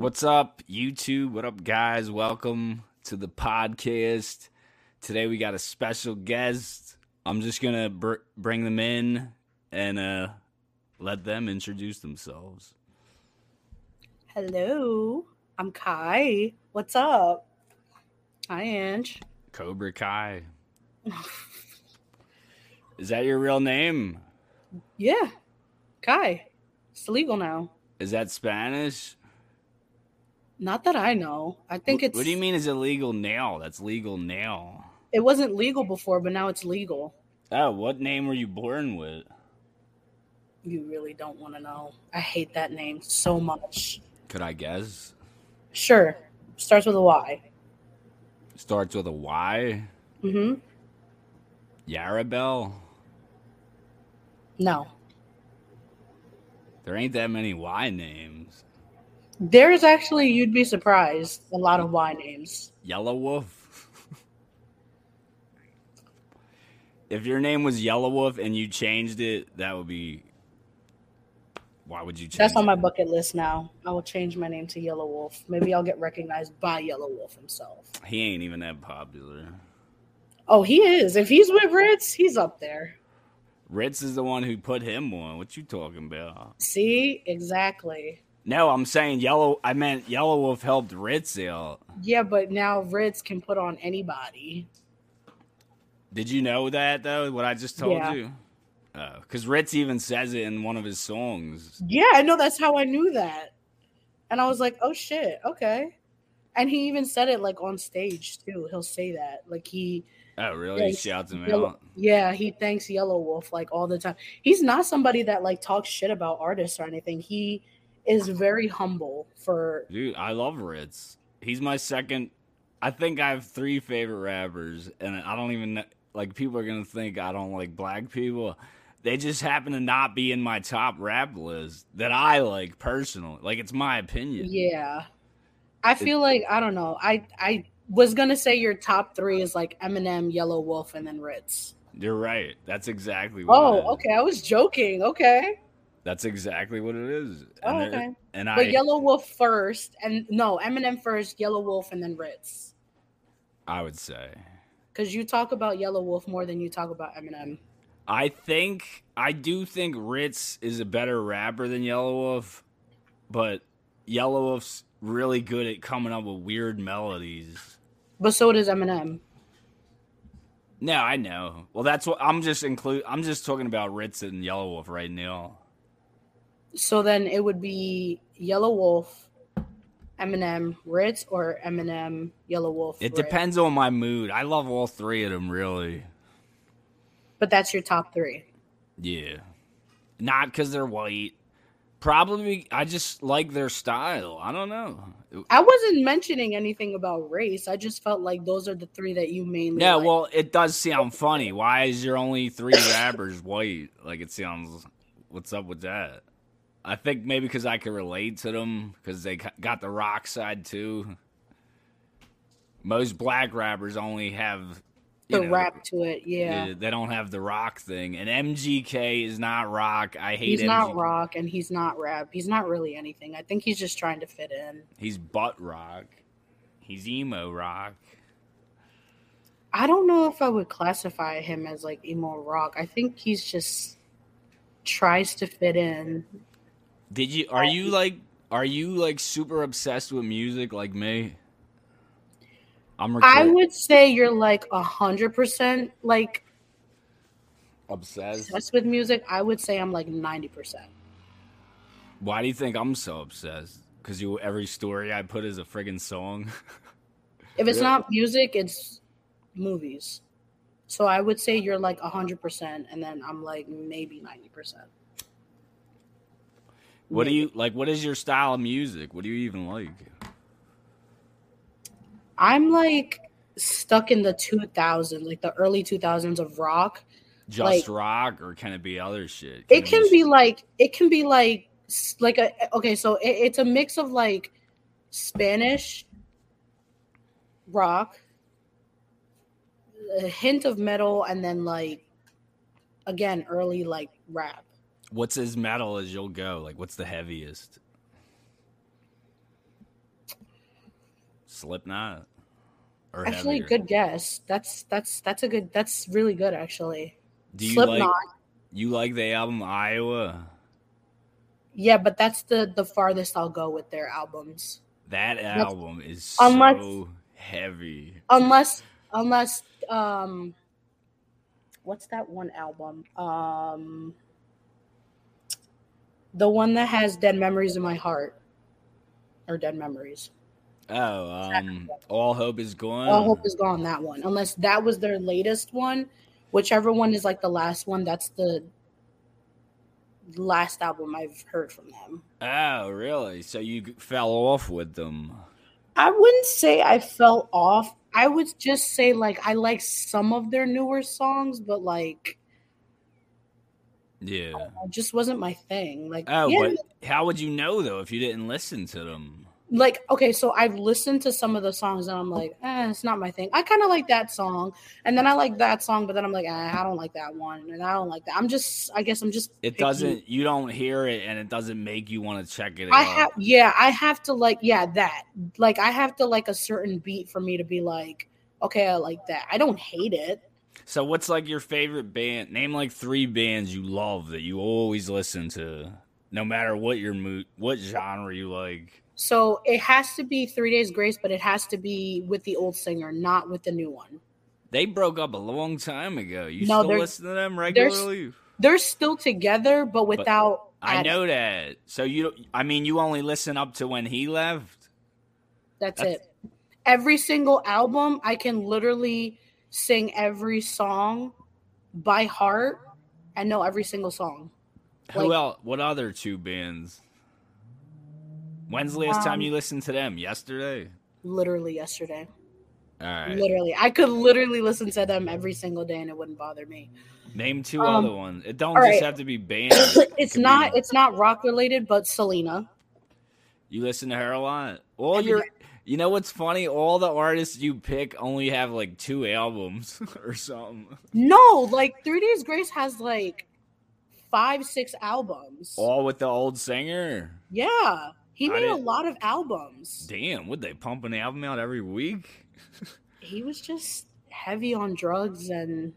What's up, YouTube? What up, guys? Welcome to the podcast. Today we got a special guest. I'm just gonna br- bring them in and uh, let them introduce themselves. Hello, I'm Kai. What's up? Hi, Ange. Cobra Kai. Is that your real name? Yeah, Kai. It's legal now. Is that Spanish? Not that I know. I think it's. What do you mean is illegal now? That's legal now. It wasn't legal before, but now it's legal. Oh, what name were you born with? You really don't want to know. I hate that name so much. Could I guess? Sure. Starts with a Y. Starts with a Y. Mm-hmm. Yarabel. No. There ain't that many Y names. There's actually, you'd be surprised, a lot of Y names. Yelawolf. if your name was Yelawolf and you changed it, that would be. Why would you change? That's on my bucket list now. I will change my name to Yelawolf. Maybe I'll get recognized by Yelawolf himself. He ain't even that popular. Oh, he is. If he's with Rittz, he's up there. Rittz is the one who put him on. What you talking about? See, exactly. No, I'm saying Yellow. I meant Yelawolf helped Rittz out. Yeah, but now Rittz can put on anybody. Did you know that though? What I just told Yeah. you? Oh, because Rittz even says it in one of his songs. Yeah, I know that's how I knew that. And I was like, oh shit, okay. And he even said it like on stage too. He'll say that. Like he Oh, really? He shouts him Yellow, out. yeah, he thanks Yelawolf like all the time. He's not somebody that like talks shit about artists or anything. He is very humble for Dude, I love Rittz. He's my second. I think I have three favorite rappers, and I don't even kn- like. People are gonna think I don't like black people. They just happen to not be in my top rap list that I like personally. Like it's my opinion. yeah. I feel like I don't know. I I was gonna say your top three is like Eminem, Yelawolf, and then Rittz. You're right. That's exactly what. Oh, okay. I was joking. Okay. That's exactly what it is. Oh, And okay. And I, But Yellow Wolf first, and no, Eminem first, Yelawolf, and then Rittz. I would say. Because you talk about Yelawolf more than you talk about Eminem. I think I do think Rittz is a better rapper than Yelawolf, but Yelawolf's really good at coming up with weird melodies. But so does Eminem. No, I know. Well, that's what I'm just include. I'm just talking about Rittz and Yelawolf right now. So then it would be Yelawolf, Eminem, Rittz, or Eminem, Yelawolf. It Rittz. depends on my mood. I love all three of them, really. But that's your top three. Yeah, not because they're white. Probably, I just like their style. I don't know. I wasn't mentioning anything about race. I just felt like those are the three that you mainly. Yeah, like. well, it does sound funny. Why is your only three rappers white? Like it sounds. What's up with that? I think maybe because I could relate to them because they got the rock side too. Most black rappers only have the know, rap to it. Yeah. they don't have the rock thing, and MGK is not rock. I hate. He's MGK. not rock and he's not rap. He's not really anything. I think he's just trying to fit in. He's butt rock. He's emo rock. I don't know if I would classify him as like emo rock. I think he's just tries to fit in. Did you? Are oh, you like? Are you like super obsessed with music like me? I'm I would say you're like a hundred percent like obsessed. obsessed with music. I would say I'm like ninety percent. Why do you think I'm so obsessed? Because you every story I put is a friggin' song. If it's Really? not music, it's movies. So I would say you're like a hundred percent, and then I'm like maybe ninety percent. What do you like? What is your style of music? What do you even like? I'm like stuck in the 2000s, like the early 2000s of rock. Just Like- rock, or can it be other shit? It can be like it can be like like a okay, so it, it's a mix of like Spanish rock, a hint of metal, and then like again early like rap. What's as metal as you'll go? Like, what's the heaviest? Slipknot. Or Actually, heavier? good guess. That's that's that's a good. That's really good, actually. Do you Slipknot. like you like the album Iowa? Yeah, but that's the the farthest I'll go with their albums. That album is unless- so heavy. Unless unless um what's that one album? Um the one that has Dead Memories in My Heart. Or Dead Memories. Oh, um, All Hope is Gone. All Hope is Gone, that one. Unless that was their latest one. Whichever one is like the last one, that's the last album I've heard from them. Oh, really? So you fell off with them? I wouldn't say I fell off. I would just say like I like some of their newer songs, but like Yeah. it just wasn't my thing. Like Oh, yeah, but how would you know though if you didn't listen to them? like okay, so I've listened to some of the songs and I'm like, eh, it's not my thing. I kind of like that song, and then I like that song, but then I'm like, eh, I don't like that one, and I don't like that. I'm just, I guess I'm just. It picky. doesn't. You don't hear it, and it doesn't make you want to check it I have, yeah, I have to like, yeah, that. Like, I have to like a certain beat for me to be like, okay, I like that. I don't hate it. So, what's like your favorite band? Name like three bands you love that you always listen to, no matter what your mood, what genre you like. So it has to be Three Days Grace, but it has to be with the old singer, not with the new one. They broke up a long time ago. You No, still they're- listen to them they're regularly? They're still together, but without. I know that. So you, I mean, you only listen up to when he left. That's, That's- it. Every single album, I can literally sing every song by heart and know every single song. Who else? What other two bands? When's the last time Um, you listened to them? Yesterday. Literally yesterday. All right. Literally, I could literally listen to them every single day, and it wouldn't bother me. Name two Um, other ones. It don't just right. have to be bands. It's could not. be- It's not rock related, but Selena. you listen to her a lot. All Every your, day. You know what's funny? All the artists you pick only have like two albums or something. No, like Three Days Grace has like five, six albums. All with the old singer. Yeah, he made a lot of albums. Damn, would they pump an album out every week? He was just heavy on drugs, and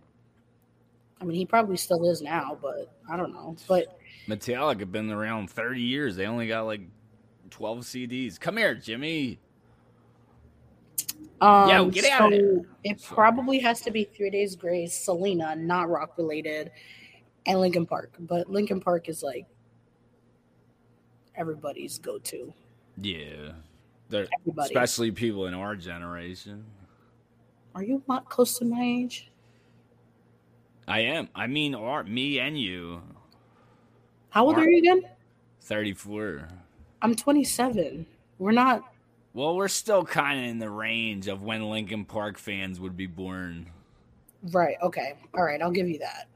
I mean, he probably still is now, but I don't know. But Metallica been around thirty years. They only got like twelve CDs. Come here, Jimmy. Um, Yo, get out of so. It probably has to be Three Days Grace, Selena, not rock related, and Linkin Park. But Linkin Park is like everybody's go to. Yeah, Everybody. especially people in our generation. Are you not close to my age? I am. I mean, our me and you. How old Mark. are you again? Thirty-four. I'm 27. We're not. Well, we're still kind of in the range of when Linkin Park fans would be born. Right. Okay. All right. I'll give you that.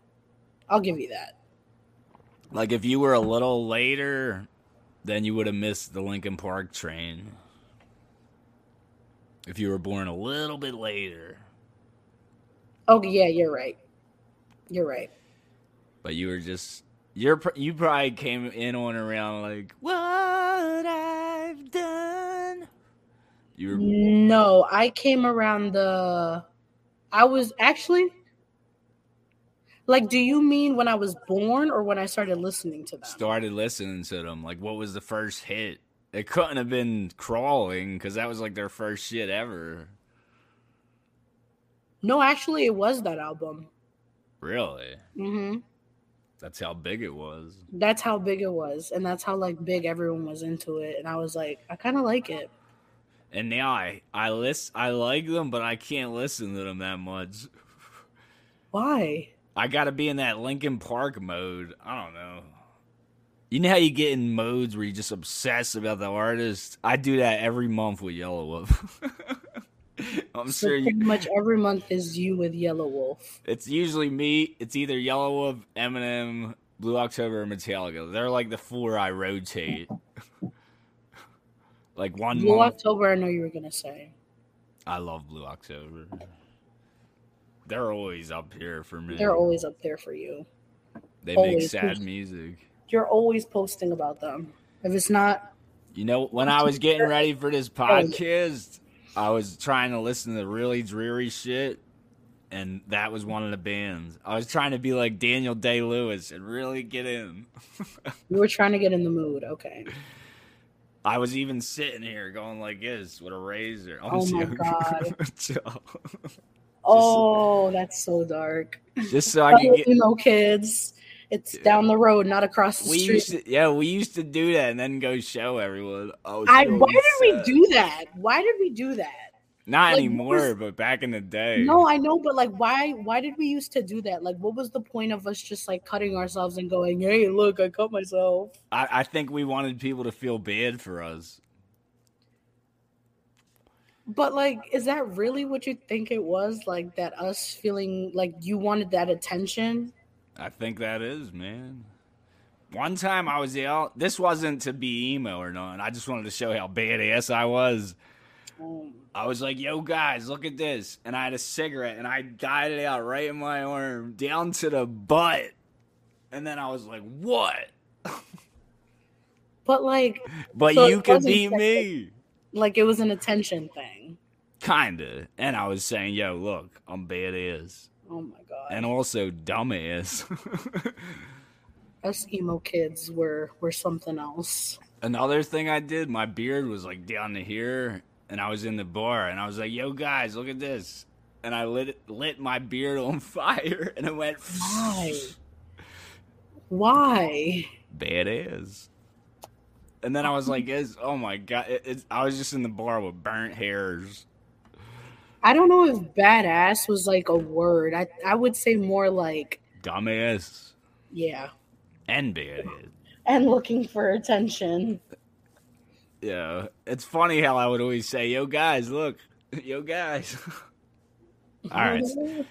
I'll give you that. Like if you were a little later, then you would have missed the Linkin Park train. If you were born a little bit later, Oh, yeah. You're right. You're right. but you were just you're you probably came in on around like what I've done. You were No, I came around the. I was actually. Like, do you mean when I was born or when I started listening to them? started listening to them. Like, what was the first hit? It couldn't have been crawling because that was like their first shit ever. No, actually, it was that album. Really? Mm-hmm. That's how big it was. That's how big it was, and that's how like big everyone was into it. And I was like, I kind of like it. And now I I list I like them, but I can't listen to them that much. Why? I got to be in that Linkin Park mode. I don't know. You know how you get in modes where you just obsess about the artist? I do that every month with Yelawolf. I'm So sure you, pretty much every month is you with Yelawolf. it's usually me. It's either Yelawolf, Eminem, Blue October, or Metallica. They're like the four I rotate. like one Blue month, October, I know you were gonna say. I love Blue October. They're always up here for me. They're always up there for you. they make sad music. You're always posting about them. If it's not, You know, when I was getting ready for this oh. podcast, I was trying to listen to really dreary shit, and that was one of the bands. I was trying to be like Daniel Day Lewis and really get in. You were trying to get in the mood. Okay. I was even sitting here going like this with a razor. I'm Oh my. God. Oh, that's so dark. Just so I could get. emo kids. It's down the road, not across the We street. used to, yeah, we used to do that and then go show everyone. Oh, I, why did we do that? Why did we do that? Not like, anymore, was- but back in the day. No, I know, but like, why? Why did we used to do that? Like, what was the point of us just like cutting ourselves and going, "Hey, look, I cut myself." I, I think we wanted people to feel bad for us. But like, is that really what you think it was? Like that us feeling like you wanted that attention? I think that is, man. One time I was out. This wasn't to be emo or nothing. I just wanted to show how badass I was. I was like, "Yo, guys, look at this!" And I had a cigarette, and I got it out right in my arm, down to the butt. And then I was like, "What?" but like, But So you can could wasn't be me, like it was an attention thing. kinda. And I was saying, "Yo, look, I'm badass, Oh my god! and also dumbass." us emo kids were were something else. Another thing I did, my beard was like down to here, and I was in the bar, and I was like, "Yo, guys, look at this!" And I lit lit my beard on fire, and it went Why? Why? badass. And then I was like, "Is oh my god!" I was just in the bar with burnt hairs. I don't know if badass was like a word. I I would say more like Dumbass yeah, and badass. and looking for attention. Yeah, it's funny how I would always say, "Yo, guys, look, yo, guys." All right.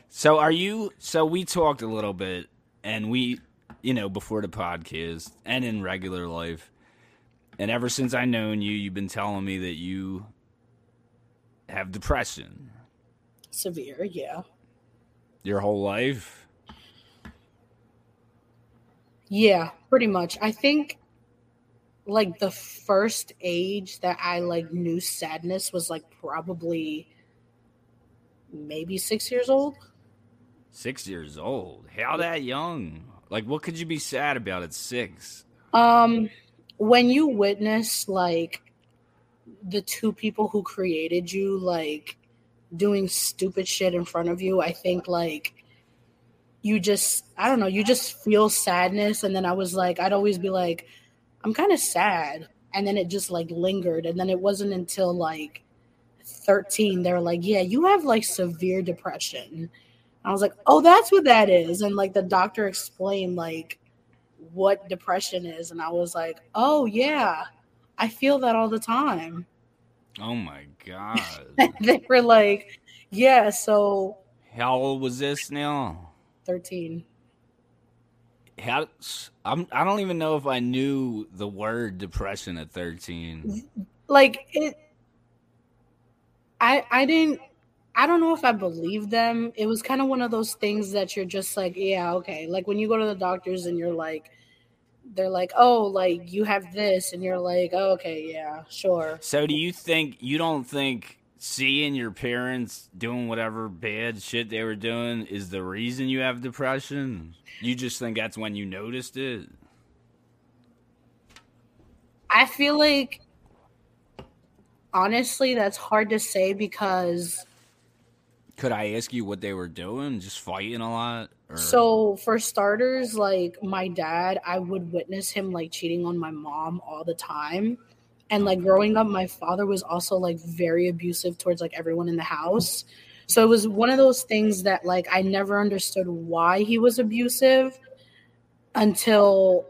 So are you so we talked a little bit and we you know before the podcast and in regular life and ever since I known you you've been telling me that you have depression Severe, yeah. your whole life. Yeah, pretty much. I think like the first age that I like knew sadness was like probably maybe 6 years old. 6 years old. How that young? Like what could you be sad about at 6? Um when you witness like the two people who created you like doing stupid shit in front of you, I think like you just I don't know, you just feel sadness and then I was like I'd always be like I'm kind of sad. And then it just like lingered. And then it wasn't until like 13 they were like yeah you have like severe depression. I was like oh that's what that is. And like the doctor explained like what depression is. And i was like oh yeah. I feel that all the time. Oh my god. they were like yeah so How old was this now? 13 How I'm I don't even know if I knew the word depression at 13. like it i i didn't i don't know if i believe them. It was kind of one of those things that you're just like yeah okay. Like when you go to the doctors and you're like they're like oh like you have this and you're like oh, okay yeah sure. So do you think you don't think seeing your parents doing whatever bad shit they were doing is the reason you have depression? You just think that's when you noticed it? i feel like honestly that's hard to say because Could I ask you what they were doing? Just fighting a lot? Or? So for starters, like my dad, I would witness him like cheating on my mom all the time. And like growing up, my father was also like very abusive towards like everyone in the house. So it was one of those things that like I never understood why he was abusive until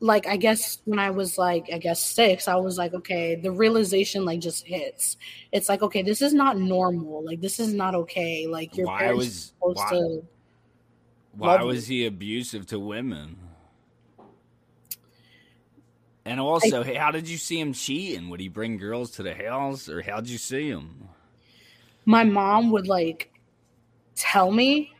like I guess when I was like I guess 6 I was like okay the realization like just hits it's like okay this is not normal like this is not okay like your Why parents was- supposed why- to Why was he abusive to women? And also, how did you see him cheating? Would he bring girls to the house, or how'd you see him? my mom would like tell me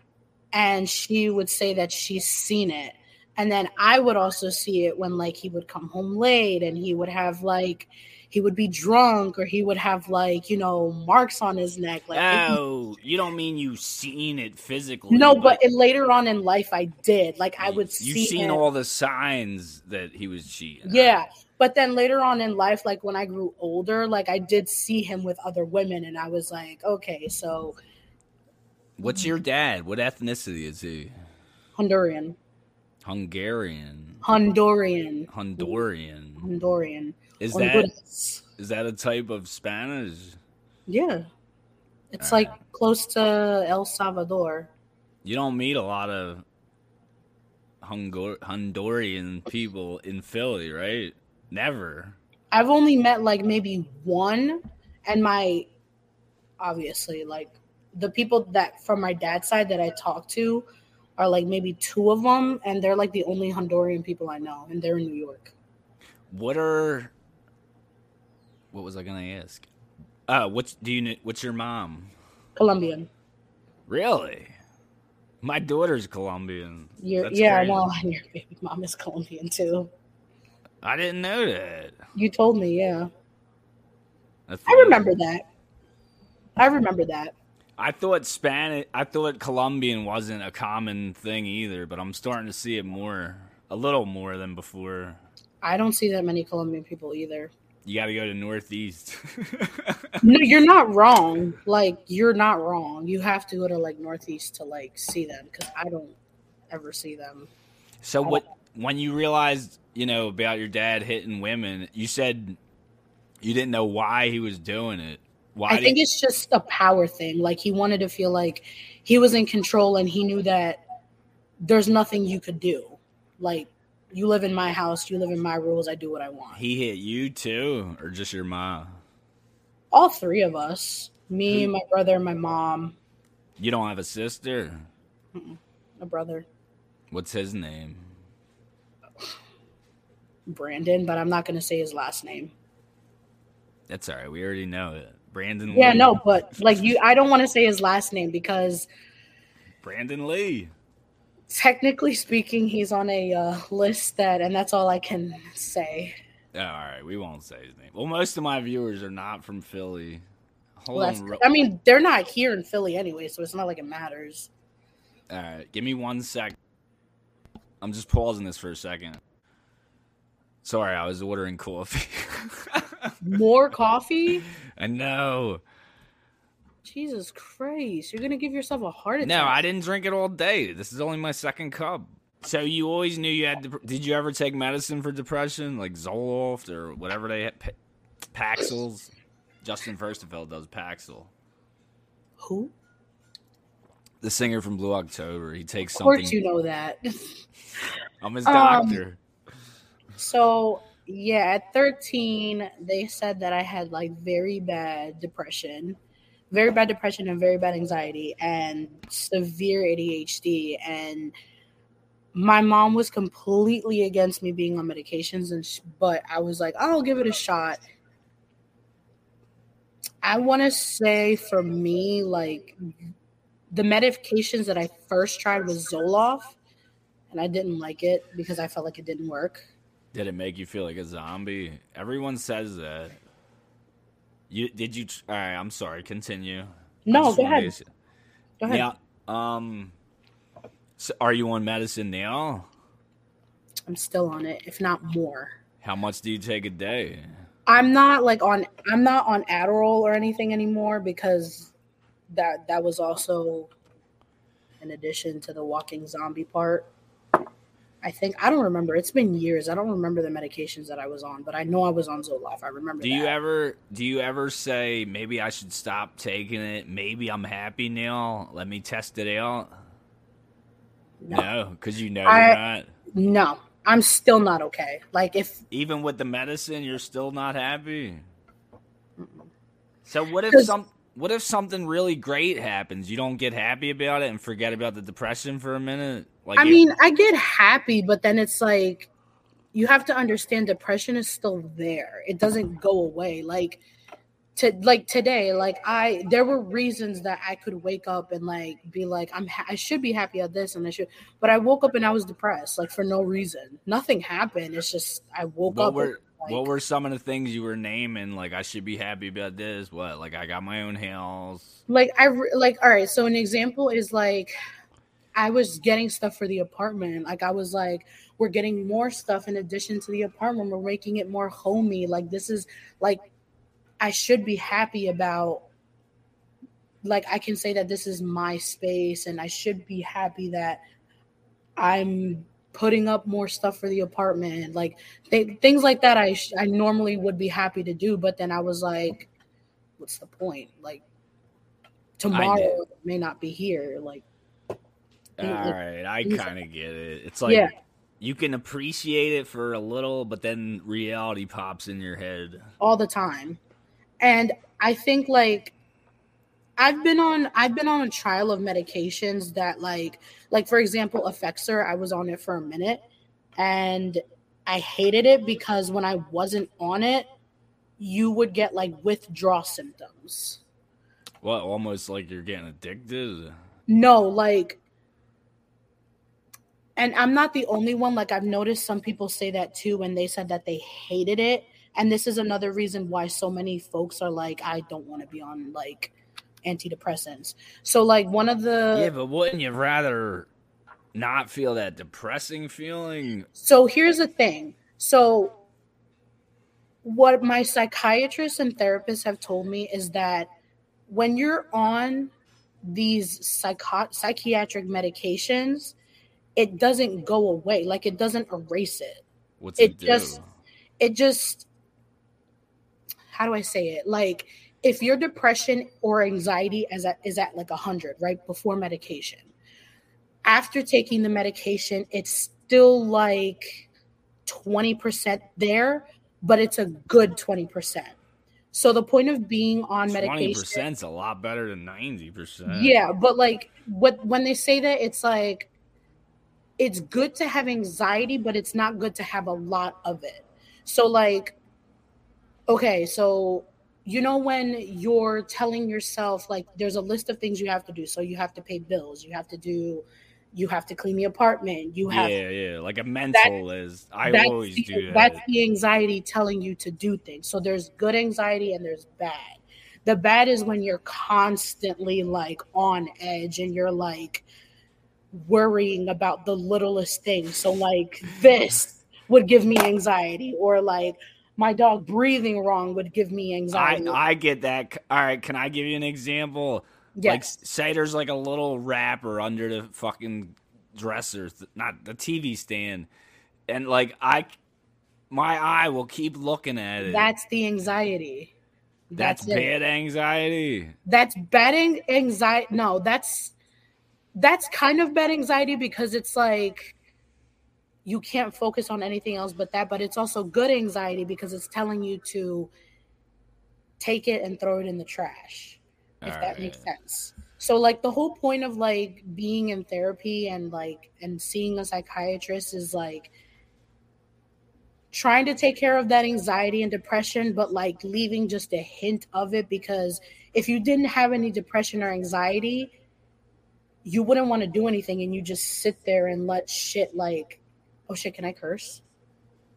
and she would say that she's seen it And then I would also see it when like he would come home late and he would have like he would be drunk or he would have like, you know, marks on his neck. Like oh, you don't mean you seen it physically. No, but it, later on in life I did. Like I would You've see seen him. all the signs that he was cheating. Yeah. But then later on in life, like when I grew older, like I did see him with other women and I was like, okay, so What's your dad? What ethnicity is he? Honduran. Hungarian. Honduran. Honduran. Honduran. Is that is that a type of Spanish? Yeah. It's Uh. like close to El Salvador. You don't meet a lot of Hungur- Honduran people in Philly, right? Never. I've only met like maybe one, and my obviously like the people that from my dad's side that I talk to are like maybe two of them, and they're like the only Honduran people I know, and they're in New York. What are What was I going to ask? Uh, what's do you what's your mom? Colombian. Really? My daughter's Colombian. You're, yeah, crazy. I know. And your baby mom is Colombian too. I didn't know that. You told me, yeah. That's I remember that. I remember that. I thought Spanish. I thought Colombian wasn't a common thing either, but I'm starting to see it more, a little more than before. I don't see that many Colombian people either. You got to go to Northeast. No, you're not wrong. Like you're not wrong. You have to go to like Northeast to like see them because I don't ever see them. so what? When you realized, you know, about your dad hitting women, you said you didn't know why he was doing it. Why? I think it's just a power thing. Like he wanted to feel like he was in control and he knew that there's nothing you could do. Like you live in my house, you live in my rules, I do what I want. he hit you too, or just your mom? All three of us, me, Who- my brother, my mom, You don't have a sister. A brother, What's his name? Brandon, but I'm not going to say his last name. That's all right. We already know it. Brandon. Yeah, Lee. no, but like you I don't want to say his last name because Brandon Lee. Technically speaking, he's on a uh, list that, and that's all I can say. All right, we won't say his name. Well, most of my viewers are not from Philly. Hold Well, real- I mean, they're not here in Philly anyway, so it's not like it matters. all right, give me one sec. I'm just pausing this for a second. Sorry, I was ordering coffee. More coffee? I know. Jesus Christ! You're gonna give yourself a heart attack. No, I didn't drink it all day. This is only my second cup. So you always knew you had. Dep- Did you ever take medicine for depression, like Zoloft or whatever they had? Pa- Paxils. Justin Furstenfeld does Paxil. Who? The singer from Blue October. He takes Of course, something. you know that. I'm his Um, doctor. So yeah, at 13, they said that I had like very bad depression, very bad depression and very bad anxiety and severe ADHD. And my mom was completely against me being on medications, and sh- but I was like, I'll give it a shot. I want to say for me, like the medications that I first tried was Zoloft, and I didn't like it because I felt like it didn't work. Did it make you feel like a zombie? Everyone says that. You did you? All right, I'm sorry. Continue. No, go ahead. Go ahead. Now, um, so are you on medicine now? I'm still on it, if not more. How much do you take a day? I'm not like on I'm not on Adderall or anything anymore because that that was also in addition to the walking zombie part. I think I don't remember. It's been years. I don't remember the medications that I was on, but I know I was on Zoloft. I remember. Do you ever do you ever say maybe I should stop taking it? Maybe I'm happy now. Let me test it out. No. No, because you know I- you're not. No, I'm still not okay. Like if Even with the medicine, you're still not happy. So what if some what if something really great happens? You don't get happy about it and forget about the depression for a minute? Like I mean, I get happy, but then it's like you have to understand depression is still there. It doesn't go away. Like to like today like i there were reasons that i could wake up and like be like i'm ha- i should be happy at this and i should but i woke up and i was depressed like for no reason nothing happened it's just i woke what up were like, what were some of the things you were naming? Like I should be happy about this. What? Like I got my own house. like i like all right so an example is like i was getting stuff for the apartment like i was like we're getting more stuff in addition to the apartment we're making it more homey like this is like i should be happy about like i can say that this is my space and i should be happy that i'm putting up more stuff for the apartment like th- things like that i sh- i normally would be happy to do but then i was like what's the point like tomorrow may not be here like All right, I kind of get it. It's like Yeah. you can appreciate it for a little, but then reality pops in your head. all the time and i think like i've been on i've been on a trial of medications that like like for example effexor i was on it for a minute and i hated it because when i wasn't on it you would get like withdrawal symptoms What? Almost like you're getting addicted. no like and i'm not the only one like i've noticed some people say that too when they said that they hated it and this is another reason why so many folks are like i don't want to be on like antidepressants so like one of the yeah, but wouldn't you rather not feel that depressing feeling? So here's the thing. So what my psychiatrists and therapists have told me is that when you're on these psycho- psychiatric medications, it doesn't go away. Like it doesn't erase it. What's It it, just- It just how do I say it? Like if your depression or anxiety is at is at like a hundred, right before medication, after taking the medication, it's still like twenty percent there, but it's a good twenty percent. So the point of being on medication, is a lot better than ninety percent. yeah, but like what when they say that, it's like it's good to have anxiety, but it's not good to have a lot of it. So like, okay, so you know when you're telling yourself like there's a list of things you have to do. So you have to pay bills, you have to do, you have to clean the apartment, you have yeah, yeah. Like a mental is. I always the, do that. That's the anxiety telling you to do things. So there's good anxiety and there's bad. The bad is when you're constantly like on edge and you're like worrying about the littlest thing. So like this would give me anxiety or like my dog breathing wrong would give me anxiety. I get that. All right, can I give you an example? Like, yes. say there's like a little wrapper under the fucking dresser, not the TV stand, and like I, my eye will keep looking at it. That's the anxiety. That's, That's, bad anxiety. that's bad anxiety no that's that's kind of bad anxiety because it's like you can't focus on anything else but that but it's also good anxiety because it's telling you to take it and throw it in the trash if that Alright. makes sense so like the whole point of like being in therapy and like and seeing a psychiatrist is like trying to take care of that anxiety and depression but like leaving just a hint of it because if you didn't have any depression or anxiety you wouldn't want to do anything and you just sit there and let shit like oh shit can i curse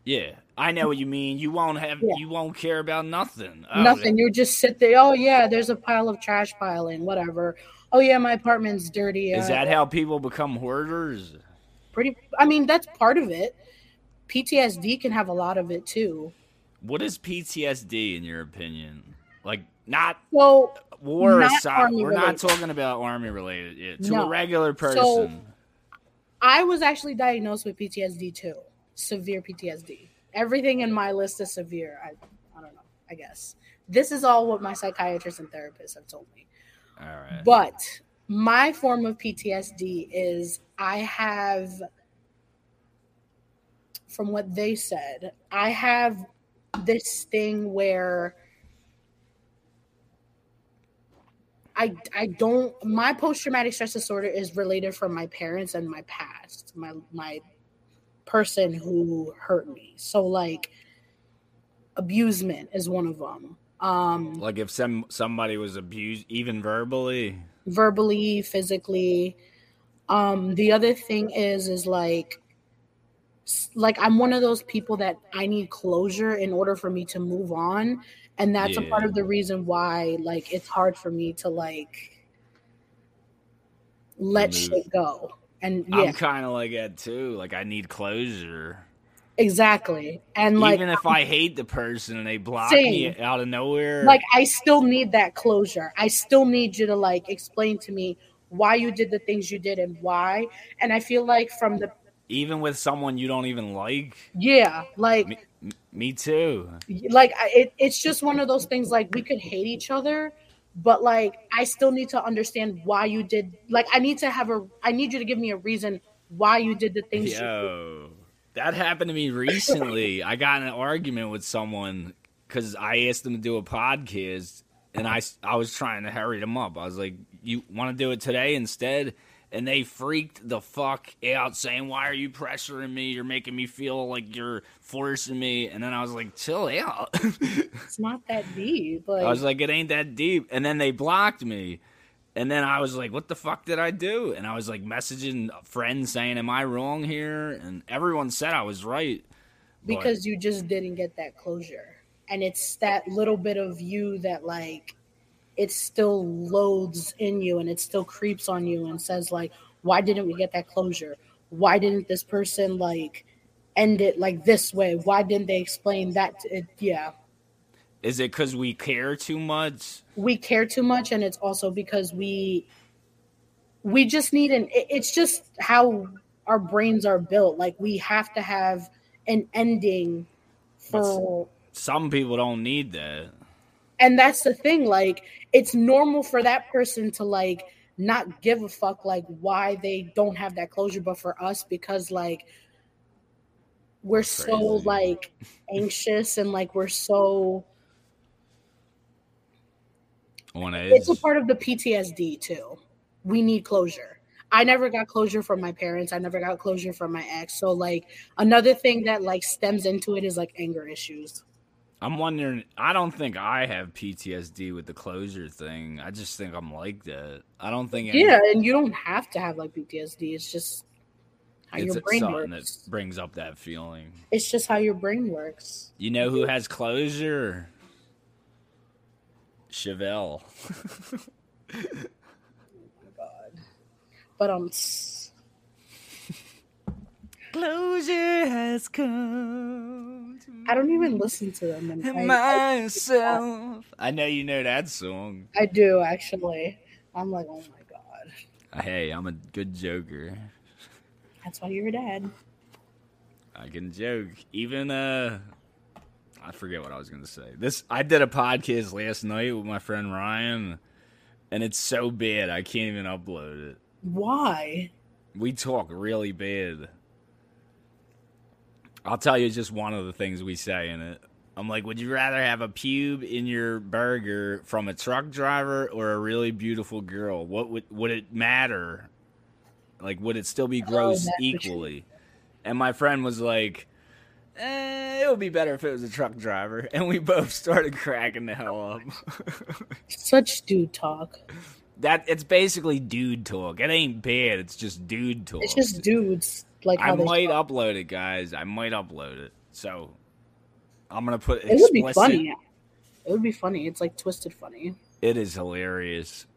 Yeah, I know what you mean. You won't have. Yeah. You won't care about nothing. Oh, nothing you just sit there oh yeah there's a pile of trash piling whatever oh yeah my apartment's dirty Is uh, that how people become hoarders? pretty i mean that's part of it ptsd can have a lot of it too What is PTSD in your opinion? Like not so war Not aside, we're not talking about army related. Yeah, to a No. regular So- person. I was actually diagnosed with PTSD too, severe PTSD. Everything in my list is severe. I, I don't know. I guess this is all what my psychiatrist and therapist have told me. All right. But my form of PTSD is I have, from what they said, I have this thing where I I don't my post traumatic stress disorder is related from my parents and my past, my my person who hurt me. So like abusement is one of them. Um, Like if some somebody was abused, even verbally. verbally, physically. Um, the other thing is, is like, like I'm one of those people that I need closure in order for me to move on, and that's a part of the reason why, like, it's hard for me to like let shit go. And yeah, I'm kind of like that too. Like I need closure. exactly. And like, even if I hate the person and they block Same. me out of nowhere. like I still need that closure. I still need you to like explain to me why you did the things you did and why. And I feel like from the even with someone you don't even like. yeah, like Me, me too. like it, it's just one of those things like we could hate each other but like i still need to understand why you did like i need to have a i need you to give me a reason why you did the things you Yo, that happened to me recently. I got in an argument with someone because I asked them to do a podcast, and I I was trying to hurry them up. I was like, "You want to do it today instead?" And they freaked the fuck out, saying, "Why are you pressuring me? You're making me feel like you're forcing me." And then I was like, "Chill out." it's not that deep like I was like, it ain't that deep. And then they blocked me. And then I was like, what the fuck did I do? And I was like messaging friends saying, am I wrong here? And everyone said I was right. But because you just didn't get that closure and it's that little bit of you that like it still loads in you and it still creeps on you and says like why didn't we get that closure why didn't this person like end it like this way why didn't they explain that to it yeah is it because we care too much? we care too much and it's also because we we just need an it's just how our brains are built like we have to have an ending for Some people don't need that. And that's the thing like it's normal for that person to like not give a fuck like why they don't have that closure but for us because like we're so like anxious and like we're so On edge. it's a part of the PTSD too. We need closure. I never got closure from my parents. I never got closure from my ex. So like another thing that like stems into it is like anger issues. I'm wondering, I don't think I have PTSD with the closure thing. I just think I'm like that. I don't think any- Yeah, and you don't have to have like PTSD. It's just how it's your brain something works. that brings up that feeling. It's just how your brain works. You know who has closure? Chevelle. oh my God. But um Closure has come to I don't even listen to them and I, I, myself. I know you know that song. I do actually. I'm like, oh my god. Hey, I'm a good joker. That's why you're a dad. I can joke. Even uh I forget what I was gonna say. This I did a podcast last night with my friend Ryan, and it's so bad I can't even upload it. Why? We talk really bad. I'll tell you just one of the things we say in it. I'm like, would you rather have a pube in your burger from a truck driver or a really beautiful girl? What would would it matter? Like, would it still be gross you- equally? And my friend was like, eh, it would be better if it was a truck driver. And we both started cracking the hell up. Such dude talk. that it's basically dude talk. It ain't bad. It's just dude talk. It's just dudes like I might upload it, guys. I might upload it. So I'm gonna put It would be funny. It would be funny. It's like twisted funny. It is hilarious.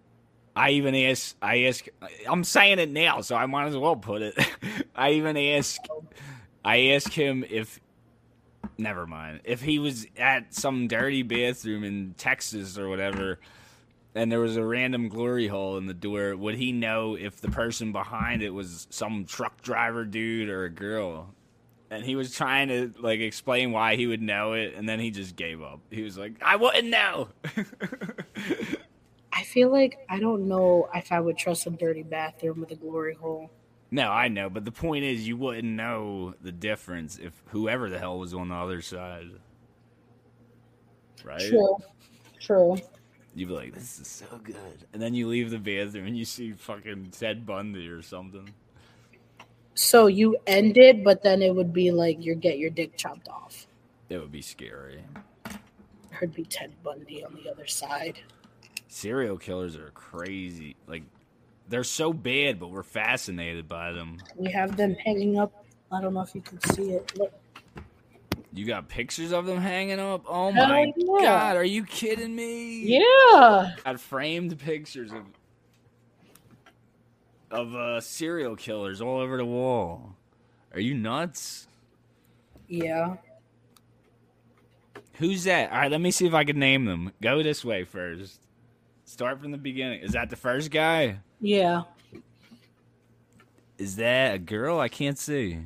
I even ask. I ask. I'm saying it now, so I might as well put it. I even ask. I ask him if. Never mind. If he was at some dirty bathroom in Texas or whatever, and there was a random glory hole in the door, would he know if the person behind it was some truck driver dude or a girl? And he was trying to like explain why he would know it, and then he just gave up. He was like, "I wouldn't know." I feel like I don't know if I would trust a dirty bathroom with a glory hole. No, I know, but the point is, you wouldn't know the difference if whoever the hell was on the other side, right? True. True. You'd be like, "This is so good," and then you leave the bathroom and you see fucking Ted Bundy or something. So you end it, but then it would be like you get your dick chopped off. It would be scary. There'd be Ted Bundy on the other side. Serial killers are crazy. Like they're so bad, but we're fascinated by them. We have them hanging up. I don't know if you can see it. Look, You got pictures of them hanging up? Oh my yeah. god, are you kidding me? yeah. Got framed pictures of of uh, serial killers all over the wall. Are you nuts? Yeah. Who's that? All right, let me see if I can name them. Go this way first. Start from the beginning. Is that the first guy? Yeah. Is that a girl? I can't see.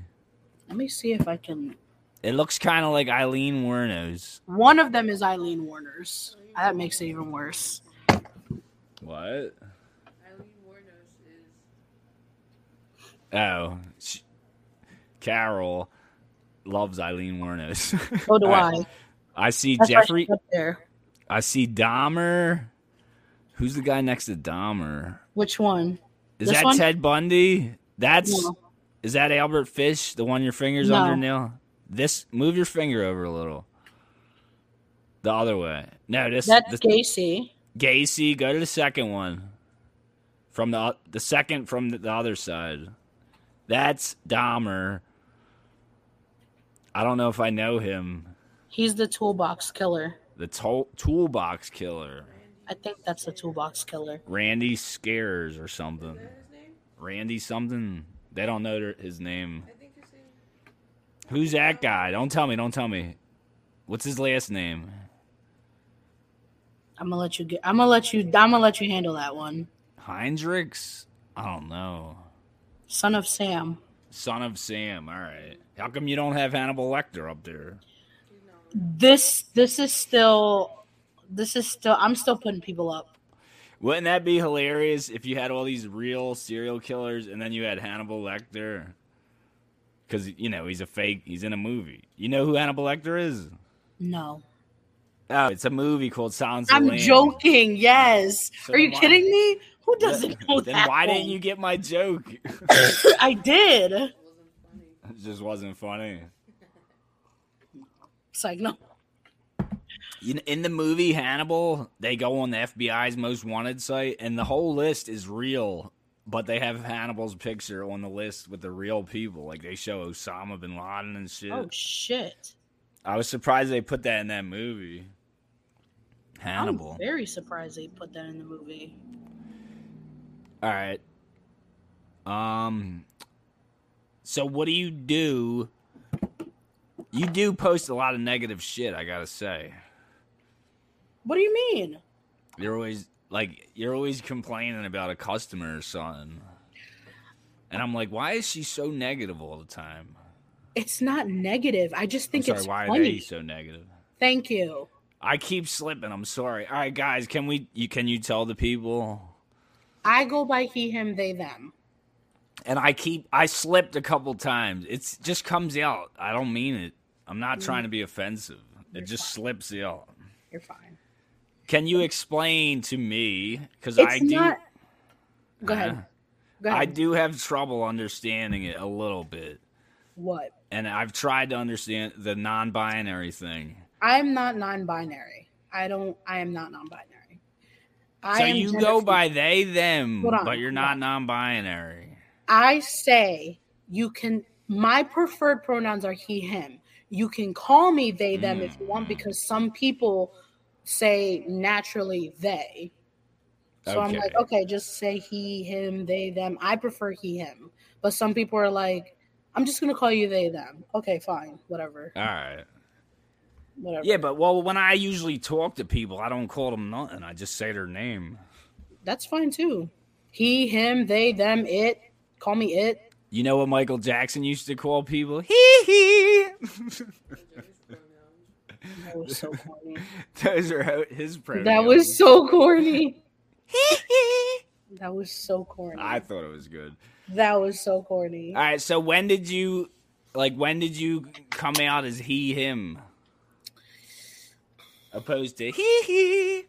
Let me see if I can. It looks kind of like Eileen Wuornos. One of them is Eileen Wuornos. That makes it even worse. What? Eileen Wuornos is Oh, sh- Carol loves Eileen Wuornos. So do All right, I. I see That's Jeffrey. up there. I see Dahmer. Who's the guy next to Dahmer? Which one? Is This that one? Ted Bundy? That's No. is that Albert Fish? The one your fingers No. under now? This move your finger over a little. The other way. No, this That's this, Gacy. Gacy. Go to the second one. From the the second from the, the other side. That's Dahmer. I don't know if I know him. He's the toolbox killer. The to- toolbox killer. I think that's the toolbox killer. Randy Scares or something. is that his name? Randy something. They don't know their- his name. I think his name. Who's that guy? Don't tell me. Don't tell me. What's his last name? I'm gonna let you get. I'm gonna let you. I'm gonna let you handle that one. Heinrichs? I don't know. Son of Sam. Son of Sam. All right. How come you don't have Hannibal Lecter up there? This. This is still. This is still. I'm still putting people up. Wouldn't that be hilarious if you had all these real serial killers and then you had Hannibal Lecter? Because, you know, he's a fake. He's in a movie. You know who Hannibal Lecter is? No. Oh, it's a movie called Silence of the I'm joking. Yes. So Are you kidding me? Who doesn't know Then that? why one? didn't you get my joke? I did. It wasn't funny. it just wasn't funny. It's like no. In the movie Hannibal, they go on the FBI's most wanted site, and the whole list is real, but they have Hannibal's picture on the list with the real people. Like they show Osama bin Laden and shit. Oh shit. I was surprised they put that in that movie. Hannibal. I'm very surprised they put that in the movie. All right. Um. So what do you do? You do post a lot of negative shit. I gotta say. What do you mean? You're always like you're always complaining about a customer or something. And I'm like, why is she so negative all the time? It's not negative. I just I'm think sorry, it's why are funny. they so negative? Thank you. I keep slipping. I'm sorry. All right, guys, can we? You can you tell the people? I go by he, him, they, them. And I keep I slipped a couple times. It's just comes out. I don't mean it. I'm not trying to be offensive. It just slips out. You're fine. Can you explain to me? Because I do. not. Go ahead. Uh, Go ahead. I do have trouble understanding it a little bit. What? and I've tried to understand the non-binary thing. I'm not non-binary. I don't. I am not non-binary. I so you go fluid. by they them, on, but you're not non-binary. I say you can. My preferred pronouns are he, him. You can call me they, them if you want, Mm. because some people say naturally they. So I'm like, Okay. okay, just say he, him, they, them. I prefer he, him. But some people are like, I'm just gonna call you they, them. Okay, fine, whatever, All right. whatever. Yeah, but well, when I usually talk to people, I don't call them nothing. I just say their name. That's fine too. He, him, they, them, it. Call me it. You know what Michael Jackson used to call people? Hee hee. Those are his pronouns. That was so corny. Those are his pronouns. that was so corny. That was so corny. I thought it was good. That was so corny. All right, so when did you like when did you come out as he him? Opposed to he he.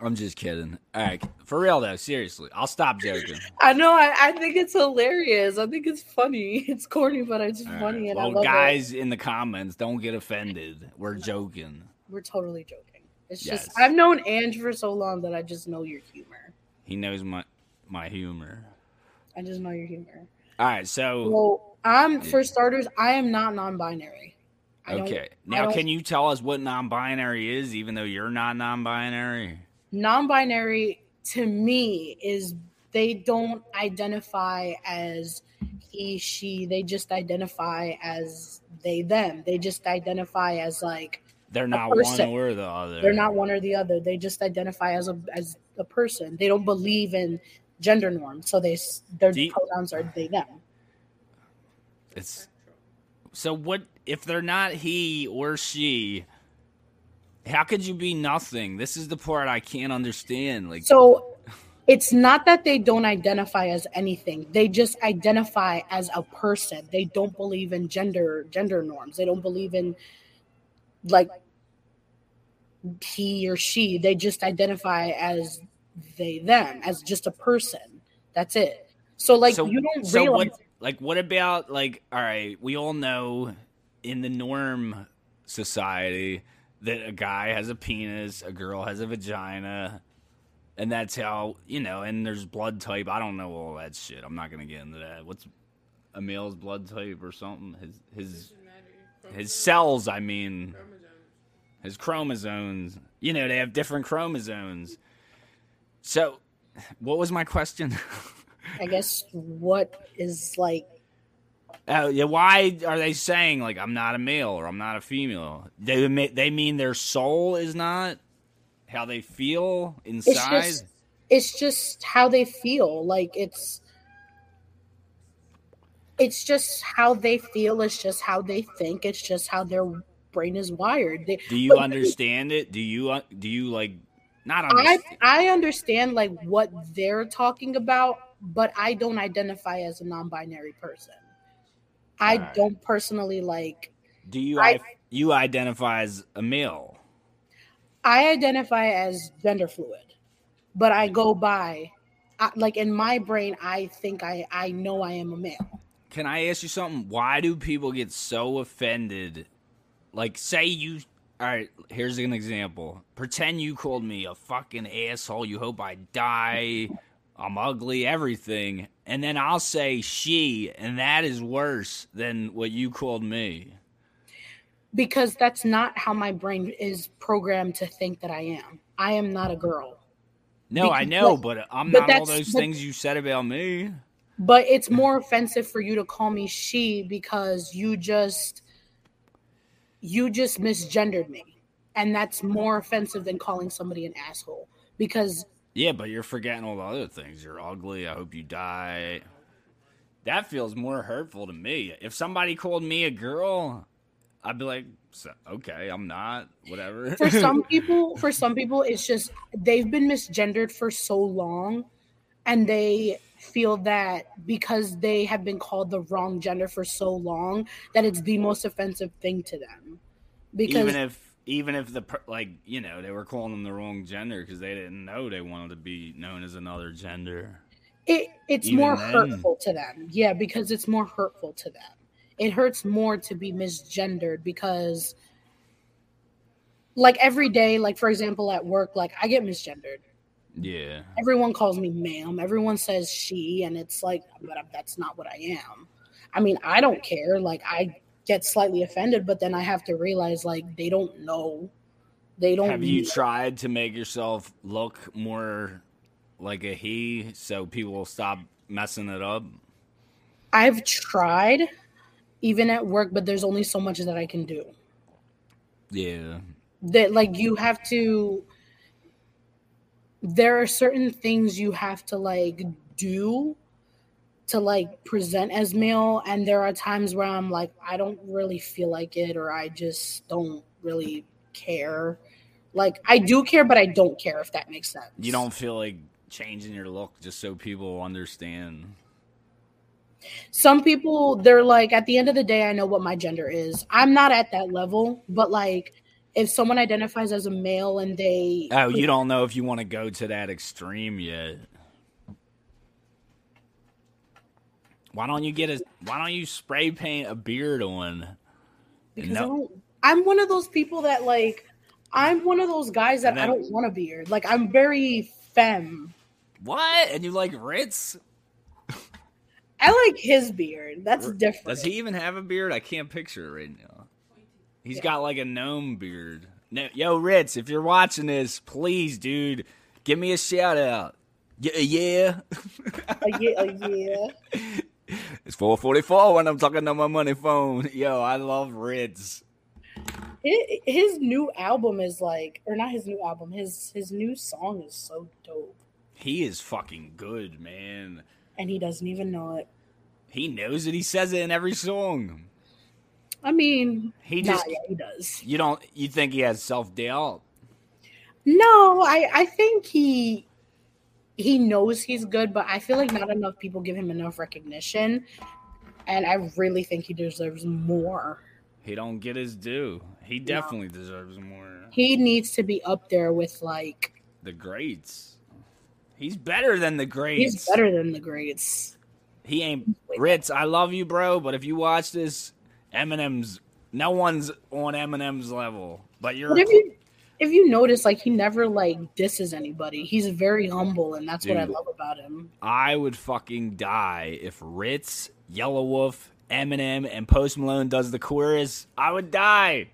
I'm just kidding. All right, for real though, seriously, I'll stop joking. I know. I, I think it's hilarious. I think it's funny. It's corny, but it's All right. funny, I Well, guys in the comments, don't get offended. We're joking. We're totally joking. It's Yes. just I've known Ange for so long that I just know your humor. He knows my my humor. I just know your humor. All right, so Well, I'm for starters. I am not non-binary. I okay. Now, can you tell us what non-binary is, even though you're not non-binary? Non-binary to me is they don't identify as he she. They just identify as they them. They just identify as like They're not one or the other. they're not one or the other. They just identify as a as a person. They don't believe in gender norms so they their you- pronouns are they them. It's so what if they're not he or she? How could you be nothing? This is the part I can't understand. Like, so it's not that they don't identify as anything they just identify as a person they don't believe in gender gender norms they don't believe in like he or she they just identify as they them as just a person that's it so like so, you don't so realize what? Like, what about like? All right, we all know in the norm society that a guy has a penis, a girl has a vagina, and that's how you know. And there's blood type. I don't know all that shit. I'm not gonna get into that. What's a male's blood type or something? His his his cells. I mean. chromosomes. his chromosomes. You know, they have different chromosomes. So, what was my question? i guess what is like yeah, why are they saying like I'm not a male or I'm not a female? They they mean their soul is not how they feel it's inside. just it's just how they feel like it's it's just how they feel it's just how they think it's just how their brain is wired they, do you understand it? Do you uh, do you like not i i understand like what they're talking about but i don't identify as a non-binary person i Alright. don't personally like do you I- I, you identify as a male? i identify as gender fluid but i go by I, like in my brain i think i i know i am a male Can I ask you something? Why do people get so offended? Like, say you. All right, here's an example. Pretend you called me a fucking asshole. You hope I die. I'm ugly, everything. And then I'll say she, and that is worse than what you called me. because that's not how my brain is programmed to think that I am. I am not a girl. No, I Because- know, but I'm but not all those but- things you said about me. But it's more offensive for you to call me she because you just you just misgendered me. And that's more offensive than calling somebody an asshole because Yeah, but you're forgetting all the other things. You're ugly. I hope you die. That feels more hurtful to me. If somebody called me a girl, I'd be like, "So- okay, I'm not. Whatever. for some people for some people it's just they've been misgendered for so long and they feel that because they have been called the wrong gender for so long that it's the most offensive thing to them because even if even if the like you know they were calling them the wrong gender because they didn't know they wanted to be known as another gender. it it's even more then. hurtful to them yeah because it's more hurtful to them it hurts more to be misgendered because like every day like for example at work like i get misgendered Yeah. everyone calls me ma'am everyone says she and it's like but um, that's not what i am i mean i don't care like i get slightly offended but then i have to realize like they don't know they don't Have you tried to make yourself look more like a he so people will stop messing it up? i've tried even at work but there's only so much that i can do Yeah. that like you have to there are certain things you have to like do to like present as male and there are times where i'm like i don't really feel like it or i just don't really care like i do care but i don't care if that makes sense You don't feel like changing your look just so people understand. some people they're like at the end of the day i know what my gender is i'm not at that level but like if someone identifies as a male and they Oh, you don't know if you want to go to that extreme yet. Why don't you get a? Why don't you spray paint a beard on? because No. I I'm one of those people that like I'm one of those guys that And I don't want a beard. Like I'm very femme. What? And you like Rittz? I like his beard. That's different. Does he even have a beard? I can't picture it right now. He's Yeah. got like a gnome beard. No, yo, Rittz, if you're watching this, please, dude, give me a shout out. Yeah, yeah. Yeah, uh, yeah. It's 444 when I'm talking on my money phone. Yo, I love Rittz. His, his new album is like, or not his new album. His his new song is so dope, He is fucking good, man. and he doesn't even know it. He knows it. He says it in every song. I mean, He just yeah, he does. you don't you think he has self doubt? No, I I think he he knows he's good, but I feel like not enough people give him enough recognition, and I really think he deserves more. He don't get his due. He definitely deserves more. He needs to be up there with like The greats. He's better than the greats. he's better than the greats. He ain't Rittz. I love you, bro. But if you watch this, Eminem's no one's on Eminem's level. But you're But if you if you notice, like he never like disses anybody. He's very humble, and that's what I love about him. I would fucking die if Rittz, Yellow Wolf, Eminem, and Post Malone does the chorus. I would die.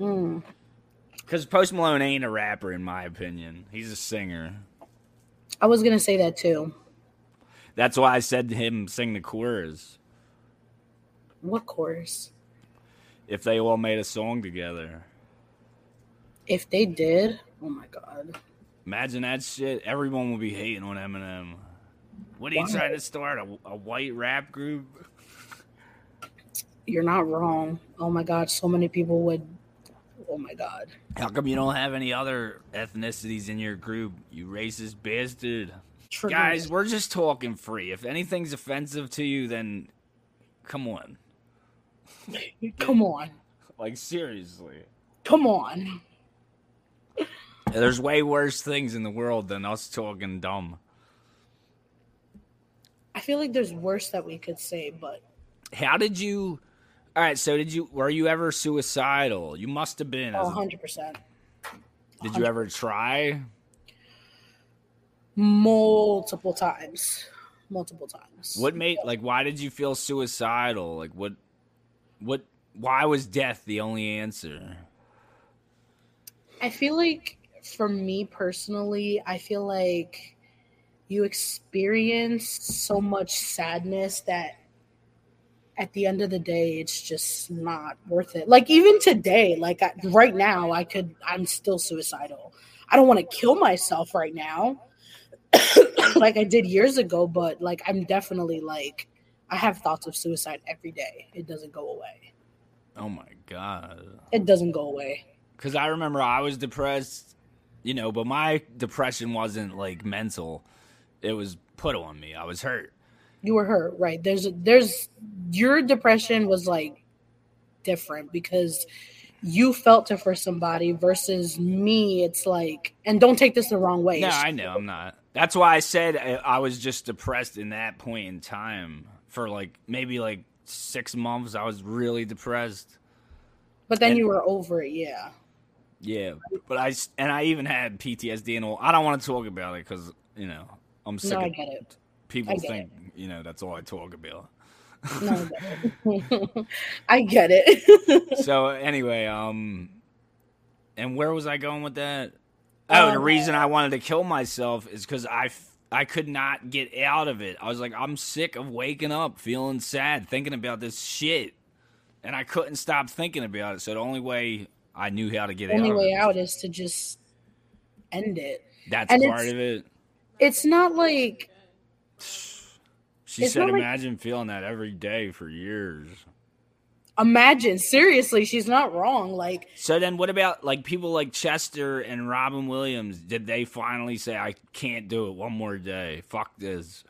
Mm. Because Post Malone ain't a rapper, in my opinion. He's a singer. I was gonna say that too. That's why I said to him sing the chorus. What chorus? If they all made a song together. If they did, oh my god. Imagine that shit. Everyone will be hating on Eminem. What are you Why? trying to start? A, a white rap group? You're not wrong. Oh my god, so many people would. Oh my god. How come you don't have any other ethnicities in your group? You racist bastard. Trigger Guys, we're just talking free. If anything's offensive to you, then come on. come on, Like, seriously. come on. There's way worse things in the world than us talking dumb. I feel like there's worse that we could say, but How did you. All right, so did you. Were you ever suicidal? You must have been. oh, a- 100%. did you ever try? Multiple times. Multiple times. What made like why did you feel suicidal? Like what what why was death the only answer? I feel like for me personally, I feel like you experience so much sadness that at the end of the day, it's just not worth it. Like even today, like I, right now, I could, I'm still suicidal. I don't want to kill myself right now, like I did years ago, but like I'm definitely like, I have thoughts of suicide every day. It doesn't go away. Oh my god. It doesn't go away. Cuz I remember I was depressed, you know, but my depression wasn't like mental. It was put on me. I was hurt. you were hurt right there's there's your depression was like different because you felt it for somebody versus me it's like and don't take this the wrong way No, I know I'm not. That's why I said I, I was just depressed in that point in time for like maybe like 6 months I was really depressed. but then and- you were over it yeah Yeah, but I and I even had PTSD and all. I don't want to talk about it because you know I'm sick no i of get it people get think you know that's all I talk about. no i get it it so anyway, um, and where was I going with that? Oh, the Um, reason I wanted to kill myself is because I f- I could not get out of it. I was like, I'm sick of waking up feeling sad, thinking about this shit, and I couldn't stop thinking about it. So the only way I knew how to get only out, way out is to just end it that's and part of it. it's not like She said, not like- imagine feeling that every day for years. imagine seriously she's not wrong like So then, what about like people like Chester and Robin Williams? Did they finally say, I can't do it one more day? Fuck this.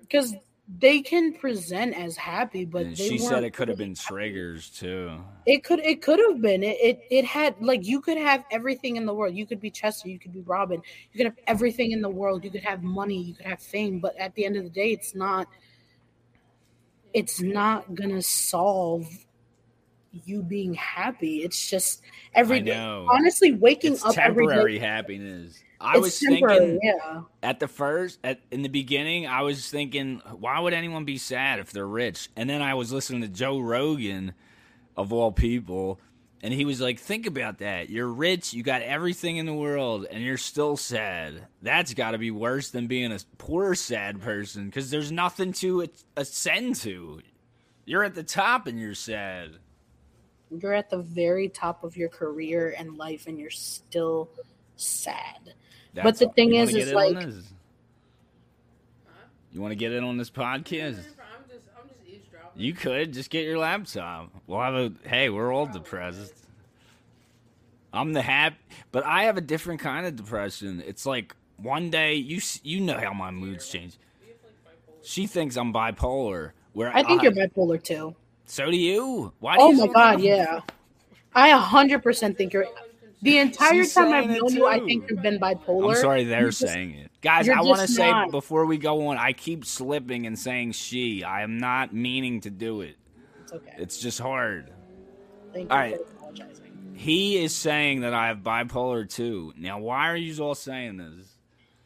because they can present as happy, but she said it could have been triggers too. It could it could have been. It, it it had like you could have everything in the world. You could be Chester, you could be Robin, you could have everything in the world. You could have money, you could have fame, but at the end of the day, it's not it's not gonna solve you being happy. It's just every day. Honestly, waking It's up every temporary day. happiness. I it's was thinking yeah. at the first at in the beginning i was thinking why would anyone be sad if they're rich? And then i was listening to joe rogan of all people and he was like think about that. You're rich you got everything in the world and you're still sad. That's got to be worse than being a poor sad person because there's nothing to ascend to. You're at the top and you're sad. You're at the very top of your career and life, and you're still sad. That's the all. thing You is- wanna is get in on like- this? you want to get in on this podcast I'm just, I'm just. You could just get your laptop. We'll have a hey, we're all depressed. I'm the happy, but I have a different kind of depression. It's like one day you you know how my moods change. She thinks I'm bipolar. Where I think I- you're bipolar too. So do you? Why? Do Oh you my so god, think- yeah. I a hundred percent think you're. The entire She's time I've saying it known you, I think you've been bipolar. I'm sorry, they're just- saying it, guys. I want to say not. before we go on, I keep slipping and saying she. I am not meaning to do it. It's okay. It's just hard. Thank all you right. for apologizing. He is saying that I have bipolar too. Now, why are you all saying this?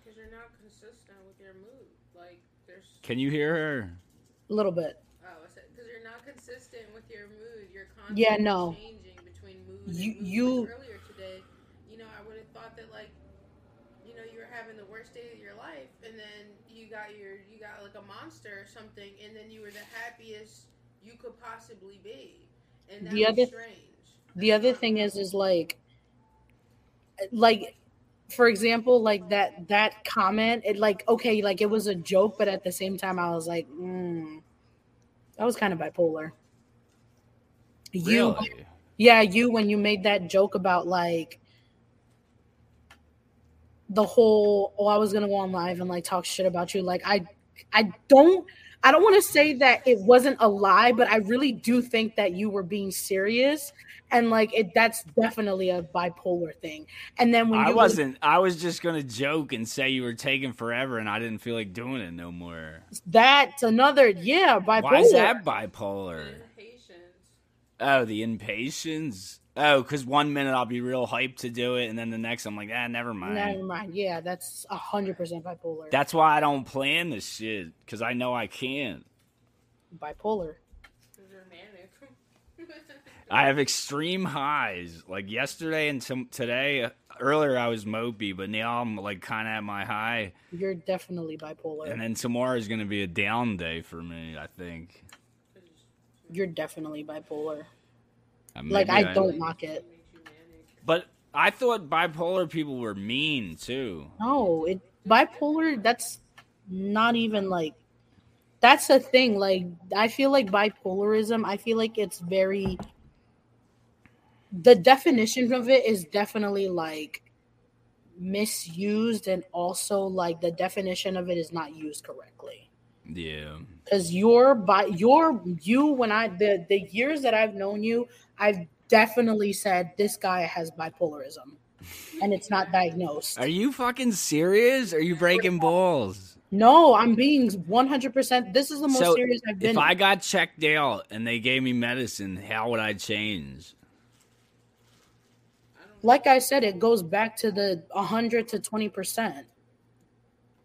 Because you're not consistent with your mood. Like, there's. Can you hear her? A little bit. Oh, because you're not consistent with your mood. You're constantly Yeah, no. changing between moods. You- and moods. you- Like earlier today, you know, I would have thought that like, you know, you were having the worst day of your life, and then you got your, you got like a monster or something, and then you were the happiest you could possibly be, and that The was other- strange. The other thing is, is like, like, for example, like that that comment. It like okay, like it was a joke, but at the same time, I was like, mm, that was kind of bipolar. You, Really? yeah, you when you made that joke about like the whole oh I was gonna go on live and like talk shit about you. Like I I don't I don't want to say that it wasn't a lie, but I really do think that you were being serious and like it that's definitely a bipolar thing. And then when I you wasn't. I was just gonna joke and say you were taking forever, and I didn't feel like doing it no more. that's another yeah, bipolar. Why is that bipolar? Impatience. Oh, the impatience. Oh, because one minute I'll be real hyped to do it, and then the next I'm like, ah, never mind. Never mind. Yeah, that's a hundred percent bipolar. That's why I don't plan this shit because I know I can't. bipolar. Because you're manic. I have extreme highs. Like yesterday and t- today. Earlier I was mopey, but now I'm like kind of at my high. You're definitely bipolar. And then tomorrow is going to be a down day for me. I think. You're definitely bipolar. Uh, Like maybe I don't knock it. makes you manic. But I thought bipolar people were mean too. No, it bipolar. That's not even like. That's the thing. Like I feel like bipolarism. I feel like it's very. The definition of it is definitely like misused, and also like the definition of it is not used correctly. Yeah. because you're by your you when I the the years that I've known you, I've definitely said this guy has bipolarism, and it's not diagnosed. Are you fucking serious? Are you breaking balls? No, I'm being 100. percent This is the most So, serious I've been. If I got checked out and they gave me medicine, how would I change? like I said, it goes back to the 100 to 20 percent.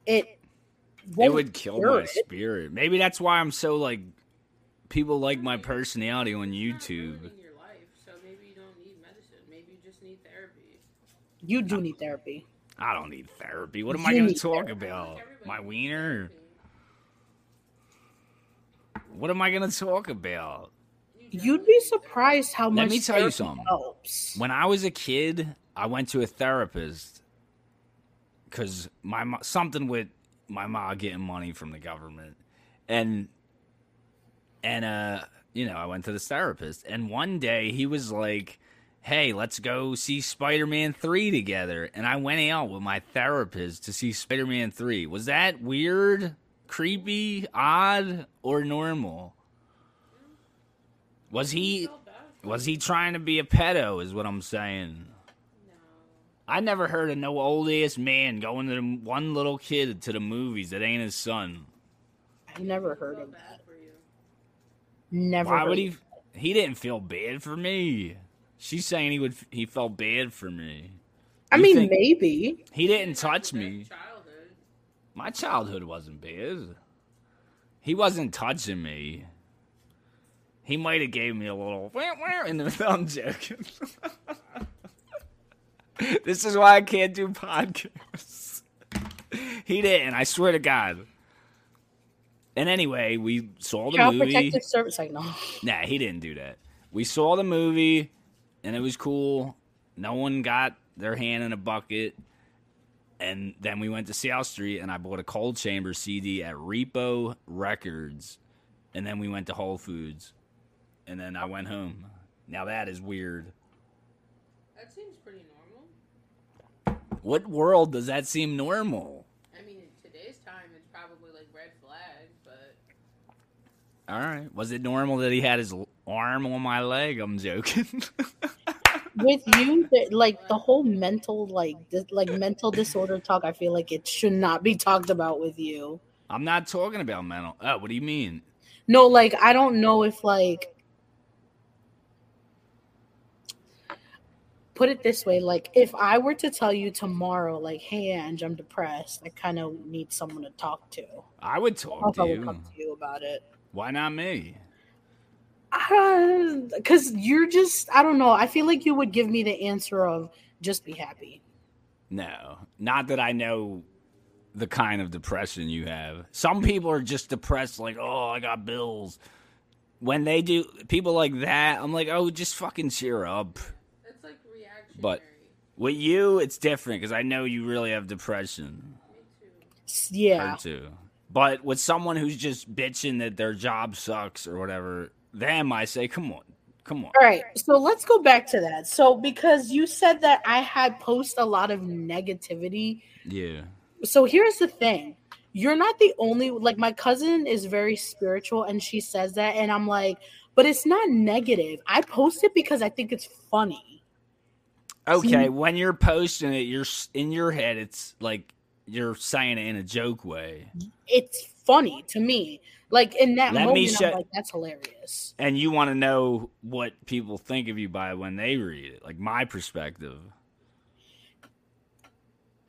It It would kill my it. spirit. Maybe that's why I'm so like people like my personality on YouTube. ruining your life, so maybe you don't need medicine. Maybe you just need therapy. You do need therapy. I don't need therapy. What am You I going to talk therapy. about? My wiener? What am I going to talk about? You'd be surprised how much. Let me tell you therapy something. Helps. When I was a kid, I went to a therapist because my something with my mom getting money from the government, and and uh, you know, I went to this therapist, and one day he was like, "Hey, let's go see Spider Man three together," and I went out with my therapist to see Spider Man three. Was that weird? creepy, odd, or normal? Was he Felt bad for was he trying to be a pedo? Is what I'm saying. No. I never heard of no old ass man going to the, one little kid to the movies that ain't his son. I never heard of that. Never. Why heard would of he? He didn't feel bad for me. She's saying he would. He felt bad for me. I You mean, maybe. He didn't touch me. Childhood. My childhood wasn't bad. He wasn't touching me. He might have gave me a little wah, wah in the I'm joking. this is why I can't do podcasts. He didn't, I swear to God. And anyway, we saw the Child movie. Protective Service. Like, no. Nah, he didn't do that. We saw the movie, and it was cool. No one got their hand in a bucket. And then we went to South Street, and I bought a Coal Chamber CD at Repo Records. And then we went to Whole Foods. And then I went home. Now that is weird. That seems pretty normal. What world does that seem normal? I mean, in today's time, it's probably like red flag, but All right. Was it normal that he had his arm on my leg? I'm joking. With you, like the whole mental, like, dis- like mental disorder talk, I feel like it should not be talked about with you. I'm not talking about mental. Oh, what do you mean? No, like I don't know if like put it this way, like if I were to tell you tomorrow, like, hey Ange, I'm depressed, I kind of need someone to talk to. I would I talk to would you. come to you about it. Why not me? Because you're just, I don't know. I feel like you would give me the answer of just be happy. No, not that I know the kind of depression you have. Some people are just depressed, like, oh, I got bills. When they do, people like that, I'm like, oh, just fucking cheer up. it's like reactionary. But- With you, it's different because I know you really have depression. Me too. Yeah. Her too. But with someone who's just bitching that their job sucks or whatever, them, I say, come on, come on. All right, so let's go back to that. So because you said that I had post a lot of negativity. Yeah. So here's the thing. You're not the only like my cousin is very spiritual and she says that and I'm like, but it's not negative. I post it because I think it's funny. Okay, when you're posting it, you're in your head. It's like you're saying it in a joke way, It's funny to me. Like in that Let me moment, I'm like, that's hilarious. and you want to know what people think of you by when they read it. Like my perspective.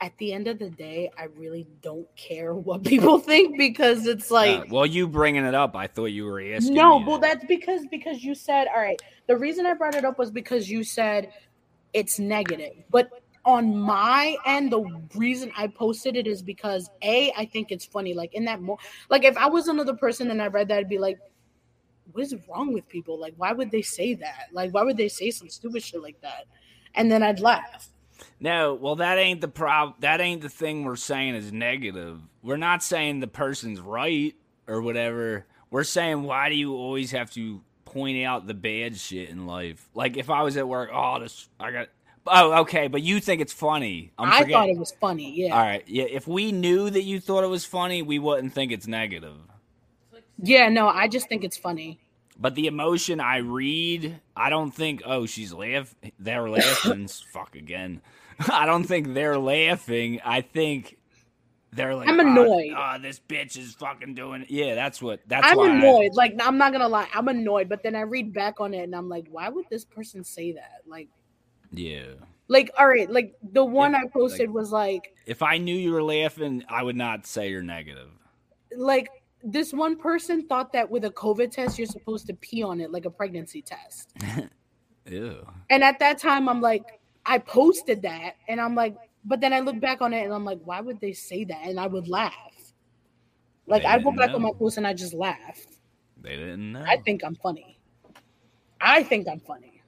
At the end of the day, I really don't care what people think because it's like Uh, well, you bringing it up, I thought you were asking. no well that. that's because because you said all right the reason i brought it up was because you said it's negative but on my end the reason i posted it is because a i think it's funny like in that mo like if i was another person and i read that i'd be like what is wrong with people like why would they say that like why would they say some stupid shit like that and then i'd laugh No, well, that ain't the problem. That ain't the thing we're saying is negative. We're not saying the person's right or whatever. We're saying why do you always have to point out the bad shit in life? Like if I was at work, oh, this I got. Oh, okay, but you think it's funny. I'm i forgetting. thought it was funny yeah All right, yeah. If we knew that you thought it was funny, we wouldn't think it's negative. Yeah no i just think it's funny But the emotion I read, I don't think, oh, she's laughing. They're laughing. Fuck again. I don't think they're laughing. I think they're like, I'm "Oh, annoyed." Oh, this bitch is fucking doing it. Yeah, that's what. That's I'm why I- annoyed. Like I'm not gonna lie, I'm annoyed. But then I read back on it and I'm like, why would this person say that? Like, yeah. like all right, like the one Yeah, I posted was like, If I knew you were laughing, I would not say you're negative. like this one person thought that with a COVID test you're supposed to pee on it like a pregnancy test. Ew. And at that time, I'm like, I posted that, and I'm like, but then I look back on it and I'm like, why would they say that? And I would laugh. Like I go back on my post and I just laugh. They didn't know. I think I'm funny. I think I'm funny.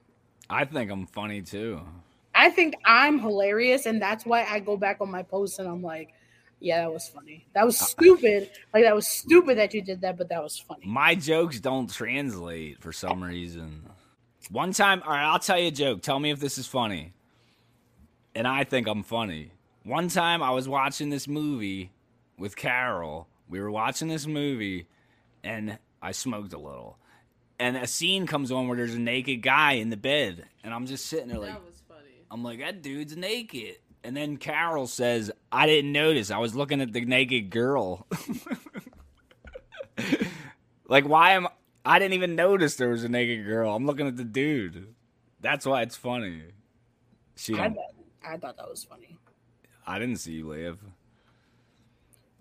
I think I'm funny too. I think I'm hilarious, and that's why I go back on my posts and I'm like, yeah, that was funny. That was stupid. Like that was stupid that you did that, but that was funny. My jokes don't translate for some reason. One time, all right, I'll tell you a joke. Tell me if this is funny. And I think I'm funny. One time I was watching this movie with Carol, We were watching this movie, and I smoked a little. And a scene comes on where there's a naked guy in the bed, and I'm just sitting there like, that was funny. I'm like, that dude's naked. And then Carol says, I didn't notice. I was looking at the naked girl. like, why am I didn't even notice there was a naked girl. I'm looking at the dude. That's why it's funny. She I, don't, I thought that was funny. I didn't see you live.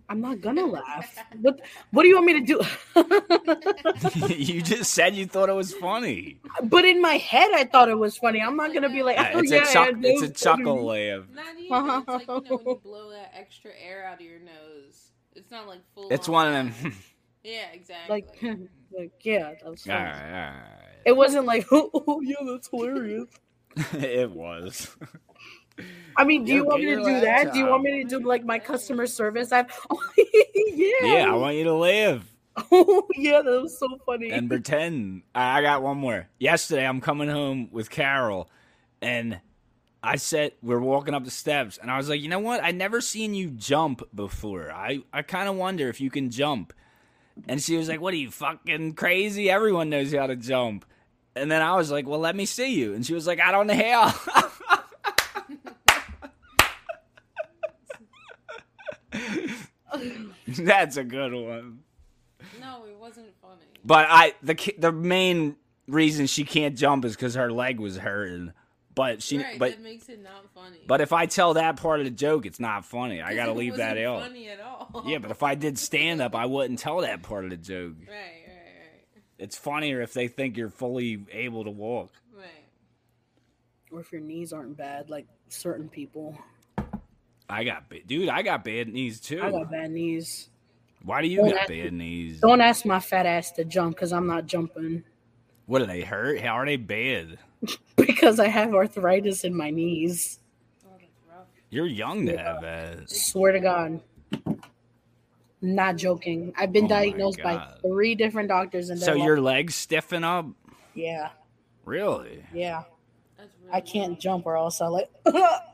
I'm not gonna laugh. What What do you want me to do? you just said you thought it was funny. but in my head, I thought it was funny. I'm not gonna be like, oh it's yeah, a chuck, yeah, it's a chuckle funny. laugh. Not even. It's like you know when you blow that extra air out of your nose. It's not like full. It's on one of them. Yeah, exactly. Like, like yeah, that was all funny. right, all It wasn't like, oh, oh yeah, that's hilarious. it was. I mean, do Yo, you want me to do that? Do you want me to do like my customer service? I, oh, yeah, yeah, I want you to live. Oh yeah, that was so funny. and pretend. I I got one more. Yesterday, I'm coming home with Carol, and I said we're walking up the steps, and I was like, you know what? I never seen you jump before. I I kind of wonder if you can jump. And she was like, "What are you fucking crazy? Everyone knows how to jump." And then I was like, "Well, let me see you." And she was like, "I don't know how." That's a good one. no, it wasn't funny. But I the the main reason she can't jump is because her leg was hurting. But she right, but that makes it not funny. but if I tell that part of the joke, it's not funny. I gotta it leave that wasn't out. Funny at all. Yeah, but if I did stand up, I wouldn't tell that part of the joke. right, right, right, It's funnier if they think you're fully able to walk. right. or if your knees aren't bad, like certain people. I got ba- dude, I got bad knees too. I got bad knees. Why do you Don't got ask- bad knees? Don't ask my fat ass to jump because I'm not jumping What do they hurt? How are they bad? because I have arthritis in my knees. Oh, that's rough. You're young to have that. Swear to God. Not joking. I've been Oh diagnosed by three different doctors and So they're your legs stiffen up? yeah, Really? yeah. That's really I can't rough. jump or else I like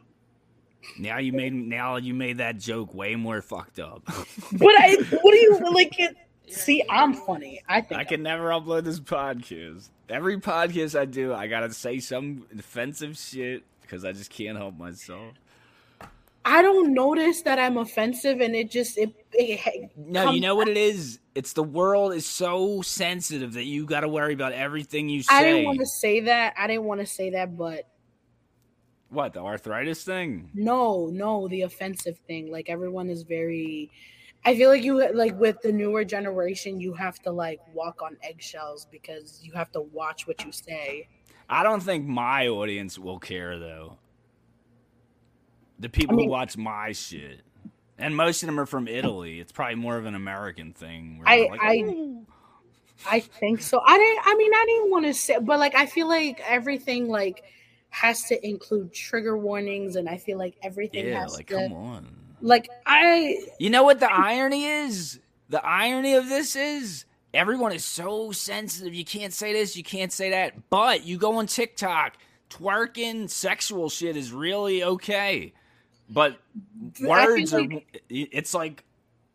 Now you made now you made that joke way more fucked up. But I what do you like it see I'm funny. I think I can never upload this podcast. Every podcast I do, I gotta say some offensive shit because I just can't help myself. I don't notice that I'm offensive and it just it, it No, you know what it is? It's the world is so sensitive that you got to worry about everything you say. I didn't want to say that. I didn't want to say that, but What the arthritis thing? no, no, the offensive thing. Like everyone is very I feel like you like with the newer generation, you have to like walk on eggshells because you have to watch what you say. I don't think my audience will care though. The people mean- who watch my shit, and most of them are from Italy. It's probably more of an American thing. where I- like, I-. I think so. I didn't. I mean, I didn't want to say, but like, I feel like everything like has to include trigger warnings, and I feel like everything yeah, has like to. come on. Like I, You know what the irony is? The irony of this is everyone is so sensitive. You can't say this, you can't say that. But you go on TikTok, twerking, sexual shit is really okay. But words feel are. It's like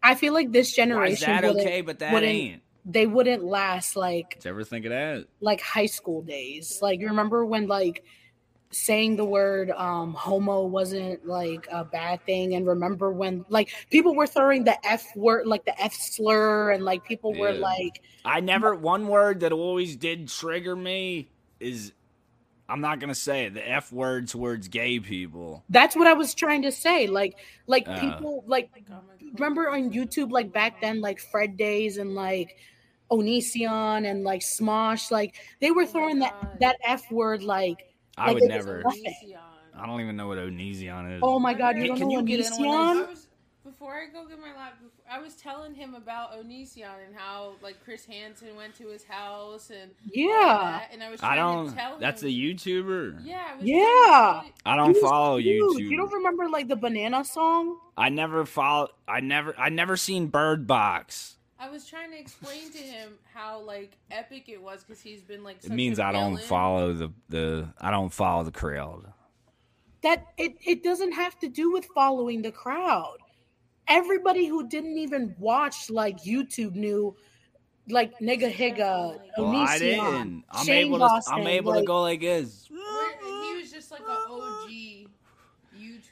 I feel like this why is generation that okay, but that ain't. they wouldn't last like Did you ever think of that? like high school days. Like you remember when like saying the word um homo wasn't like a bad thing and remember when like people were throwing the f word like the f slur and like people were like I never. One word that always did trigger me is. I'm not gonna say it. The F word towards gay people. that's what I was trying to say. Like like Uh. people like Like, oh my God. remember on YouTube like back then like Fred Days and like Onision and like Smosh like they were Oh throwing that that f word like I Like, would never. I don't even know what Onision is. oh my god you Can don't you know get in on Onision? I was before I go get my lap. I was telling him about Onision and how like Chris Hansen went to his house and all Yeah. that, and I was I trying to don't. tell That's him. a YouTuber. yeah. I was Yeah. to I don't He follow huge. YouTube. You don't remember like the banana song? I never follow. I never. I never seen Bird Box. I was trying to explain to him how like epic it was because he's been like. It such means a I don't follow the the. I don't follow the crowd. That it, it doesn't have to do with following the crowd. everybody who didn't even watch like YouTube knew like nigahiga, Well, oh, I didn't. I'm Shane able to. I'm Dawson, able to go like this. He was just like an OG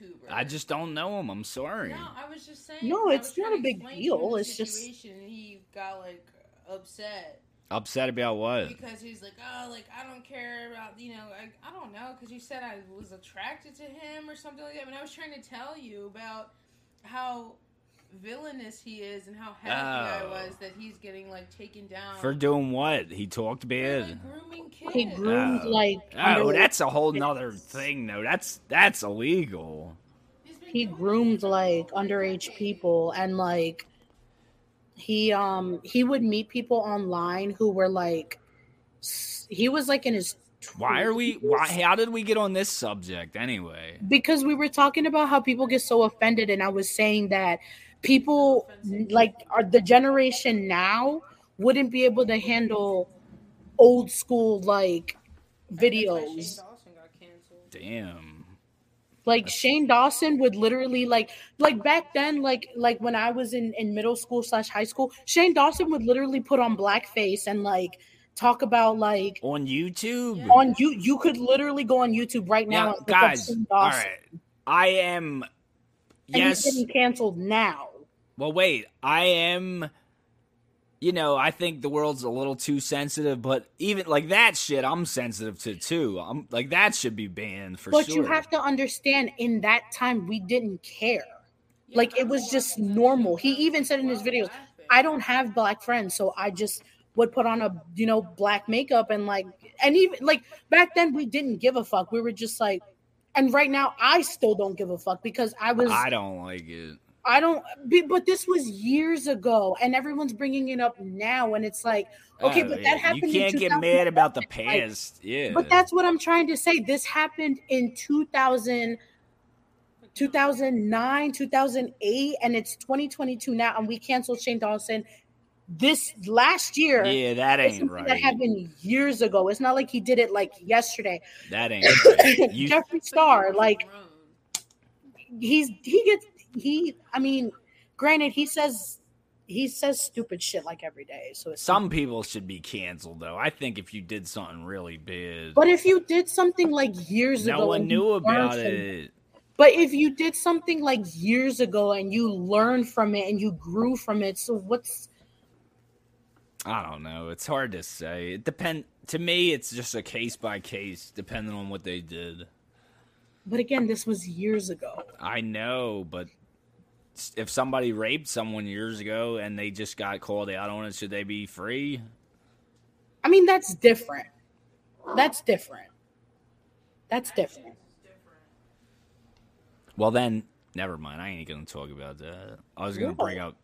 YouTuber. I just don't know him. I'm sorry. No, I was just saying. No, it's not a big deal, it's just- situation, he got like upset Upset about what? because he's like, oh, like I don't care about you know, I, I don't know, because you said I was attracted to him or something like that. But I was trying to tell you about how villainous he is and how happy Oh. I was that he's getting like taken down For doing what? He talked bad. like, grooming kids. he groomed Oh. like Oh, that's a whole nother thing, though. That's that's illegal. He's been he doing groomed like underage people and like he um he would meet people online who were like he was like in his Why are we? Why? How did we get on this subject anyway? because we were talking about how people get so offended and i was saying that people like are the generation now wouldn't be able to handle old school like That's why Shane videos Dawson got canceled. Damn. like shane dawson would literally like like back then like like when i was in in middle school slash high school shane dawson would literally put on blackface and like talk about like On YouTube. On you you could literally go on youtube right now Now, and guys. Shane Dawson, right. I am. and Yes. he's getting canceled now Well, wait. I am. You know, I think the world's a little too sensitive, but even like that shit, I'm sensitive to too. I'm like that should be banned for but sure. But you have to understand in that time we didn't care Like, it was was just normal. He even said in his videos, i don't have black friends so i just would put on a you know black makeup and like and even like back then we didn't give a fuck we were just like and right now i still don't give a fuck because i was I don't like it. I don't, be- but this was years ago, and everyone's bringing it up now, and it's like, okay, Oh, but yeah. that uh, happened. You can't get mad about the Like, past. yeah. But that's what I'm trying to say. This happened in 2000, 2009, 2008, and it's 2022 now, and we canceled Shane Dawson this last year. yeah, that ain't right. That happened years ago. It's not like he did it like yesterday. That ain't right. You, Jeffree Star, like he's he gets he. I mean, granted, he says he says stupid shit like every day. So it's some people should be canceled, though. I think if you did something really big, But if you did something like years no ago, no one knew about from- it. But if you did something like years ago and you learned from it and you grew from it, so what's I don't know. It's hard to say. It depend. To me, it's just a case by case, depending on what they did. but again, this was years ago. I know, but if somebody raped someone years ago and they just got called out on it, should they be free? I mean, that's different. That's different. That's different. Well, then, never mind. I ain't gonna talk about that. I was gonna bring up.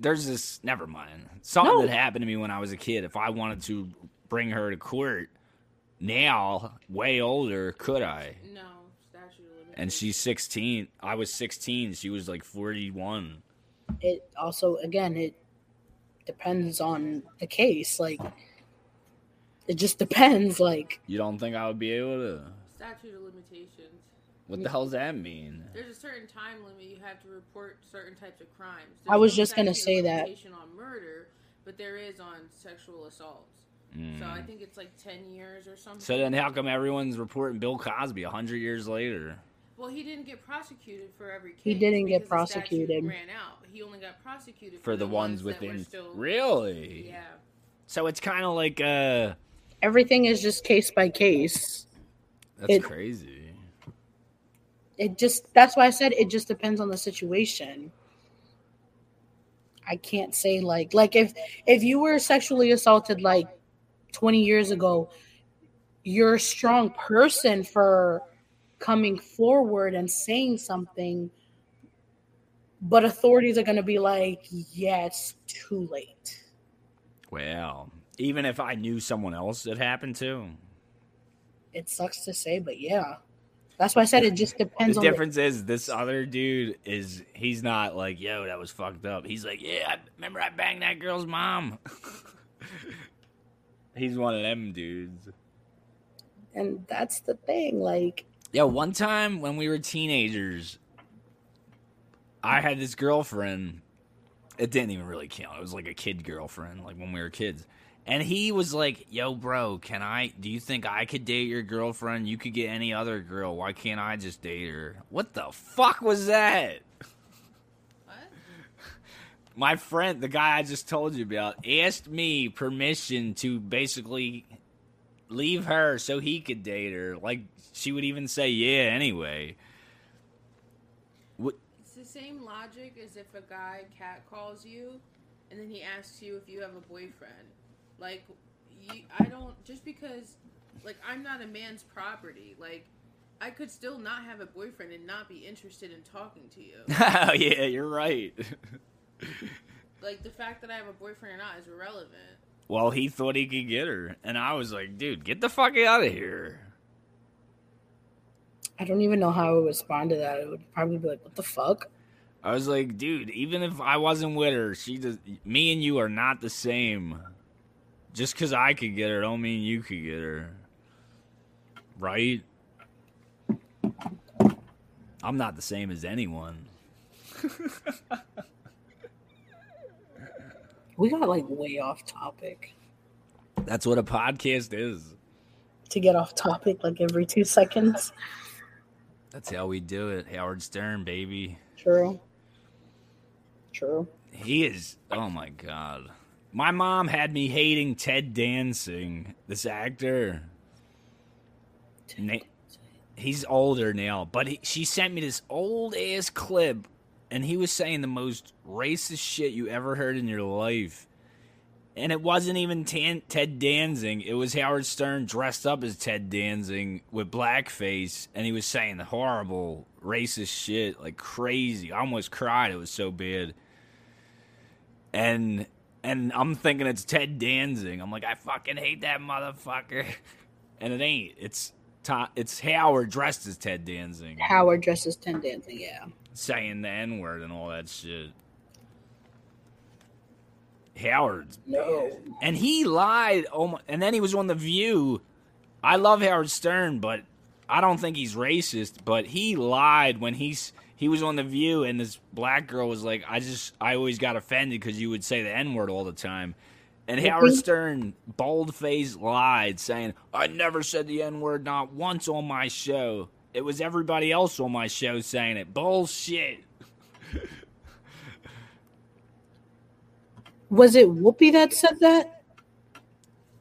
There's this. Never mind. Something No. that happened to me when I was a kid. If I wanted to bring her to court now, way older, could I? No, statute of limitations. And she's 16. I was 16. She was like 41. It also, again, it depends on the case. Like, it just depends. Like, You don't think I would be able to? statute of limitations. What the hell does that mean? There's a certain time limit you have to report certain types of crimes. I was no just gonna say that. limitation on murder, but there is on sexual assaults. Mm. So I think it's like ten years or something. So then, how come everyone's reporting Bill Cosby a hundred years later? Well, he didn't get prosecuted for every case. He didn't get because the statute prosecuted. Ran out. He only got prosecuted For the ones that were within, Still, really? Yeah. So it's kind of like uh, everything is just case by case. that's It- crazy. It just, that's why I said it just depends on the situation. I can't say like like if if you were sexually assaulted like 20 years ago, you're a strong person for coming forward and saying something, but authorities are going to be like, yeah, it's too late. Well, even if I knew someone else that happened to, It sucks to say, but yeah. That's why I said it just depends the on the, difference is this other dude is he's not like yo that was fucked up. He's like yeah, I remember I banged that girl's mom. he's one of them dudes. and that's the thing like Yeah, one time when we were teenagers, I had this girlfriend. It didn't even really count. It was like a kid girlfriend, like when we were kids. And he was like, "Yo, bro, can I? Do you think I could date your girlfriend? You could get any other girl. Why can't I just date her? What the fuck was that?" What? My friend, the guy I just told you about, asked me permission to basically leave her so he could date her. Like she would even say yeah anyway. What? It's the same logic as if a guy cat calls you, and then he asks you if you have a boyfriend. Like, you, I don't just because, like, I'm not a man's property. Like, I could still not have a boyfriend and not be interested in talking to you. oh yeah, you're right. like, the fact that I have a boyfriend or not is irrelevant. Well, he thought he could get her, and I was like, dude, get the fuck out of here. I don't even know how I would respond to that. It would probably be like, "What the fuck?" I was like, dude, even if I wasn't with her, she does. Me and you are not the same. Just because I could get her, don't mean you could get her. Right? I'm not the same as anyone. We got like way off topic. That's what a podcast is. To get off topic like every two seconds. That's how we do it. Howard Stern, baby. True. True. He is. Oh my god. My mom had me hating Ted Danson, this actor. Na- he's older now, but he, she sent me this old ass clip, and he was saying the most racist shit you ever heard in your life. And it wasn't even Tan- Ted Danson. It was Howard Stern dressed up as Ted Danson with blackface, and he was saying the horrible racist shit, like crazy. I almost cried. It was so bad. And and I'm thinking it's Ted Danson. I'm like, I fucking hate that motherfucker. And it ain't. It's Ta- it's Howard dressed as Ted Danson, Howard dresses Ted Danson, yeah. Saying the N word and all that shit. Howard's No. and he lied. Oh my! And then he was on the View. I love Howard Stern, but I don't think he's racist. But he lied when he's he was on the View, and this black girl was like, "I just I always got offended because you would say the N word all the time." And Howard Stern, bold faced, lied, saying, "I never said the N word, not once on my show. It was everybody else on my show saying it. Bullshit." Was it Whoopi that said that?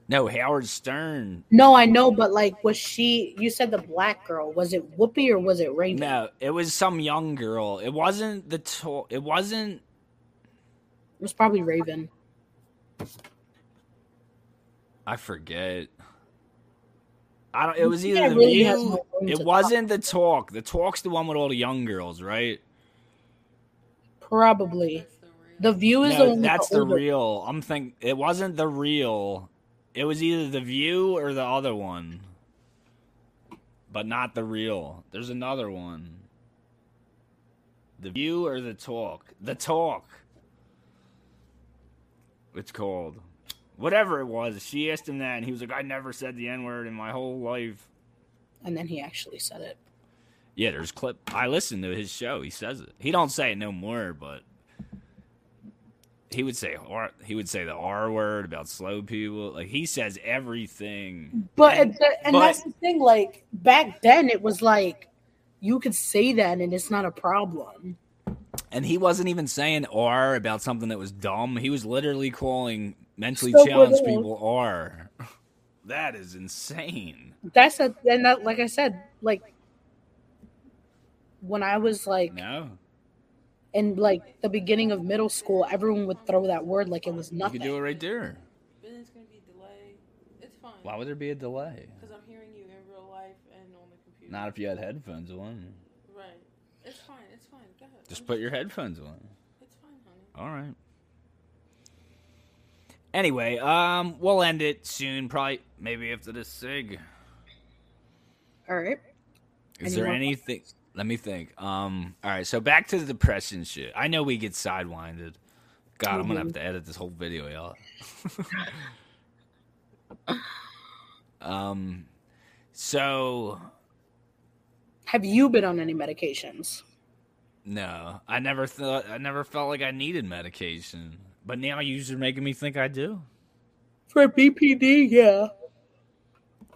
No, Howard Stern. No, I know, but like, was she? You said the black girl. Was it Whoopi or was it Raven? No, it was some young girl. It wasn't the to- it wasn't It was probably Raven. I forget. I don't it was either yeah, the really view. It wasn't the talk. The talk's the one with all the young girls, right? Probably. The View is the No, one. that's the older- real. I'm think it wasn't the real. It was either the view or the other one. But not the real. There's another one. The view or the talk? The talk. It's called. Whatever it was. She asked him that and he was like, I never said the N word in my whole life. And then he actually said it. Yeah, there's clip. I listened to his show. He says it. He don't say it no more, but he would say R, he would say the R word about slow people. Like he says everything. But And- and, and but- that's the thing. Like back then, it was like you could say that and it's not a problem. And he wasn't even saying R about something that was dumb. He was literally calling mentally Stupid challenged people are. That is insane. That's a and that like I said, like when I was like No, in like the beginning of middle school, everyone would throw that word like it was nothing. you nothing. could do it right there. But it's gonna be delay. It's fine. Why would there be a delay? Because I'm hearing you in real life and on the computer. Not if you had headphones on. Right. It's fine. It's fine. Go ahead. Just I'm put your headphones on. It's fine, honey. All right. Anyway, um, we'll end it soon. Probably, maybe after this sig. All right. Is Any there anything? Let me think. Um, all right. So back to the depression shit. I know we get sidewinded. God, I'm gonna have to edit this whole video out. um, so Have you been on any medications? No, I never thought. I never felt like I needed medication, but now you're making me think I do. For BPD, yeah.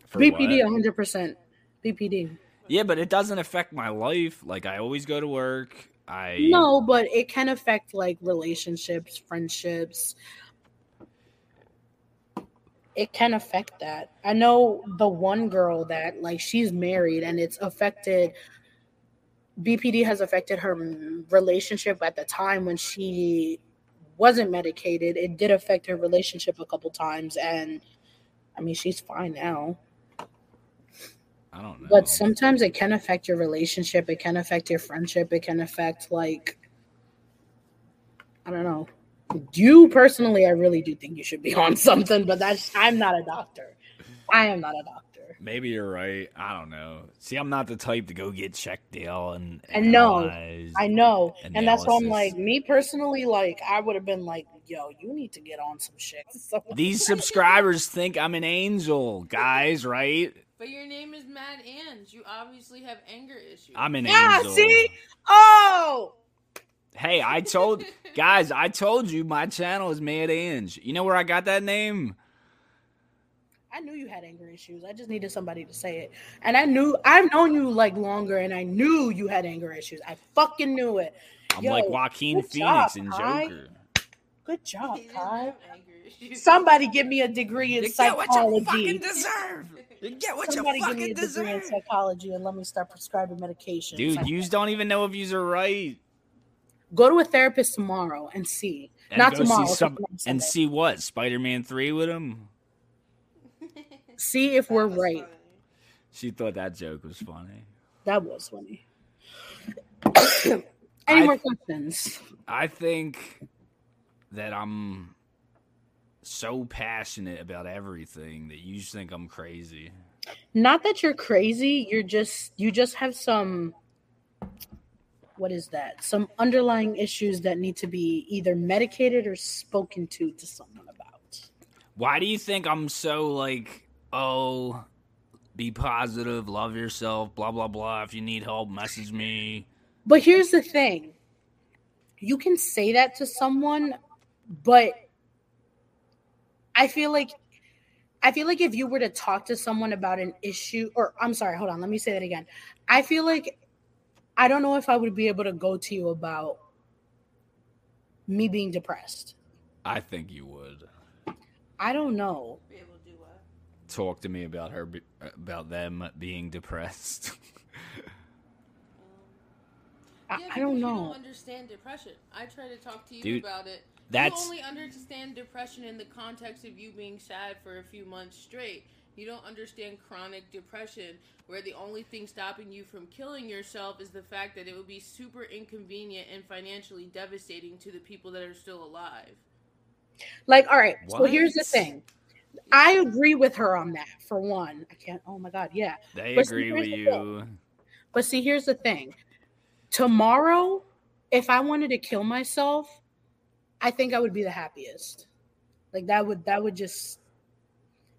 For BPD, what? 100%. BPD. Yeah, but it doesn't affect my life. Like I always go to work. I No, but it can affect like relationships, friendships. It can affect that. I know the one girl that like she's married and it's affected BPD has affected her relationship at the time when she wasn't medicated. It did affect her relationship a couple times and I mean she's fine now. I don't know. But sometimes it can affect your relationship. It can affect your friendship. It can affect like I don't know. You personally, I really do think you should be on something, but that's I'm not a doctor. I am not a doctor. Maybe you're right. I don't know. See, I'm not the type to go get checked out and I know. I know. And that's why I'm like, me personally, like I would have been like, yo, you need to get on some shit. So, These subscribers think I'm an angel, guys. Right? But your name is Mad Ange. You obviously have anger issues. I'm an yeah, angel. Yeah, see? Oh, Hey, I told guys, I told you my channel is Mad Ange. You know where I got that name? I knew you had anger issues. I just needed somebody to say it. And I knew I've known you like longer and I knew you had anger issues. I fucking knew it. I'm Yo, like Joaquin Phoenix job, in Ty. Joker. Good job, He doesn't Ty. have anger issues. Somebody give me a degree in psychology. You get what you fucking psychology. deserve. You get what Somebody you give me fucking a degree in psychology and let me start prescribing medication. Dude, you don't even know if yous are right. go to a therapist tomorrow and see. And Not tomorrow. See some, and see what Spider-Man three with him. See if That we're right. funny. She thought that joke was funny. That was funny. Any I- more questions? I think that I'm so passionate about everything that you just think I'm crazy. Not that you're crazy. You're just you just have some. What is that? Some underlying issues that need to be either medicated or spoken to to someone about. Why do you think I'm so like, oh, be positive, love yourself, blah blah blah. If you need help, message me. But here's the thing. You can say that to someone, but I feel like I feel like if you were to talk to someone about an issue or I'm sorry, hold on, let me say that again. I feel like I don't know if I would be able to go to you about me being depressed. I think you would I don't know. Be able to do what? Talk to me about her be- about them being depressed. I, Yeah, I don't because You know. don't understand depression. I try to talk to you Dude, about it. that's- you only understand depression in the context of you being sad for a few months straight. You don't understand chronic depression, where the only thing stopping you from killing yourself is the fact that it would be super inconvenient and financially devastating to the people that are still alive. Like, all right, so here's the thing. I agree with her on that for one. I can't oh my god, yeah. they But see, agree with here's the thing. you. But see, here's the thing. Tomorrow, if I wanted to kill myself, I think I would be the happiest. Like that would that would just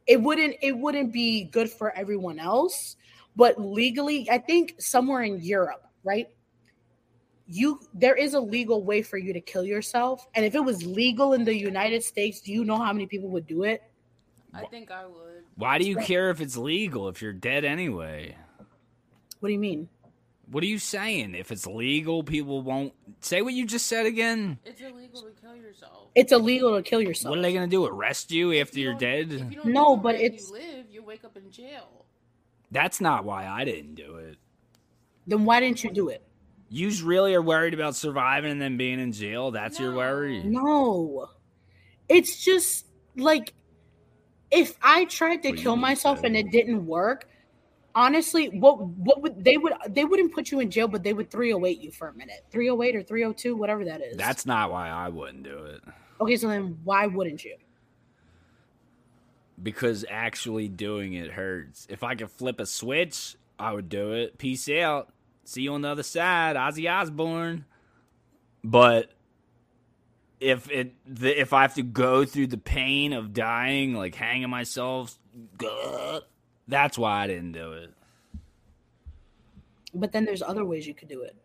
it wouldn't it wouldn't be good for everyone else, but legally, I think somewhere in Europe, right? You there is a legal way for you to kill yourself. And if it was legal in the United States, do you know how many people would do it? I think I would. Why do you care if it's legal if you're dead anyway? What do you mean? What are you saying? If it's legal, people won't say what you just said again. It's illegal to kill yourself. It's illegal to kill yourself. What are they gonna do? Arrest you If after you you're don't- dead? If you don't No, but when it's- you live. You wake up in jail. That's not why I didn't do it. Then why didn't you do it? You really are worried about surviving and then being in jail. That's your worry. No. It's just like if I tried to What do you kill myself and it didn't work, honestly, what what would they would they wouldn't put you in jail, but they would 308 you for a minute. 308 or 302, whatever that is. That's not why I wouldn't do it. okay, so then why wouldn't you? Because actually doing it hurts. If I could flip a switch, I would do it. Peace out. See you on the other side, Ozzy Osbourne. But if it the, if I have to go through the pain of dying, like hanging myself, that's why I didn't do it. But then there's other ways you could do it.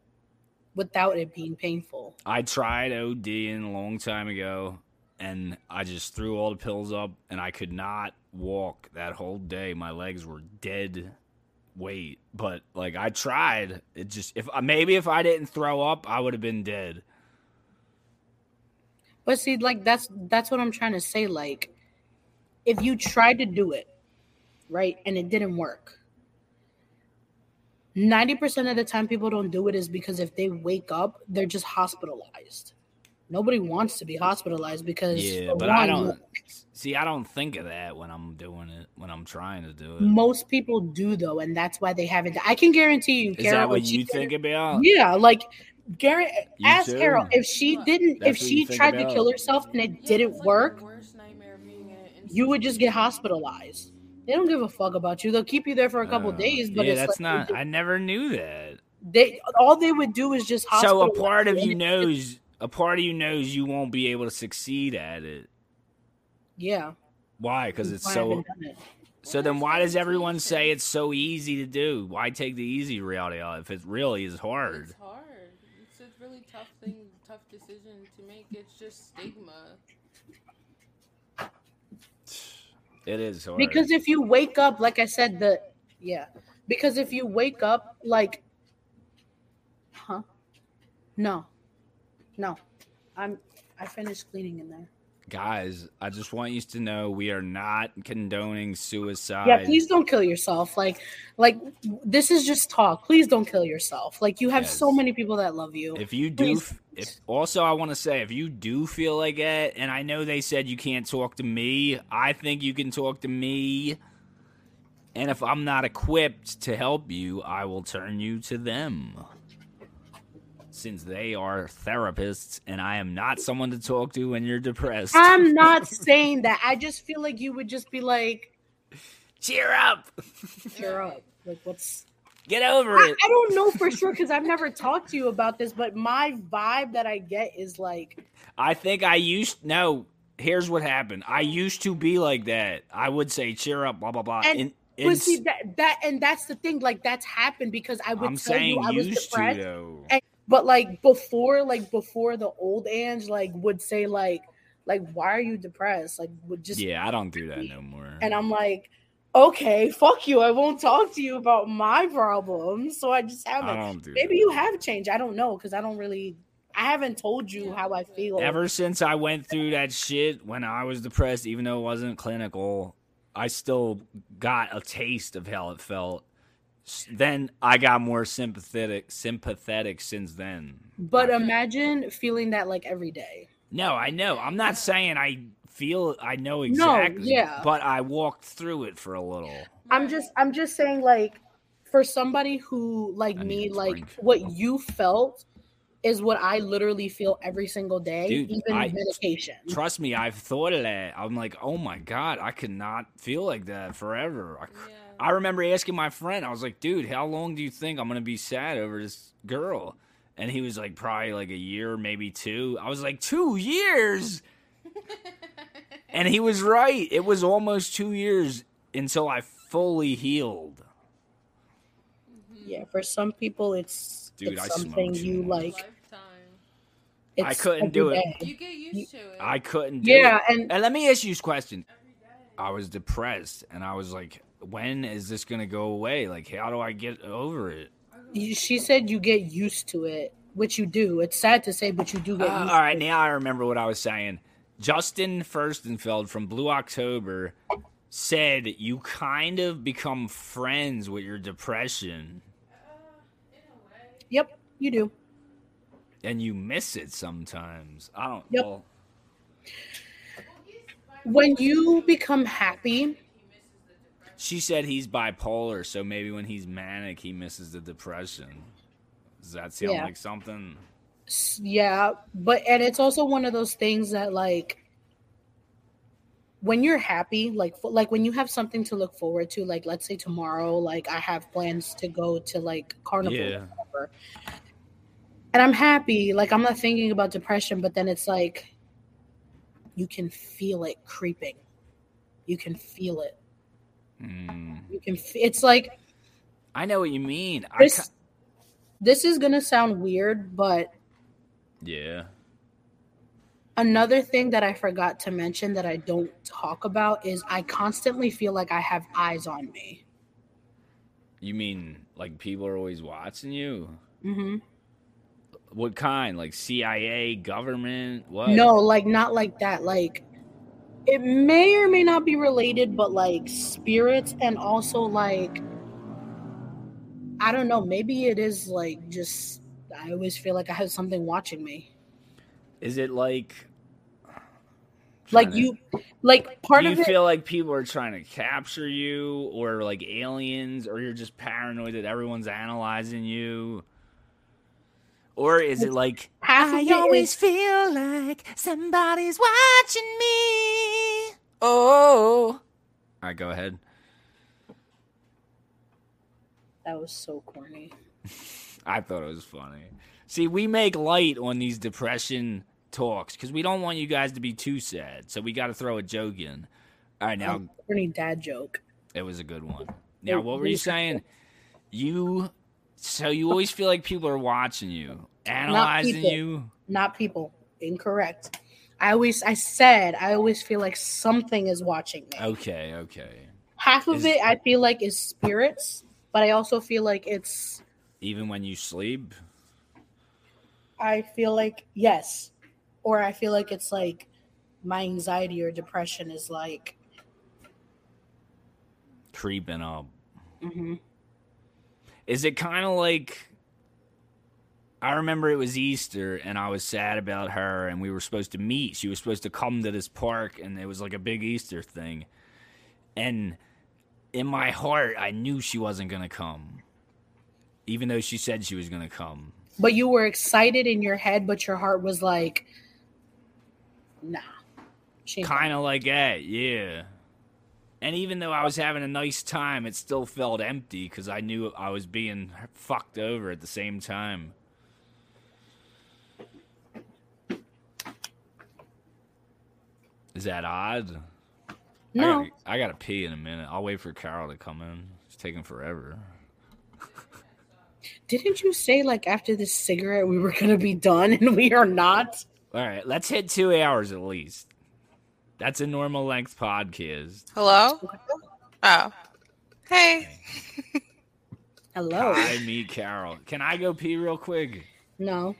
without it being painful. I tried ODing a long time ago, and I just threw all the pills up, and I could not walk that whole day. My legs were dead weight, but like I tried. It just if uh, maybe if I didn't throw up, I would have been dead. But see, like that's that's what I'm trying to say. Like, if you tried to do it, right, and it didn't work, 90% of the time people don't do it is because if they wake up, they're just hospitalized. Nobody wants to be hospitalized because Yeah, but I don't see. I don't think of that when I'm doing it. When I'm trying to do it, Most people do though, and that's why they haven't. I can guarantee you, is Carol. that what you think about? Yeah, like Garrett, You ask too? Carol if she didn't, That's if she think tried to kill herself and it didn't work, the worst nightmare being in- in you would just get hospitalized. They don't give a fuck about you. They'll keep you there for a couple Uh, days, but yeah, it's that's like, not. I never knew that. They all they would do is just So a part of you it- knows. A part of you knows you won't be able to succeed at it. Yeah, Why? Because it's I so. it. So then, why does everyone say it's so easy to do? Why take the easy route out if it really is hard? It's hard. It's a really tough thing, tough decision to make. It's just stigma. It is hard. Because if you wake up, like I said, the yeah, because if you wake up like, huh? No, no, I'm. I finished cleaning in there. Guys, I just want you to know we are not condoning suicide. Yeah, please don't kill yourself. Like, like this is just talk. Please don't kill yourself. Like you have Yes. so many people that love you. If you do, if also I want to say, if you do feel like it, and I know they said you can't talk to me, I think you can talk to me. And if I'm not equipped to help you, I will turn you to them. Since they are therapists, and I am not someone to talk to when you're depressed. I'm not saying that. I just feel like you would just be like, Cheer up! cheer up. Like what's Get over I, it. I don't know for sure because I've never talked to you about this, but my vibe that I get is like I think I used no. Here's what happened. I used to be like that. I would say cheer up, blah blah blah. And- but see that that and that's the thing, like that's happened because I would I'm tell you I was depressed. to. And- But like before, like before the old Ange like would say like like why are you depressed? Like would just yeah, I don't do that no more. and I'm like, okay, fuck you. I won't talk to you about my problems. So I just haven't. do Maybe that. you have changed. I don't know because I don't really. I haven't told you how I feel. Ever since I went through that shit when I was depressed, even though it wasn't clinical, I still got a taste of how it felt. S- Then I got more sympathetic, sympathetic since then. But imagine feeling that like every day. No, I know. I'm not saying I feel I know exactly. no, yeah. But I walked through it for a little. I'm just I'm just saying like for somebody who like I me like drink. what you felt is what I literally feel every single day, Dude, even I- medication. Trust me, I've thought of that. I'm like, oh my god, I could not feel like that forever. I, Yeah. I remember asking my friend, I was like, dude, how long do you think I'm gonna be sad over this girl? And he was like, probably like a year, maybe two. I was like, two years? And he was right. It was almost two years until I fully healed. Mm-hmm. Yeah, for some people it's Dude, it's something you too like. It's I couldn't do it. day. You get used to it. I couldn't do Yeah, it. and And let me ask you this question. I was depressed and I was like, when is this gonna go away? Like, how do I get over it? she said you get used to it, which you do. It's sad to say, but you do get Uh, used all right, now I remember what I was saying. Justin Furstenfeld from Blue October said you kind of become friends with your depression Yep, you do. and you miss it sometimes. I don't Yep. well, When you become happy, she said he's bipolar, so maybe when he's manic he misses the depression. Does that sound Yeah. like something? yeah, but and it's also one of those things that like when you're happy, like like when you have something to look forward to, like let's say tomorrow, like I have plans to go to like carnival Yeah. or whatever. And I'm happy, like I'm not thinking about depression, but then it's like you can feel it creeping. You can feel it. Hmm. You can it's like I know what you mean. I Chris ki- this is gonna sound weird, but Yeah. another thing that I forgot to mention that I don't talk about is I constantly feel like I have eyes on me. You mean like people are always watching you? hmm What kind? Like CIA, government? What? No, like not like that. Like it may or may not be related, but like spirits and also like I don't know, maybe it is like just I always feel like I have something watching me. Is it like Like to- you like part you of it You feel like people are trying to capture you or like aliens or you're just paranoid that everyone's analyzing you? Or is it like half always it is- feel like somebody's watching me? Oh. All right, go ahead. that was so corny. I thought it was funny. See, we make light on these depression talks because we don't want you guys to be too sad. So we got to throw a joke in. All right, now corny dad joke. it was a good one. Now, what were you saying? You, so you always feel like people are watching you, analyzing people. you. Not people. Incorrect. I always I said I always feel like something is watching me. Okay, okay. Half of Is- it I feel like is spirits, but I also feel like it's Even when you sleep. I feel like yes, or I feel like it's like my anxiety or depression is like creeping up. mhm. Is it kind of like I remember it was Easter and I was sad about her and we were supposed to meet. She was supposed to come to this park and it was like a big Easter thing. And in my heart, I knew she wasn't going to come. Even though she said she was going to come. but you were excited in your head, but your heart was like, nah. She Kind of like that, yeah. And even though I was having a nice time, it still felt empty because I knew I was being fucked over at the same time. Is that odd? No, I gotta, I gotta pee in a minute. I'll wait for Carol to come in. It's taking forever. didn't you say like after this cigarette we were gonna be done and we are not? All right, let's hit two hours at least. That's a normal length podcast. Hello? Oh. Hey. Hello. I me, Carol. Can I go pee real quick? No.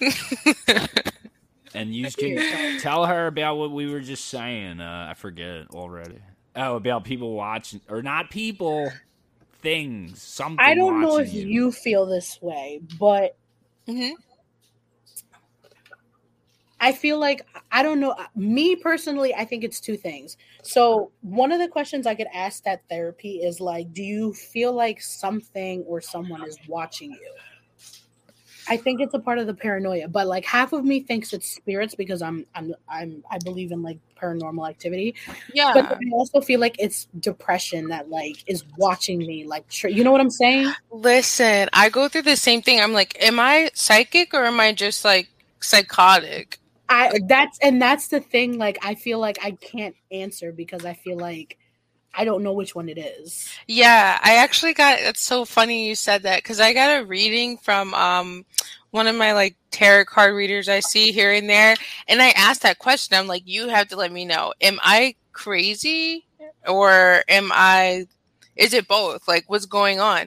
And you can tell her about what we were just saying. Uh, I forget already. Oh, about people watching, or not people, things, something. I don't know if watching you. feel this way, but hmm I feel like I don't know. Me personally, I think it's two things. So one of the questions I get asked that therapy is like, do you feel like something or someone is watching you? I think it's a part of the paranoia, but like half of me thinks it's spirits because I'm I'm I'm I believe in like paranormal activity, Yeah. but I also feel like it's depression that like is watching me. Like, you know what I'm saying? Listen, I go through the same thing. I'm like, am I psychic or am I just like psychotic? I that's and that's the thing. Like I feel like I can't answer because I feel like I don't know which one it is. Yeah, I actually got it's so funny you said that because I got a reading from um one of my like tarot card readers I see here and there, and I asked that question. I'm like, you have to let me know. Am I crazy or am I is it both? Like what's going on?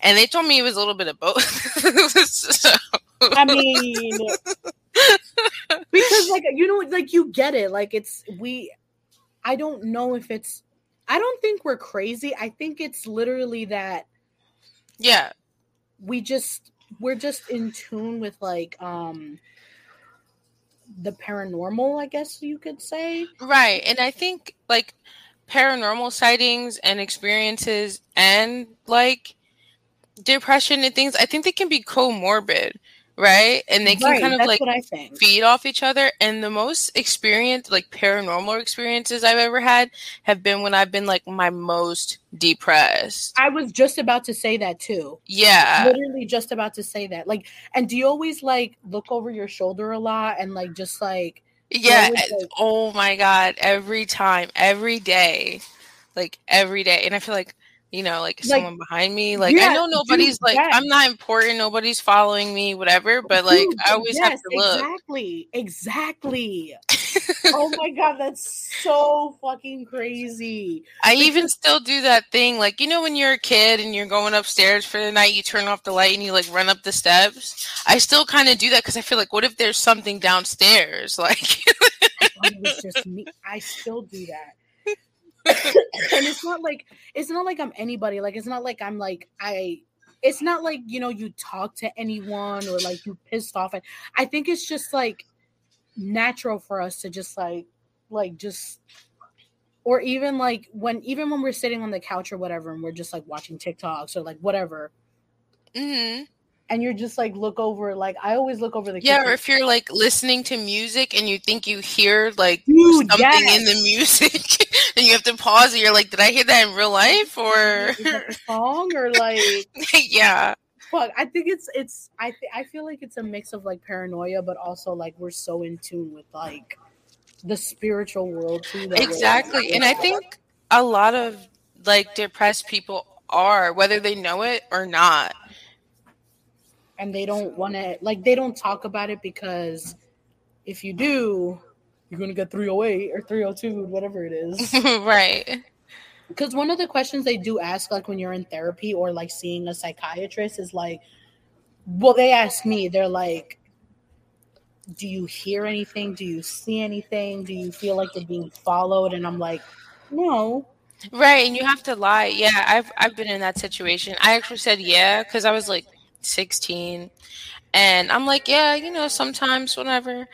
And they told me it was a little bit of both. So- I mean, because like you know, like you get it. Like it's we. I don't know if it's. I don't think we're crazy. I think it's literally that yeah. we just we're just in tune with like um the paranormal. I guess you could say. Right. And I think like paranormal sightings and experiences and like depression and things, I think they can be comorbid, right? And they can Right, kind of like what I think. feed off each other. And the most experience, like paranormal experiences I've ever had have been when I've been like my most depressed. I was just about to say that too. Yeah. literally just about to say that. Like, and do you always like look over your shoulder a lot and like just like Yeah. always, like- Oh my God. Every time, every day, like every day. And I feel like you know, like, Like, someone behind me. Like I know nobody's like yes. I'm not important, nobody's following me, whatever. But like Dude, I always have to look. Exactly. Exactly. oh my god, that's so fucking crazy. I even still do that thing, like you know, when you're a kid and you're going upstairs for the night, you turn off the light and you like run up the steps. I still kind of do that because I feel like, what if there's something downstairs? Like, I it was just me. I still do that. And it's not like it's not like I'm anybody. Like it's not like I'm like I it's not like you know you talk to anyone or like you pissed off and I think it's just like natural for us to just like like just or even like when even when we're sitting on the couch or whatever and we're just like watching TikToks or like whatever hmm and you're just like look over like I always look over the yeah, or if you're like listening to music and you think you hear like Dude, something yes. in the music and you have to pause and you're like, did I hear that in real life or Is that the song or like yeah. fuck i think it's it's i th- i feel like it's a mix of like paranoia but also like we're so in tune with like the spiritual world too Exactly. And I think a lot of like depressed people are, whether they know it or not. and they don't want to like they don't talk about it because if you do you're gonna get 308 or 302 whatever it is right. because one of the questions they do ask like when you're in therapy or like seeing a psychiatrist is like well they ask me they're like do you hear anything do you see anything do you feel like you're being followed and i'm like no Right, and you have to lie. Yeah, I've I've been in that situation. I actually said yeah because I was like 16, and I'm like, yeah, you know, sometimes whenever.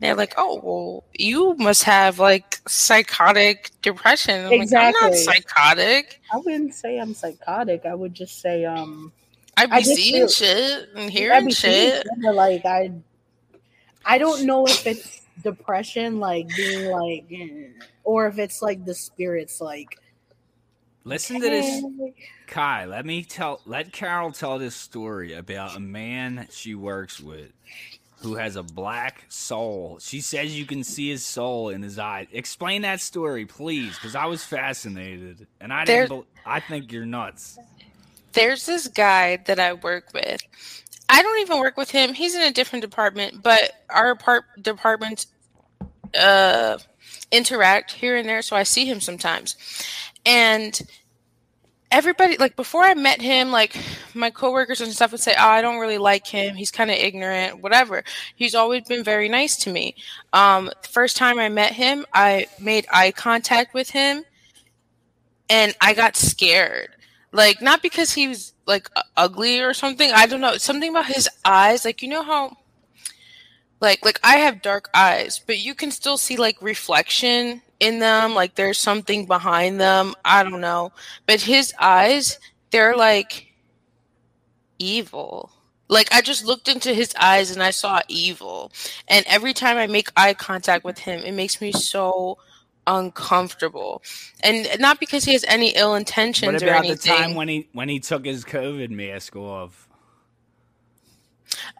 They're like, oh well, you must have like psychotic depression. I'm like, I'm not psychotic. i wouldn't say i'm psychotic i would just say um I be I seeing feel- shit and I'd hearing be shit. shit, but like i i don't know if it's depression like being like or if it's like the spirits like Listen to this, Kai. Let me tell. Let Carol tell this story about a man she works with who has a black soul. She says you can see his soul in his eye. Explain that story, please, because I was fascinated, and I There- didn't. Be- I think you're nuts. There's this guy that I work with. I don't even work with him. He's in a different department, but our part departments uh interact here and there, so I see him sometimes. And everybody like before I met him, like my coworkers and stuff would say, "Oh, I don't really like him. He's kind of ignorant, whatever." He's always been very nice to me. Um the first time I met him, I made eye contact with him and I got scared. Like not because he was like ugly or something. I don't know. Something about his eyes, like you know how like like I have dark eyes, but you can still see like reflection in them, like there's something behind them. I don't know. But his eyes, they're like evil. Like I just looked into his eyes and I saw evil. And every time I make eye contact with him, it makes me so uncomfortable. And not because he has any ill intentions What or about the time when he when he took his COVID mask off?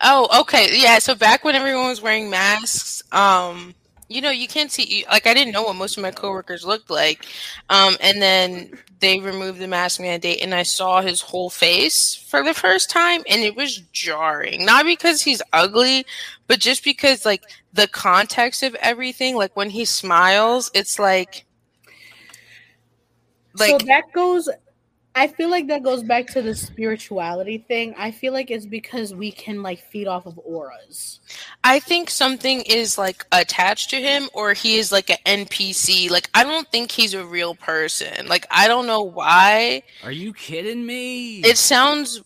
Oh, okay. Yeah, so back when everyone was wearing masks, um, you know, you can't see like I didn't know what most of my coworkers looked like. Um, and then they removed the mask mandate and I saw his whole face for the first time and it was jarring. Not because he's ugly, but just because like the context of everything, like when he smiles, it's like like so that goes i feel like that goes back to the spirituality thing i feel like it's because we can like feed off of auras I think something is like attached to him or he is like an NPC. Like I don't think he's a real person. Like I don't know why. Are you kidding me? It sounds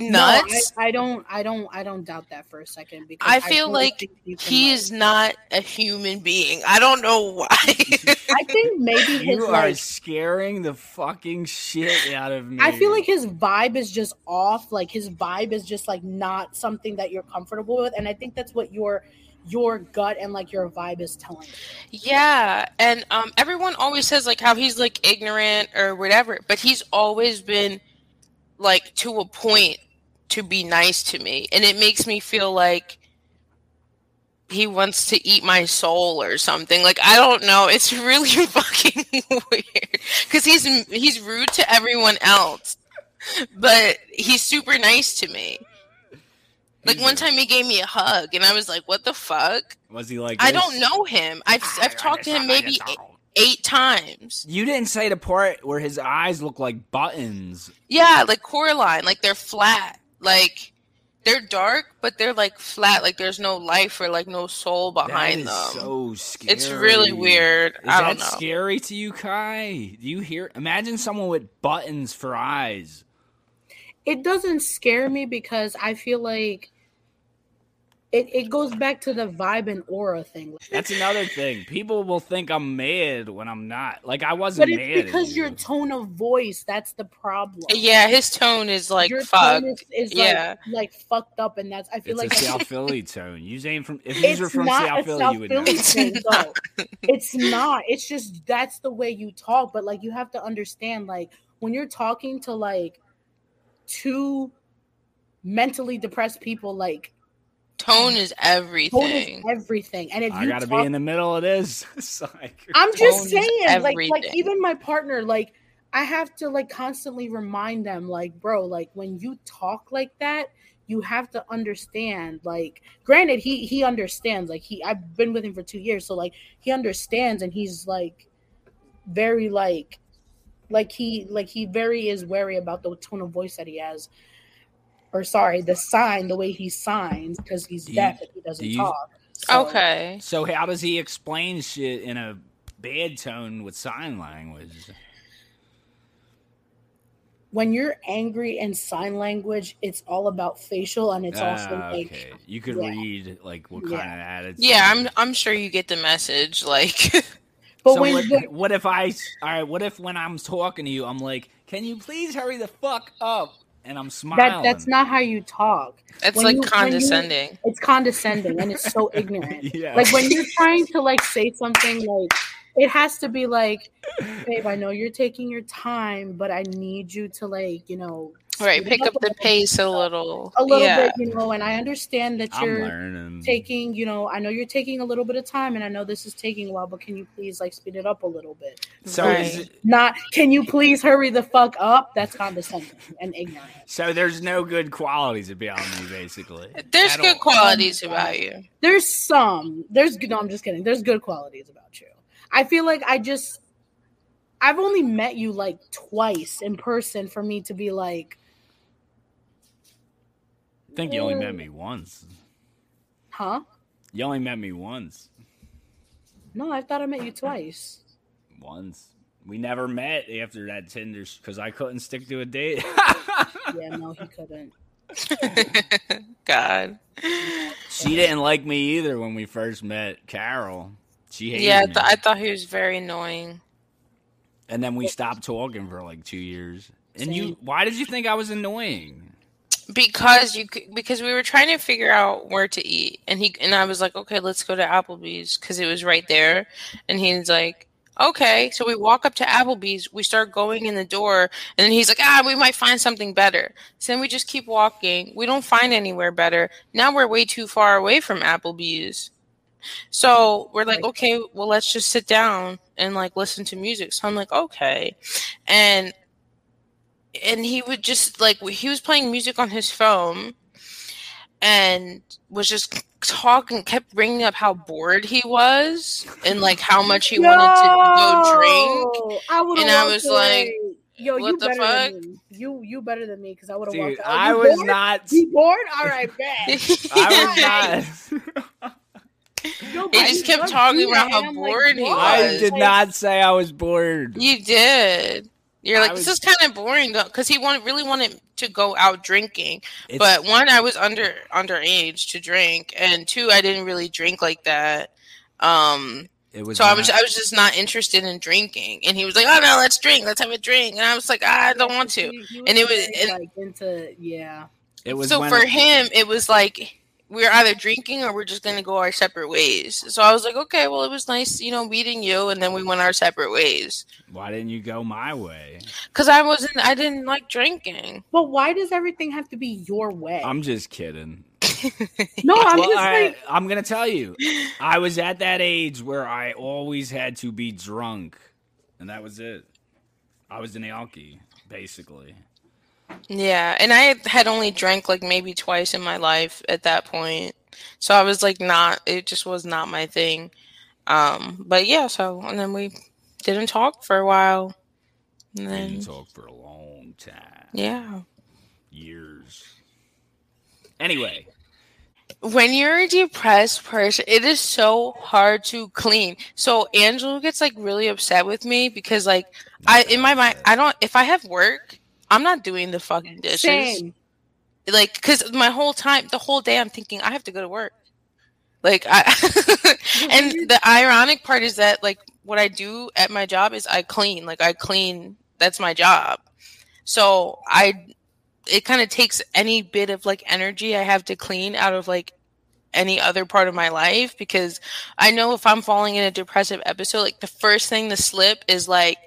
nuts. no, I, I don't i don't i don't doubt that for a second because I feel really like think you can, he like- is not a human being. I don't know why. i think maybe his you are like scaring the fucking shit out of me. I feel like his vibe is just off. Like his vibe is just like not something that you're comfortable with, and I think that's what your your gut and like your vibe is telling. you. yeah, and um everyone always says like how he's like ignorant or whatever, but he's always been like to a point to be nice to me, and it makes me feel like he wants to eat my soul or something. Like I don't know. It's really fucking weird because because he's he's rude to everyone else, but he's super nice to me. Like one time he gave me a hug, and I was like, "What the fuck?" Was he like? I this? don't know him. I've I've talked to him maybe eight, eight times. You didn't say the part where his eyes look like buttons. Yeah, like Coraline, like they're flat, like they're dark, but they're like flat, like there's no life or like no soul behind that is them. so scary. it's really weird. Is I that don't know. scary to you, Kai? Do you hear? Imagine someone with buttons for eyes. it doesn't scare me because I feel like it, it goes back to the vibe and aura thing. That's another thing. People will think I'm mad when I'm not. Like I wasn't mad. it's at because your tone of voice, that's the problem. Yeah, his tone is like your fuck. tone is, is Yeah. like, like fucked up and that's I feel It's like a that's- South Philly tone. You ain't from. If you were from not South Philly, South you would Philly know. thing, though. it's not. It's just that's the way you talk. But like you have to understand, like when you're talking to like two mentally depressed people, like Tone is tone is everything. everything. And if I you gotta talk, be in the middle of this. It's like- I'm just saying, like, like even my partner, like, I have to like constantly remind them, like, bro, like when you talk like that, you have to understand. Like, granted, he he understands. Like, he I've been with him for two years, so like he understands, and he's like very like like he like he very is wary about the tone of voice that he has. Or sorry, the sign, the way he signs, because he's Do you- deaf and he doesn't do you- talk. So- Okay. So how does he explain shit in a bad tone with sign language? when you're angry in sign language, it's all about facial and it's also Ah, like okay. You could yeah. read like what kind Yeah. of attitude. Yeah, I'm I'm sure you get the message. Like but so when what, but- what if I? All right. What if when I'm talking to you, I'm like, "Can you please hurry the fuck up?" And I'm smiling. that that's not how you talk. it's When like you- when you- condescending. It's condescending and it's so ignorant. Yeah. Like when you're trying to like say something like it has to be like, babe, I know you're taking your time, but I need you to like, you know, Right, pick up the pace a little. a little yeah. bit, you know, and I understand that you're taking, you know, I know you're taking a little bit of time and I know this is taking a while, but can you please like speed it up a little bit? so Right. is it, Not can you please hurry the fuck up? That's condescending and ignorant. so there's no good qualities about me, basically. There's good all. qualities about you. There's some. There's no, I'm just kidding. There's good qualities about you. I feel like I just I've only met you like twice in person for me to be like, I think you only met me once. huh? You only met me once. No, I thought I met you twice. Once. We never met after that Tinder because I couldn't stick to a date. Yeah, no, he couldn't. God. she didn't like me either when we first met Carol. She hated Yeah, I, me. th- I thought he was very annoying. and then we stopped talking for like two years. And you, why did you think I was annoying? Because you because we were trying to figure out where to eat. And he and I was like okay let's go to Applebee's because it was right there. And he's like okay. So we walk up to Applebee's we start going in the door and then he's like ah we might find something better. So then we just keep walking. We don't find anywhere better. Now we're way too far away from Applebee's. So we're like okay well let's just sit down and like listen to music. So I'm like okay. And and he would just like he was playing music on his phone and was just talking kept bringing up how bored he was and like how much he wanted to go drink I would've And I was away. Yo, what you the better fuck? than me. You you better than me because I would have Dude, walked. out. I was bored? not. You bored? All right, bet. I was not. Yo, He just kept talking about how bored he was. I did not say I was bored. you did you're like was- this is kind of boring though because he wanted really wanted to go out drinking. But one i was under underage to drink and two i didn't really drink like that. Um it was so I was I was just not interested in drinking, and he was like, "Oh no, let's drink, let's have a drink," and I was like, "I don't want to." He- he And it was- and- like into yeah. It was so when for him, it was like we are either drinking or we're just gonna go our separate ways. So I was like, "Okay, well, it was nice, you know, meeting you," and then we went our separate ways Why didn't you go my way? because I wasn't, I didn't like drinking. But why does everything have to be your way? I'm just kidding. no, I'm well, just I, like I'm gonna tell you, I was at that age where I always had to be drunk, and that was it. I was an alky, basically. Yeah, and I had only drank like maybe twice in my life at that point. So I was like not it just was not my thing. Um but yeah, so and then we didn't talk for a while. And then didn't talk for a long time. yeah. Years. Anyway, When you're a depressed person, it is so hard to clean. So Angela gets like really upset with me because like I in my mind I don't if I have work, I'm not doing the fucking dishes. Same. like because my whole time the whole day i'm thinking i have to go to work like i and the ironic part is that like what i do at my job is i clean like i clean that's my job so i it kind of takes any bit of like energy i have to clean out of like any other part of my life because i know if i'm falling in a depressive episode like the first thing to slip is like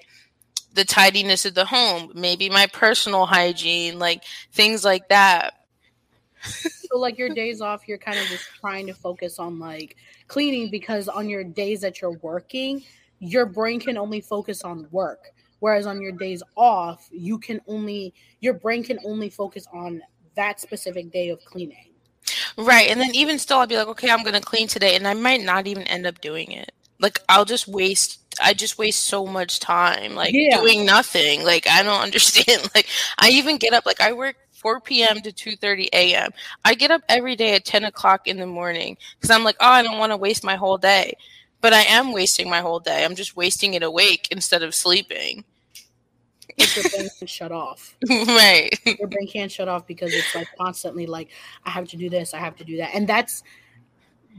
the tidiness of the home maybe my personal hygiene like things like that So like your days off, you're kind of just trying to focus on like cleaning because on your days that you're working, your brain can only focus on work. Whereas on your days off, you can only your brain can only focus on that specific day of cleaning. Right. And then even still, I'll be like, okay, I'm going to clean today. And I might not even end up doing it. Like, I'll just waste, I just waste so much time, like Yeah. doing nothing. Like, I don't understand. Like, I even get up, like, I work 4 p.m. to 2.30 a.m. I get up every day at 10 o'clock in the morning because I'm like, oh, I don't want to waste my whole day. But I am wasting my whole day. I'm just wasting it awake instead of sleeping. Your brain can shut off. right. Your brain can't shut off because it's like constantly like, I have to do this, I have to do that. And that's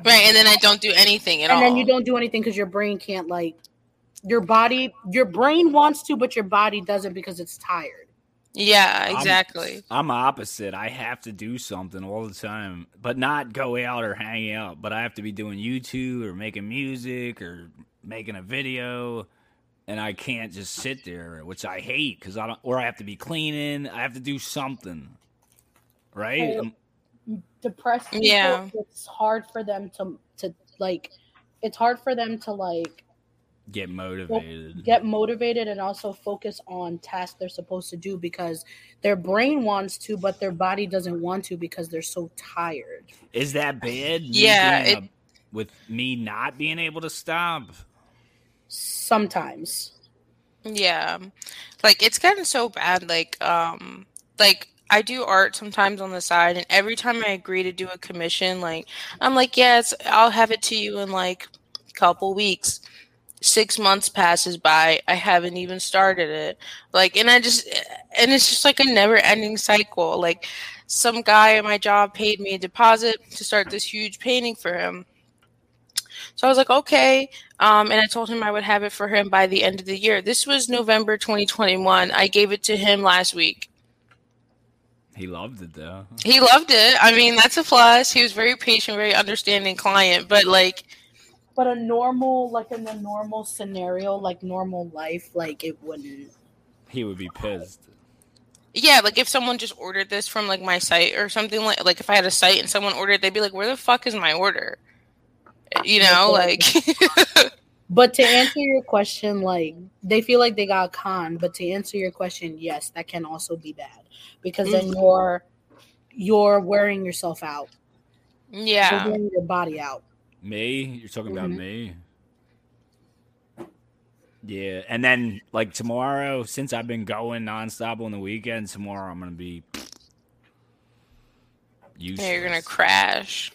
Right. And then I don't do anything at and all. And then you don't do anything because your brain can't like your body your brain wants to, but your body doesn't because it's tired. Yeah, I'm- exactly. I'm opposite. I have to do something all the time, but not go out or hang out. But I have to be doing YouTube or making music or making a video, and I can't just sit there, which I hate because I don't. Or I have to be cleaning. I have to do something, right? Hey, Um, depressed people, Yeah. it's hard for them to to like it's hard for them to like get motivated. get motivated and also focus on tasks they're supposed to do because their brain wants to but their body doesn't want to because they're so tired Is that bad? Me Yeah, being a- with me not being able to stop. sometimes Yeah. Like it's gotten so bad like um like I do art sometimes on the side and every time I agree to do a commission like I'm like yes I'll have it to you in like a couple weeks. 6 months passes by I haven't even started it. Like and I just and it's just like a never ending cycle. Like some guy at my job paid me a deposit to start this huge painting for him. So I was like, okay. Um, and I told him I would have it for him by the end of the year. This was November 2021. I gave it to him last week. He loved it though. He loved it. I mean, that's a plus. He was very patient, very understanding client. But like, but a normal like in a normal scenario like normal life like it wouldn't He would be pissed. yeah, like if someone just ordered this from like my site or something like, like if I had a site and someone ordered, they'd be like, "Where the fuck is my order?" You know, like, But to answer your question, like they feel like they got conned. But to answer your question, yes, that can also be bad because then mm. you're you're wearing yourself out. You're yeah, wearing your body out. Me? You're talking about Mhm. me? Yeah, and then like tomorrow, since I've been going nonstop on the weekend, tomorrow I'm gonna be. Useless. yeah you're gonna crash.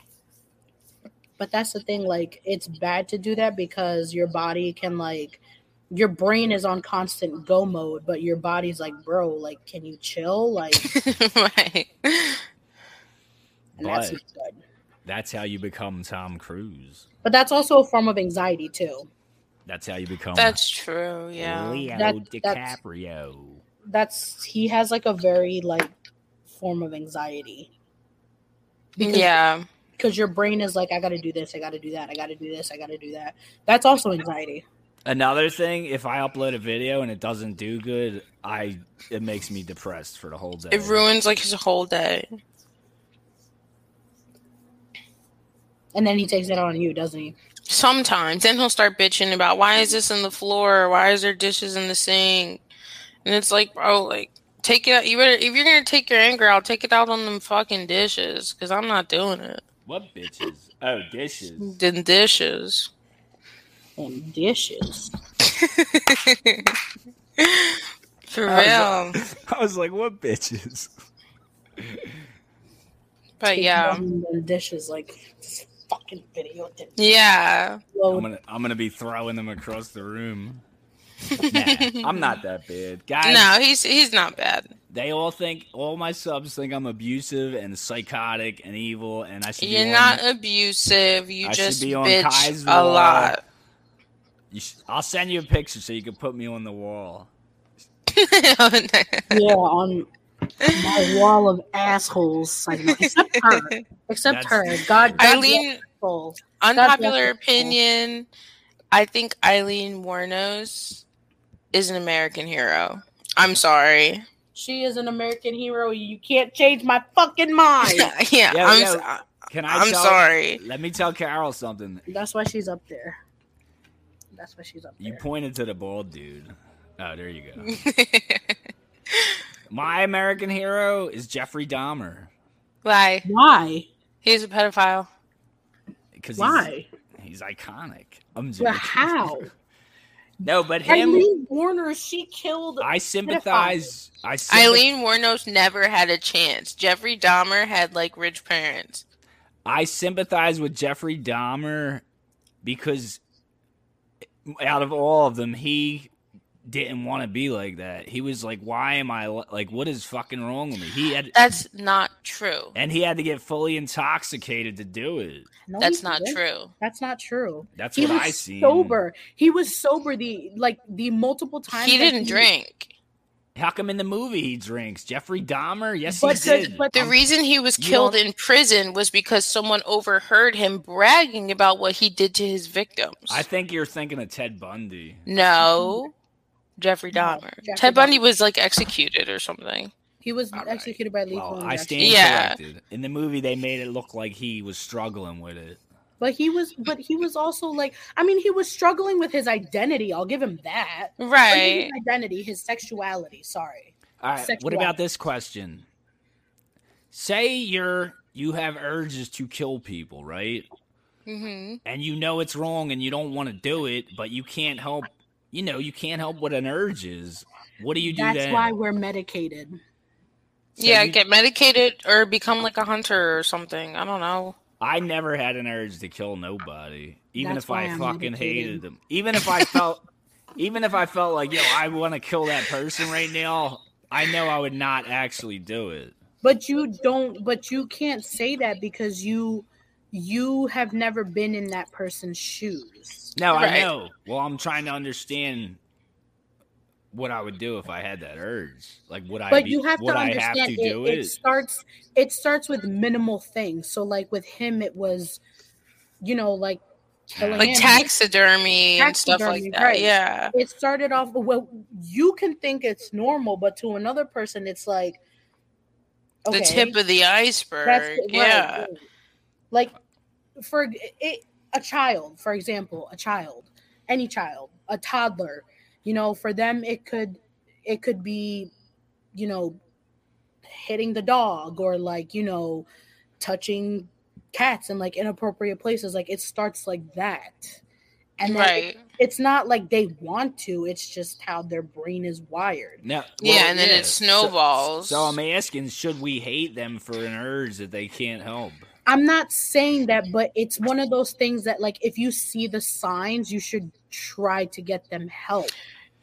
But that's the thing. Like it's bad to do that because your body can like your brain is on constant go mode, but your body's like, bro, like, can you chill? Like, right. and that's not good. That's how you become Tom Cruise. But that's also a form of anxiety too. That's how you become That's true. Yeah. Leo That- that's- DiCaprio. That's he has like a very like form of anxiety. Because Yeah. because your brain is like, I got to do this, I got to do that, I got to do this, I got to do that. That's also anxiety. Another thing, if I upload a video and it doesn't do good, I it makes me depressed for the whole day. It ruins like his whole day. And then he takes it on you, doesn't he? Sometimes. Then he'll start bitching about why is this in the floor? Why is there dishes in the sink? And it's like, bro, like take it out. You better if you're gonna take your anger out, take it out on them fucking dishes. Cause I'm not doing it. What bitches? Oh, dishes. Then dishes. And dishes. For I real. was, I was like, what bitches? But yeah. And dishes like this fucking video did Yeah. I'm gonna I'm gonna be throwing them across the room. Nah, I'm not that bad, guys. No, he's he's not bad. They all think all my subs think I'm abusive and psychotic and evil, and I should. You're on- not abusive. You I just be on bitch Kai's a wall. lot. You sh- I'll send you a picture so you can put me on the wall. Yeah, on my wall of assholes. Like, except her. Except That's- her. God, God Aileen, bless unpopular opinion. I think Aileen Wuornos is an American hero. I'm sorry. She is an American hero. You can't change my fucking mind. yeah, Yeah, I'm. yeah. s- Can I? I'm tell- sorry. Let me tell Carol something. That's why she's up there. That's why she's up You pointed to the bald dude. Oh, there you go. My American hero is Jeffrey Dahmer Why? Why? He's a pedophile. because Why? He's, he's iconic. I'm But joking. how? No, but him. Aileen Warner, she killed. I sympathize. I sympathize. Aileen Wuornos never had a chance. Jeffrey Dahmer had like rich parents. I sympathize with Jeffrey Dahmer because out of all of them, he didn't want to be like that. He was like, "Why am I like? What is fucking wrong with me?" He had, That's not true. and he had to get fully intoxicated to do it. No, That's not didn't. true. That's not true. That's He what was I see. sober. He was sober. The like the multiple times He didn't drink. How come in the movie he drinks? Jeffrey Dahmer? Yes, But he the- did. but The Um, reason he was killed in prison was because someone overheard him bragging about what he did to his victims. I think you're thinking of Ted Bundy. no, Jeffrey No, Dahmer. Jeffrey Ted Bundy Dahmer. was like executed or something. He was All right. executed by lethal Well, I injection. stand Yeah. corrected. In the movie, they made it look like he was struggling with it. But he was, but he was also like, I mean, he was struggling with his identity. I'll give him that. Right. his identity, his sexuality. Sorry. All right. What about this question? Say you're you have urges to kill people, right? Mm-hmm. And you know it's wrong and you don't want to do it, but you can't help. You know you can't help what an urge is. What do you do That's then? why we're medicated. So yeah, you- get medicated or become like a hunter or something. I don't know. I never had an urge to kill nobody, even That's if I I'm fucking medicated. hated them. Even if I felt, even if I felt like yo, I want to kill that person right now. I know I would not actually do it. But you don't. But you can't say that because you, you have never been in that person's shoes. No, I know. Well, I'm trying to understand what I would do if I had that urge. Like, would I? But be, you have to understand have to it, do it it? starts it starts with minimal things. So like with him it was you know like killing Like him. taxidermy and stuff Taxidermy, like that. right. Yeah. It started off well you can think it's normal but to another person it's like okay, The tip of the iceberg. that's right, yeah. right. Like for it, a child, for example, a child, any child, a toddler, you know, for them it could it could be, you know, hitting the dog or like, you know, touching cats in like inappropriate places. Like it starts like that. And then Right. it's not like they want to, it's just how their brain is wired. No, Yeah, and then it So- snowballs. So, I'm asking, should we hate them for an urge that they can't help? I'm not saying that, but it's one of those things that, like, if you see the signs, you should try to get them help.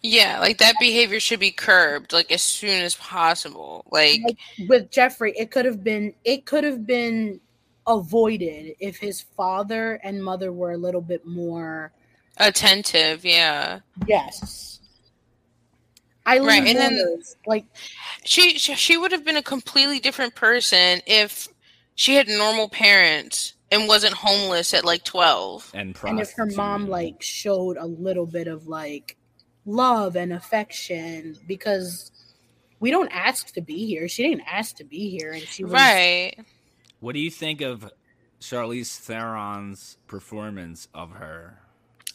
Yeah, like that behavior should be curbed like as soon as possible. Like Like with Jeffrey, it could have been it could have been avoided if his father and mother were a little bit more attentive, yeah. yes. I Right, and then- like She, she she would have been a completely different person if she had normal parents and wasn't homeless at like 12. And, and if her mom like showed a little bit of like love and affection because we don't ask to be here. She didn't ask to be here and she was Right. what do you think of Charlize Theron's performance of her?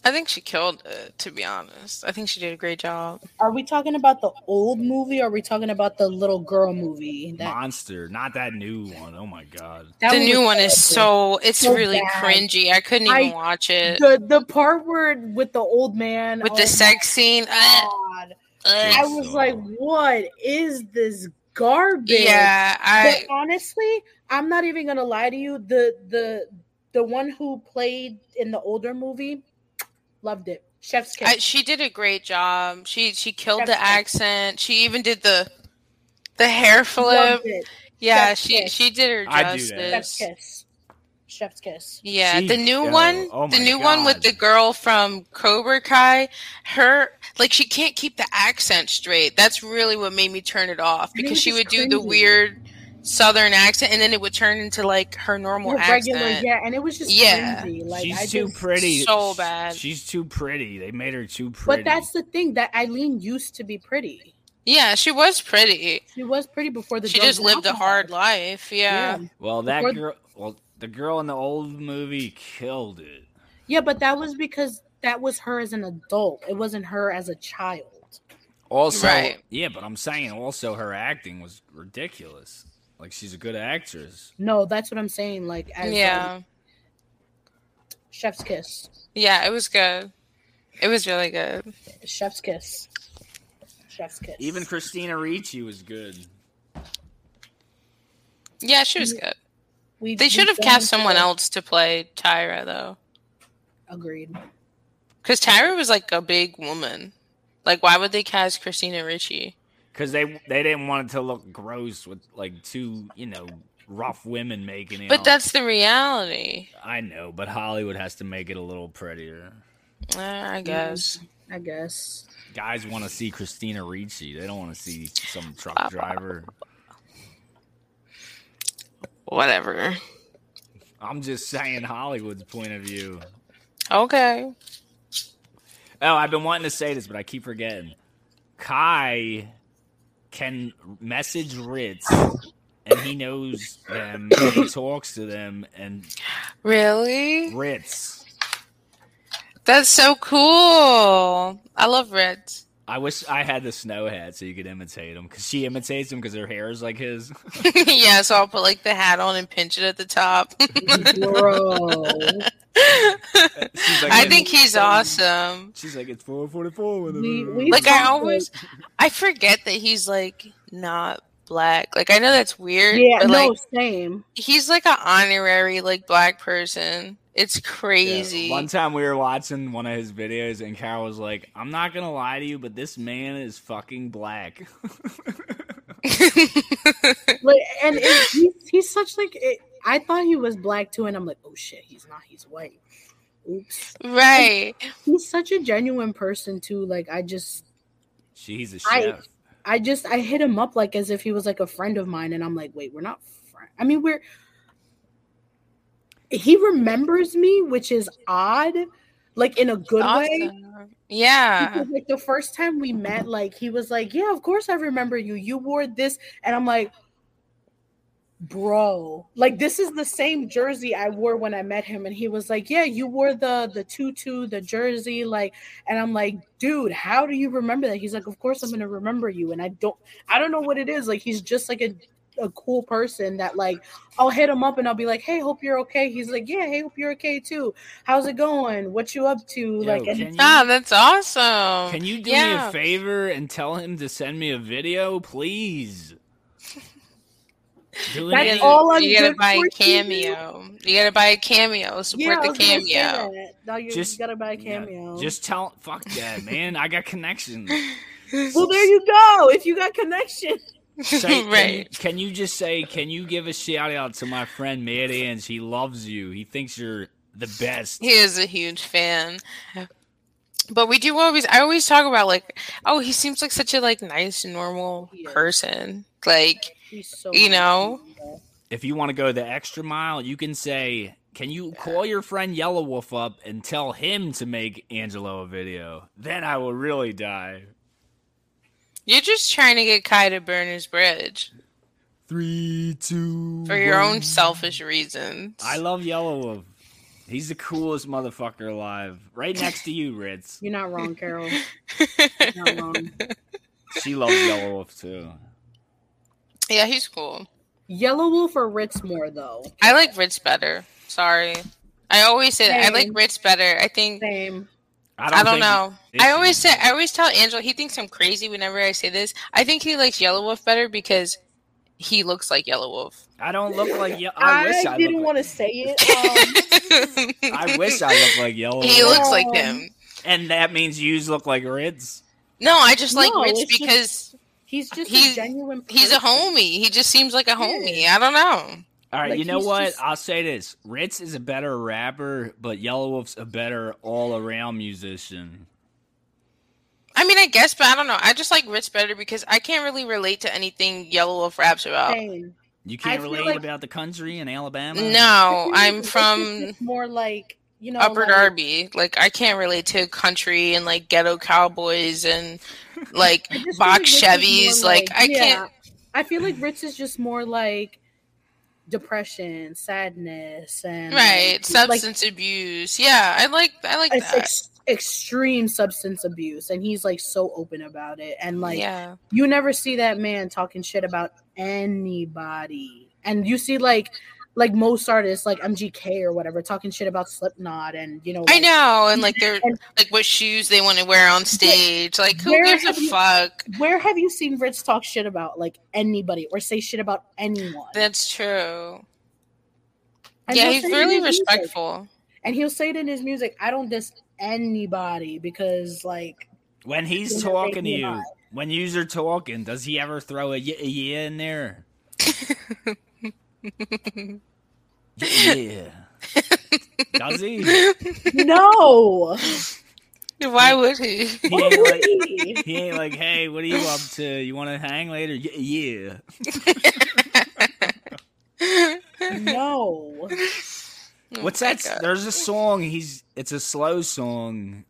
I think she killed it. To be honest, I think she did a great job. Are we talking about the old movie or are we talking about the little girl movie? That, Monster, not that new one. Oh my god. that the new one is so it's So really bad. cringy. I couldn't even I- watch it the the part where with the old man with oh the sex scene. Uh, god. ugh. I was like, what is this garbage? Yeah, I but honestly, I'm not even gonna lie to you. The the the one who played in the older movie loved it. Chef's kiss. I, she did a great job. She she killed the kiss. accent. She even did the the hair flip. loved it. Yeah, Chef's she kiss. she did her I do that. Chef's justice. kiss. Chef's kiss. Yeah, She the new killed. one, Oh the my new one with the girl from Cobra Kai, her like she can't keep the accent straight. That's really what made me turn it off And it because she just would do the weird southern accent and then it would turn into like her normal Her accent. regular, yeah, and it was just Yeah. cringy. Like She's I too just, pretty. So bad. She's too pretty. They made her too pretty. But that's the thing that Aileen used to be pretty. Yeah, she was pretty. She was pretty before the. she just lived a alcohol. hard life. Yeah. Yeah. well, that Before- girl. Well, the girl in the old movie killed it. Yeah, but that was because that was her as an adult. It wasn't her as a child. Also, Right. yeah, but I'm saying also her acting was ridiculous. Like she's a good actress. No, that's what I'm saying. Like, as Yeah. um, chef's kiss, Yeah, it was good. It was really good. chef's kiss, chef's kiss. Even Christina Ricci was good. Yeah, she was good. we, They should have cast someone have- else to play Tyra though. Agreed. Because Tyra was like a big woman. Like, why would they cast Christina Ricci? Because they they didn't want it to look gross with like two you know rough women making it. But out. that's the reality. I know, but Hollywood has to make it a little prettier. Uh, I guess. I guess. Guys want to see Christina Ricci. They don't want to see some truck driver. Whatever. I'm just saying Hollywood's point of view. Okay. Oh, I've been wanting to say this, but I keep forgetting. Kai can message Rittz, and he knows them. And he talks to them, and Really? Rittz. That's so cool. I love Rittz. I wish I had the snow hat so you could imitate him, because she imitates him because her hair is like his. yeah, so I'll put like the hat on and pinch it at the top. Bro. Like, I think he's awesome. She's like, it's four forty four. We- we Like I talked always, I forget that he's like not black. Like I know that's weird. yeah, but no, like same. he's like an honorary like black person. It's crazy. One time we were watching one of his videos, and Carol was like, "I'm not gonna lie to you, but this man is fucking black." Like, and it, he's, he's such like. It, I thought he was black too, and I'm like, oh shit, he's not. He's white. Oops. right. He's such a genuine person too. Like, I just, She's a I- chef. I just, I hit him up like as if he was like a friend of mine, and I'm like, wait, we're not. Friend. I mean, we're. He remembers me, which is odd, like in a good way. Yeah. Because, like the first time we met, like he was like, "Yeah, of course I remember you. You wore this," and I'm like, "Bro, like this is the same jersey I wore when I met him." And he was like, "Yeah, you wore the the tutu, the jersey, like." And I'm like, "Dude, how do you remember that?" He's like, "Of course I'm gonna remember you." And I don't, I don't know what it is. Like he's just like a a cool person that like I'll hit him up and I'll be like, "Hey, hope you're okay." He's like, "Yeah, hey, hope you're okay too. How's it going? What you up to?" Yo, like, and you, Ah, that's awesome. can you do me a favor and tell him to send me a video, please? Do That's it. You all gotta, I'm you gotta good buy a cameo. You gotta buy a cameo. Support I the was gonna say cameo. No, you Just- just gotta buy a Yeah, cameo. just tell. Fuck that, man. I got connections. well, there you go. If you got connection, Say, can, you, right. can you just say? Can you give a shout out to my friend Mad Ange? He loves you. He thinks you're the best. He is a huge fan. But we do always I always talk about like, oh, he seems like such a like nice, normal person. Like so You know? if you want to go the extra mile, you can say, "Can you call your friend Yelawolf up and tell him to make Angelo a video?" Then I will really die. You're just trying to get Kai to burn his bridge Three, two, for your own selfish reasons. I love Yelawolf. He's the coolest motherfucker alive. Right next to you, Rittz. You're not wrong, Carol. You're not wrong. She loves Yelawolf too. yeah, he's cool. Yelawolf or Rittz more though. I like Rittz better. Sorry. I always say that. I like Rittz better. I think Same. I don't, think know. I always say I always tell Angela he thinks I'm crazy whenever I say this. I think he likes Yelawolf better because he looks like Yelawolf. I don't look like. Yellow. I, I, wish I didn't want to say it. Um, I wish I looked like Yellow. Wolf. He Wolf. looks like him. and that means yous look like Rittz. No, I just like No, Rich it's just- because he's just He's- a genuine. he's a homie. He just seems like a homie. I don't know. All right, Like, you know what? just- I'll say this: Rittz is a better rapper, but Yelawolf's a better all-around musician. I mean, I guess, but I don't know. I just like Rittz better because I can't really relate to anything Yelawolf raps about. Same. You can't I relate like- about the country in Alabama. No, I'm from more like you know Upper like, Darby. Like, I can't relate to country and like ghetto cowboys and like I just feel box like Chevys. more Like, I yeah, can't. I feel like Rittz is just more like depression, sadness, and Right, like, substance abuse. Yeah, I like. I like Like, it's that. ex- extreme substance abuse, and he's like so open about it. And like yeah, you never see that man talking shit about anybody. And you see like like most artists like MGK or whatever talking shit about Slipknot and you know I know. And like, they're And- like what shoes they want to wear on stage. Like, who Where gives a have you- fuck? Where have you seen Rittz talk shit about like anybody or say shit about anyone? That's true. And yeah, he's say it in really his music. respectful. And he'll say it in his music. I don't diss anybody because like When he's talking to you, hot. when you're talking, does he ever throw a yeah, a yeah in there? yeah. Does he? no. Why would he? He ain't like, he? he ain't like, hey, what are you up to? You want to hang later? Yeah. yeah. no. Oh What's that? God. There's a song. He's it's a slow song.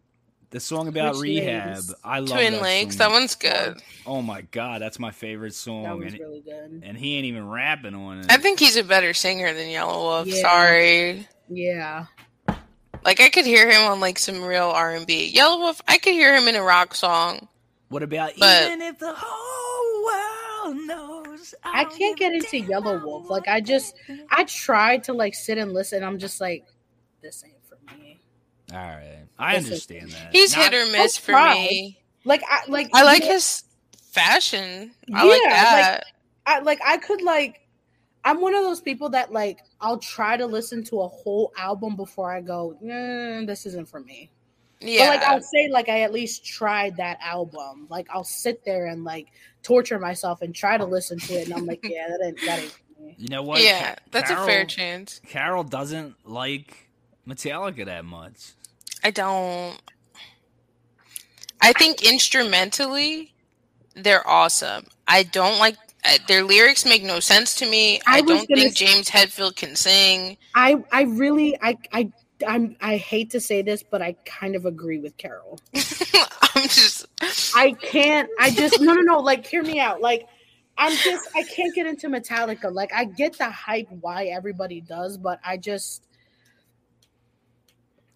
The song about Which rehab. is? I love Twin that Lakes. song. That one's good. Oh my god, that's my favorite song. That song, was and, really good. and he ain't even rapping on it. I think he's a better singer than Yelawolf. Yeah. Sorry. Yeah. Like I could hear him on like some real R and B. Yelawolf, I could hear him in a rock song. what about But- even if the whole world knows? I don't can't get into Yelawolf. Like, I just- I tried to like sit and listen. I'm just like, this ain't for me. All right, I Listen. understand that. He's Not- hit or miss for try. me. Like I like I like you know, his fashion. I like Yeah, that. I like I could like I'm one of those people that like I'll try to listen to a whole album before I go, nah, this isn't for me. yeah. But like I'll say like I at least tried that album. Like I'll sit there and like torture myself and try to listen to it and I'm like, yeah, that ain't that ain't for me. You know what? yeah, Ca- that's Carol, a fair chance. Carol doesn't like Metallica that much. I don't. I think instrumentally, they're awesome. I don't like uh, their lyrics. Make no sense to me. I I, don't think s- James Hetfield can sing. I I really I I I'm I hate to say this, but I kind of agree with Carol. I'm just. I can't. I just no no no. Like hear me out. Like I'm just I can't get into Metallica. Like I get the hype why everybody does, but I just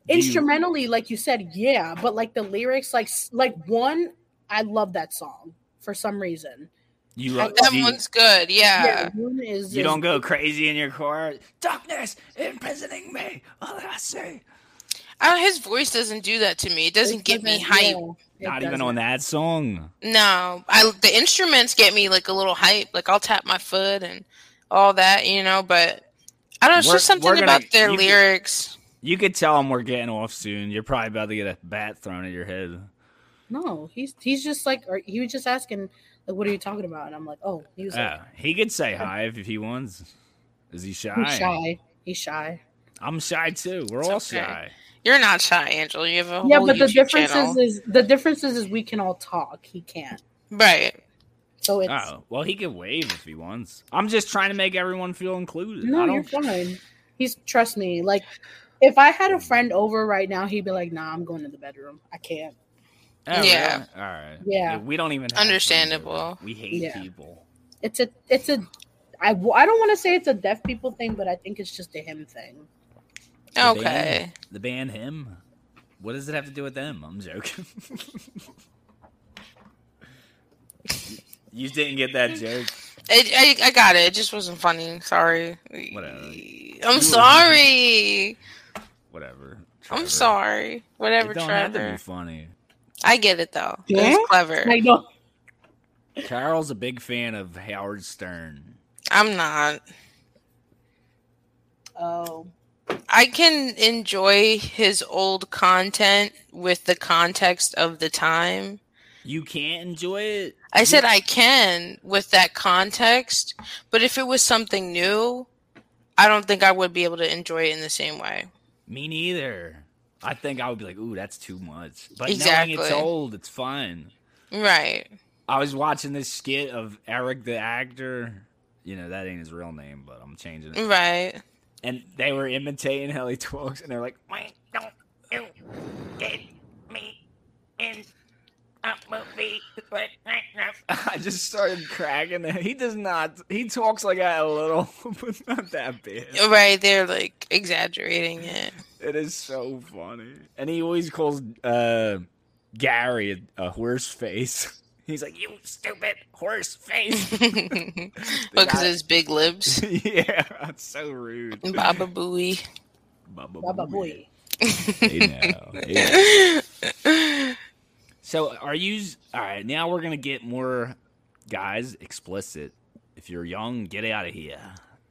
Do you- instrumentally, like you said, yeah. But like the lyrics, like like one, I love that song for some reason. You, love That do you, one's good. Yeah. Yeah, one is you is- don't go crazy in your car. Darkness imprisoning me. All that I say. Oh, his voice doesn't do that to me. It doesn't get me doesn't- hype. yeah, it Not even doesn't. on that song. No, I the instruments get me like a little hype. Like I'll tap my foot and all that, you know. But I don't know. It's We're- just something we're gonna- about their you could- lyrics. You could tell him we're getting off soon. You're probably about to get a bat thrown at your head. No, he's he's just like or he was just asking like, "What are you talking about?" And I'm like, "Oh, he was like, Yeah, he could say hi if, if he wants. Is he shy? he's shy. He's shy." I'm shy too. We're It's all okay. shy. You're not shy, Angel. You have a Yeah, whole but the YouTube difference channel. is, is the difference is, is we can all talk. He can't. right. So it's Oh, well, he can wave if he wants. I'm just trying to make everyone feel included. no, I you're don't. fine. He's trust me. Like if I had a friend over right now, he'd be like, "Nah, I'm going to the bedroom. I can't." Oh, Yeah. really? All right. Yeah. We don't even. have Understandable. We hate Yeah. people. It's a it's a I, I don't want to say it's a deaf people thing, but I think it's just a him thing. The Okay. band- the band him. What does it have to do with them? I'm joking. you didn't get that joke. It, I, I got it. It just wasn't funny. Sorry. Whatever. I'm sorry. Whatever. I'm sorry. Whatever, It don't have to Trevor. be funny. I get it though. It Yeah? was clever. I know. Carol's a big fan of Howard Stern. I'm not. Oh, I can enjoy his old content with the context of the time. You can't enjoy it. I said I can with that context, but if it was something new, I don't think I would be able to enjoy it in the same way. Me neither. I think I would be like, "Ooh, that's too much." But knowing it's old, it's fun. Right. I was watching this skit of Eric the actor. You know that ain't his real name, but I'm changing it. Right. And they were imitating how he talks, and they're like, "Why don't you get me in a movie?" I just started cracking. It. He does not. He talks like that a little, but not that bad. Right. They're like exaggerating it. It is so funny. And he always calls uh, Gary a, a horse face. He's like, you stupid horse face. because his big lips. yeah, that's so rude. Baba Booey. Baba Baba Booey. boy. Hey now, hey now. So are you all right? Now we're gonna get more guys explicit. If you're young, get out of here.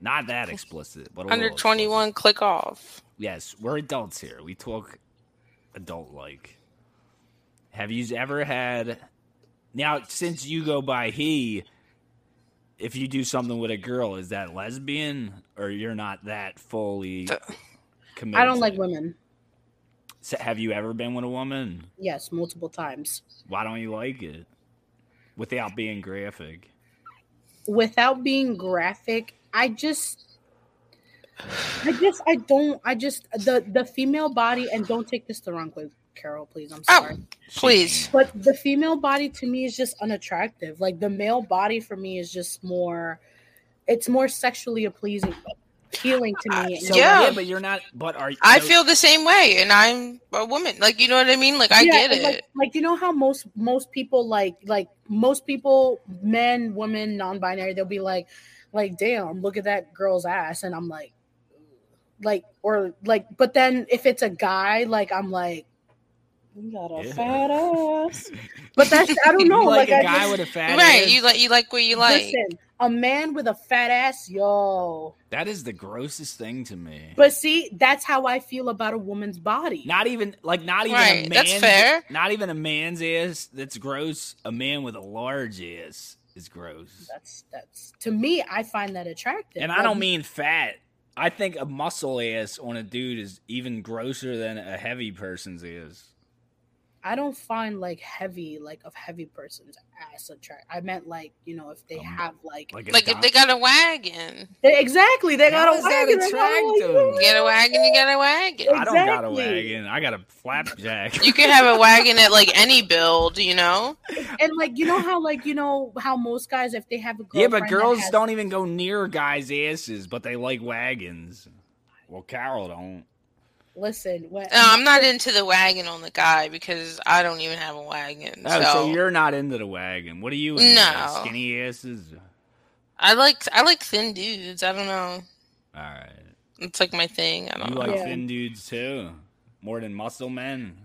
Not that explicit, but Under 21, click off. Yes, we're adults here. We talk adult like. Have you ever had now since you go by he if you do something with a girl, is that lesbian or you're not that fully committed? I don't like women. So have you ever been with a woman? Yes, multiple times. Why don't you like it? Without being graphic. Without being graphic, I just I just I don't I just the the female body and don't take this the wrong way, Carol, please. I'm Oh. sorry. Please. But the female body to me is just unattractive. Like the male body for me is just more it's more sexually pleasing appealing to uh, me. So Yeah. yeah, but you're not but are I so- feel the same way, and I'm a woman. Like, you know what I mean? Like, I Yeah, get it. Like, like you know how most most people like like most people, men, women, non-binary, they'll be like, like, damn, look at that girl's ass, and I'm like, like, or like, but then if it's a guy, like, I'm like, you got a Yeah. fat ass, but that's I don't know, You like, like, a I guy just- with a fat right. ass? You like you like what you like. listen, a man with a fat ass, yo. That is the grossest thing to me. But see, that's how I feel about a woman's body. Not even like not even a Right, man's that's fair. not even a man's ass that's gross. A man with a large ass is gross. That's that's to me, I find that attractive. And I don't mean fat. I think a muscle ass on a dude is even grosser than a heavy person's ass. I don't find like heavy, like of heavy person's ass attract. I meant like you know if they Um, have like, Like, Like, if they got a wagon, They- exactly they got a is that wagon. I got, attractive? get a wagon, you get a wagon. I don't got a wagon. I got a flapjack. You can have a wagon at like any build, you know. and like you know how like you know how most guys if they have a yeah, but girls has- don't even go near guys' asses, but they like wagons. Well, Carol don't. Listen. When, No, I'm not into the wagon on the guy because I don't even have a wagon. Oh, so so you're not into the wagon. What are you into? No. Skinny asses? I like I like thin dudes. I don't know. All right. It's like my thing. I don't know. like Yeah. thin dudes too? More than muscle men?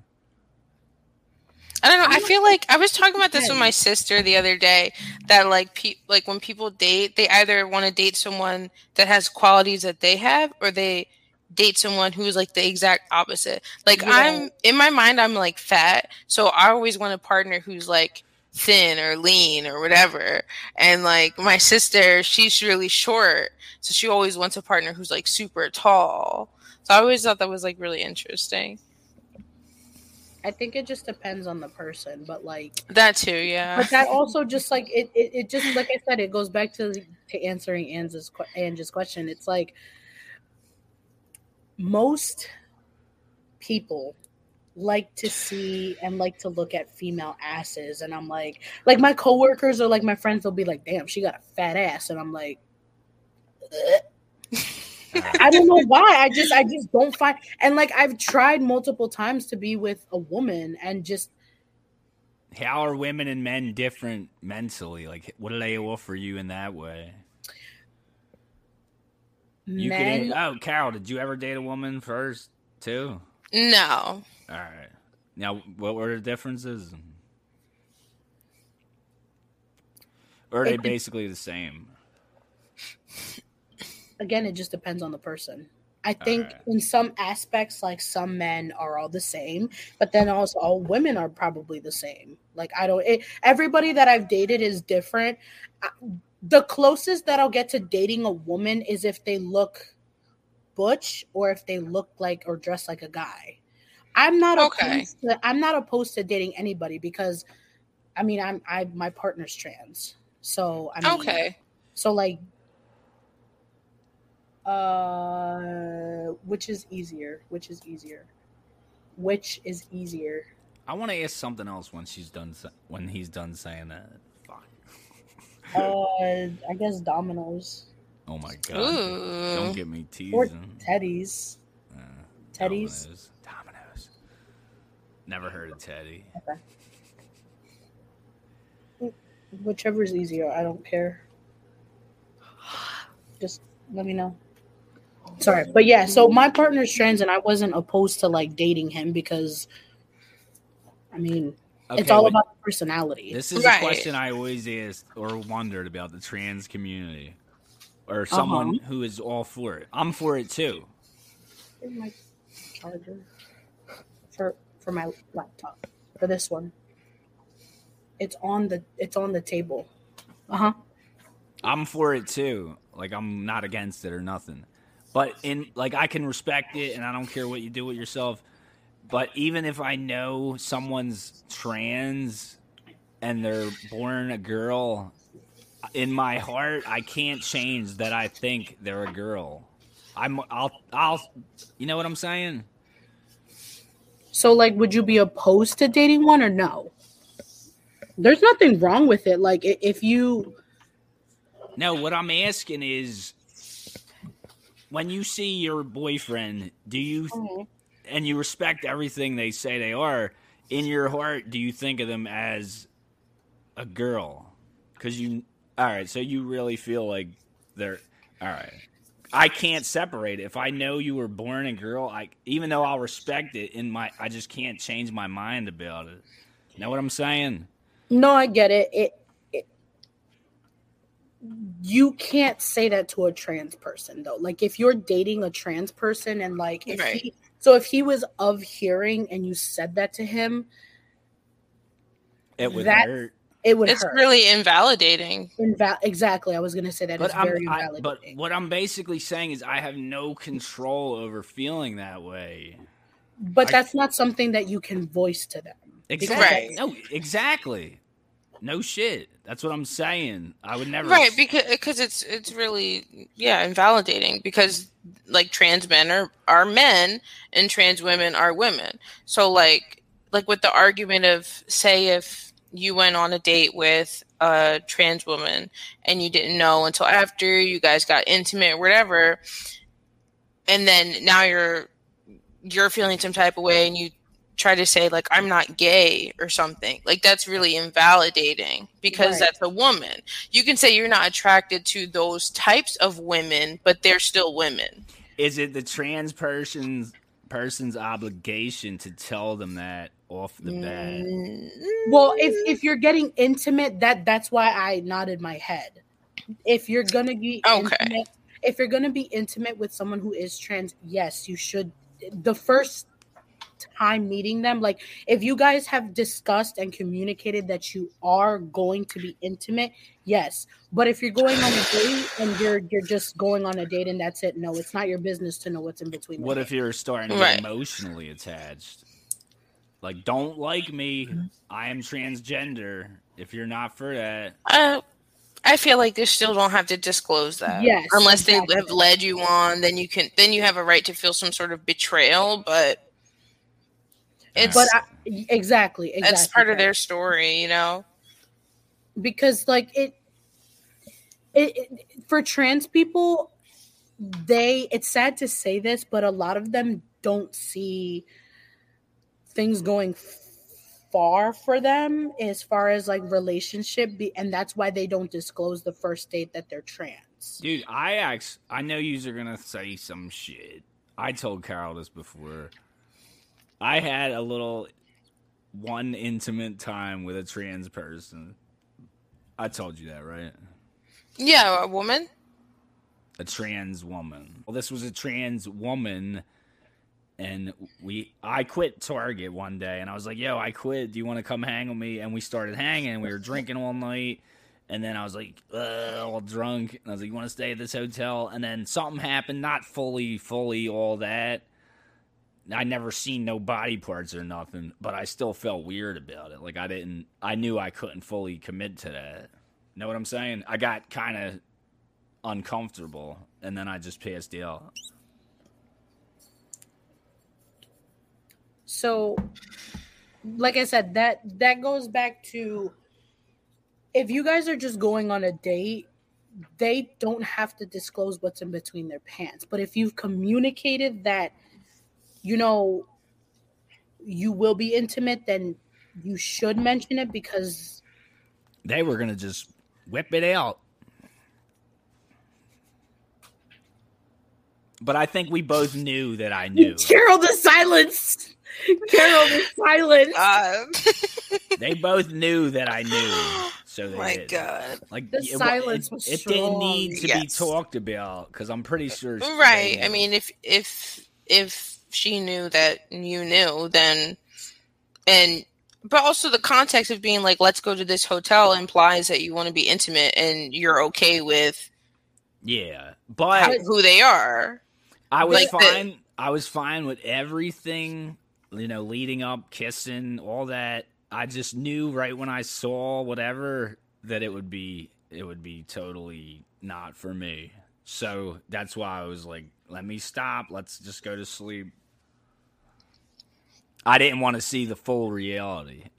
I don't know. I feel like I was talking about this with my sister the other day. That like pe- like when people date, they either want to date someone that has qualities that they have, or they date someone who's like the exact opposite. Like Yeah. I'm in my mind, I'm like fat, so I always want a partner who's like thin or lean or whatever. And like my sister, she's really short, so she always wants a partner who's like super tall. So I always thought that was like really interesting. I think it just depends on the person, but like That too, yeah. but that also just like it, it, it just like I said, it goes back to to answering Anne's Anne's question. It's like most people like to see and like to look at female asses, and I'm like, like my coworkers or like my friends, they'll be like, "Damn, she got a fat ass," and I'm like, I don't know why. I just I just don't find and like I've tried multiple times to be with a woman and just How are women and men different mentally? Like, what do they offer you in that way? You men could. Oh, Carol, did you ever date a woman first too? No. All right. Now, what were the differences? Or are they It- basically the same? again it just depends on the person. I think Alright. in some aspects like some men are all the same, but then also all women are probably the same. Like I don't it, everybody that I've dated is different. I, the closest that I'll get to dating a woman is if they look butch or if they look like or dress like a guy. I'm not Okay. opposed to, I'm not opposed to dating anybody because I mean I'm I my partner's trans. So I mean Okay. so like uh which is easier? Which is easier? Which is easier? I want to ask something else when she's done. When he's done saying that. Fuck. Uh I guess Domino's Oh my god. Ooh. Don't get me or teasing. Teddy's. Uh, Teddy's. Domino's. Domino's. Never heard of Teddy. Whichever is easier, I don't care. Just let me know. Sorry, but yeah, so my partner's trans and I wasn't opposed to like dating him because I mean it's all but about personality. This is Right. a question I always asked or wondered about the trans community, or someone Uh-huh. who is all for it. I'm for it too. Where's my charger for for my laptop for this one. It's on the it's on the table. Uh huh. I'm for it too. Like I'm not against it or nothing. But in like I can respect it and I don't care what you do with yourself. But even if I know someone's trans and they're born a girl, in my heart I can't change that I think they're a girl. I'm I'll I'll you know what I'm saying? So like, would you be opposed to dating one or no? There's nothing wrong with it. Like if you No, what I'm asking is when you see your boyfriend, do you mm-hmm. And you respect everything they say they are, in your heart, do you think of them as a girl? Because you, all right, so you really feel like they're, all right. I can't separate it. If I know you were born a girl, I even though I'll respect it in my, I just can't change my mind about it. Know what I'm saying? no, I get it. It, it you can't say that to a trans person though. Like if you're dating a trans person and like if Right. he, so if he was of hearing and you said that to him, It would That- hurt. it would It's hurt. really invalidating. Inval- exactly. I was gonna say that But it's I'm, very I, but what I'm basically saying is I have no control over feeling that way. But I- that's not something that you can voice to them. Exactly. Right. No, exactly. No shit. That's what I'm saying. I would never. Right, because because it's it's really yeah invalidating because like trans men are are men and trans women are women. So like like with the argument of say if you went on a date with a trans woman and you didn't know until after you guys got intimate whatever, and then now you're you're feeling some type of way and you try to say like I'm not gay or something like that's really invalidating because Right. that's a woman you can say you're not attracted to those types of women, but they're still women. Is it the trans person's person's obligation to tell them that off the bat? Mm. Well, if if you're getting intimate, that that's why I nodded my head. If you're gonna be Okay. intimate, if you're gonna be intimate with someone who is trans, yes, you should. The first time meeting them, like if you guys have discussed and communicated that you are going to be intimate, yes. But if you're going on a date and you're you're just going on a date and that's it, no, it's not your business to know what's in between. What if date. you're starting to Right. emotionally attached? Like, don't like me. I am transgender. If you're not for that, Uh, I feel like they still don't have to disclose that. Yes, unless exactly. they have led you on, then you can then you have a right to feel some sort of betrayal. But it's But I, exactly, exactly. that's part of their story, you know. because like it, it, it for trans people they it's sad to say this, but a lot of them don't see things going far for them as far as like relationship be, and that's why they don't disclose the first date that they're trans. Dude, I ax I know yous are gonna say some shit. I told Carol this before. I had a little one intimate time with a trans person. I told you that, right? Yeah, a woman. A trans woman. Well, this was a trans woman and we I quit Target one day and I was like, "Yo, I quit. Do you want to come hang with me?" And we started hanging. We were drinking all night. And then I was like, all drunk. And I was like, you want to stay at this hotel? And then something happened, not fully, fully all that. I never seen no body parts or nothing, but I still felt weird about it. Like I didn't, I knew I couldn't fully commit to that. Know what I'm saying? I got kind of uncomfortable, and then I just passed out. So, like I said, that that goes back to if you guys are just going on a date, they don't have to disclose what's in between their pants. But if you've communicated that, you know, you will be intimate, then you should mention it because They were gonna just whip it out. But I think we both knew that I knew. Carol the silence. Carol the silence. Uh, They both knew that I knew. So they my did. God. Like The it, silence it, was it didn't need to be talked about because I'm pretty sure. Right. I mean, if if if she knew that you knew, then and but also the context of being like, let's go to this hotel implies that you want to be intimate and you're okay with yeah, how, but who they are. I was like the- fine. I was fine with everything. You know, leading up, kissing, all that. I just knew right when I saw whatever that it would be. It would be totally not for me. So that's why I was like, "Let me stop. Let's just go to sleep." I didn't want to see the full reality.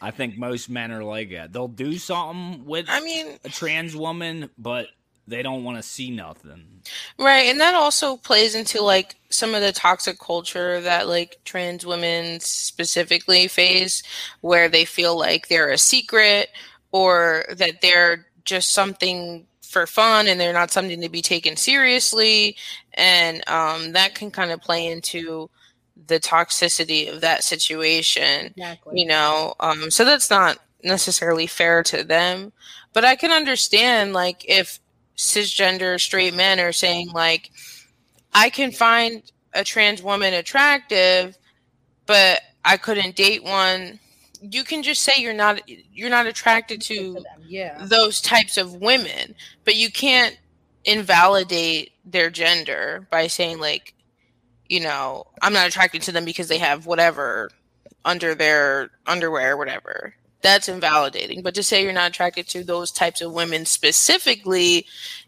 I think most men are like that. They'll do something with I mean, a trans woman, but they don't want to see nothing. Right, and that also plays into like some of the toxic culture that like trans women specifically face, where they feel like they're a secret or that they're just something for fun and they're not something to be taken seriously, and um, that can kind of play into the toxicity of that situation Exactly. you know? Um so that's not necessarily fair to them. But i can understand like if cisgender straight men are saying like i can find a trans woman attractive but i couldn't date one you can just say you're not you're not attracted to them. Yeah. those types of women but you can't invalidate their gender by saying like you know i'm not attracted to them because they have whatever under their underwear or whatever that's invalidating but to say you're not attracted to those types of women specifically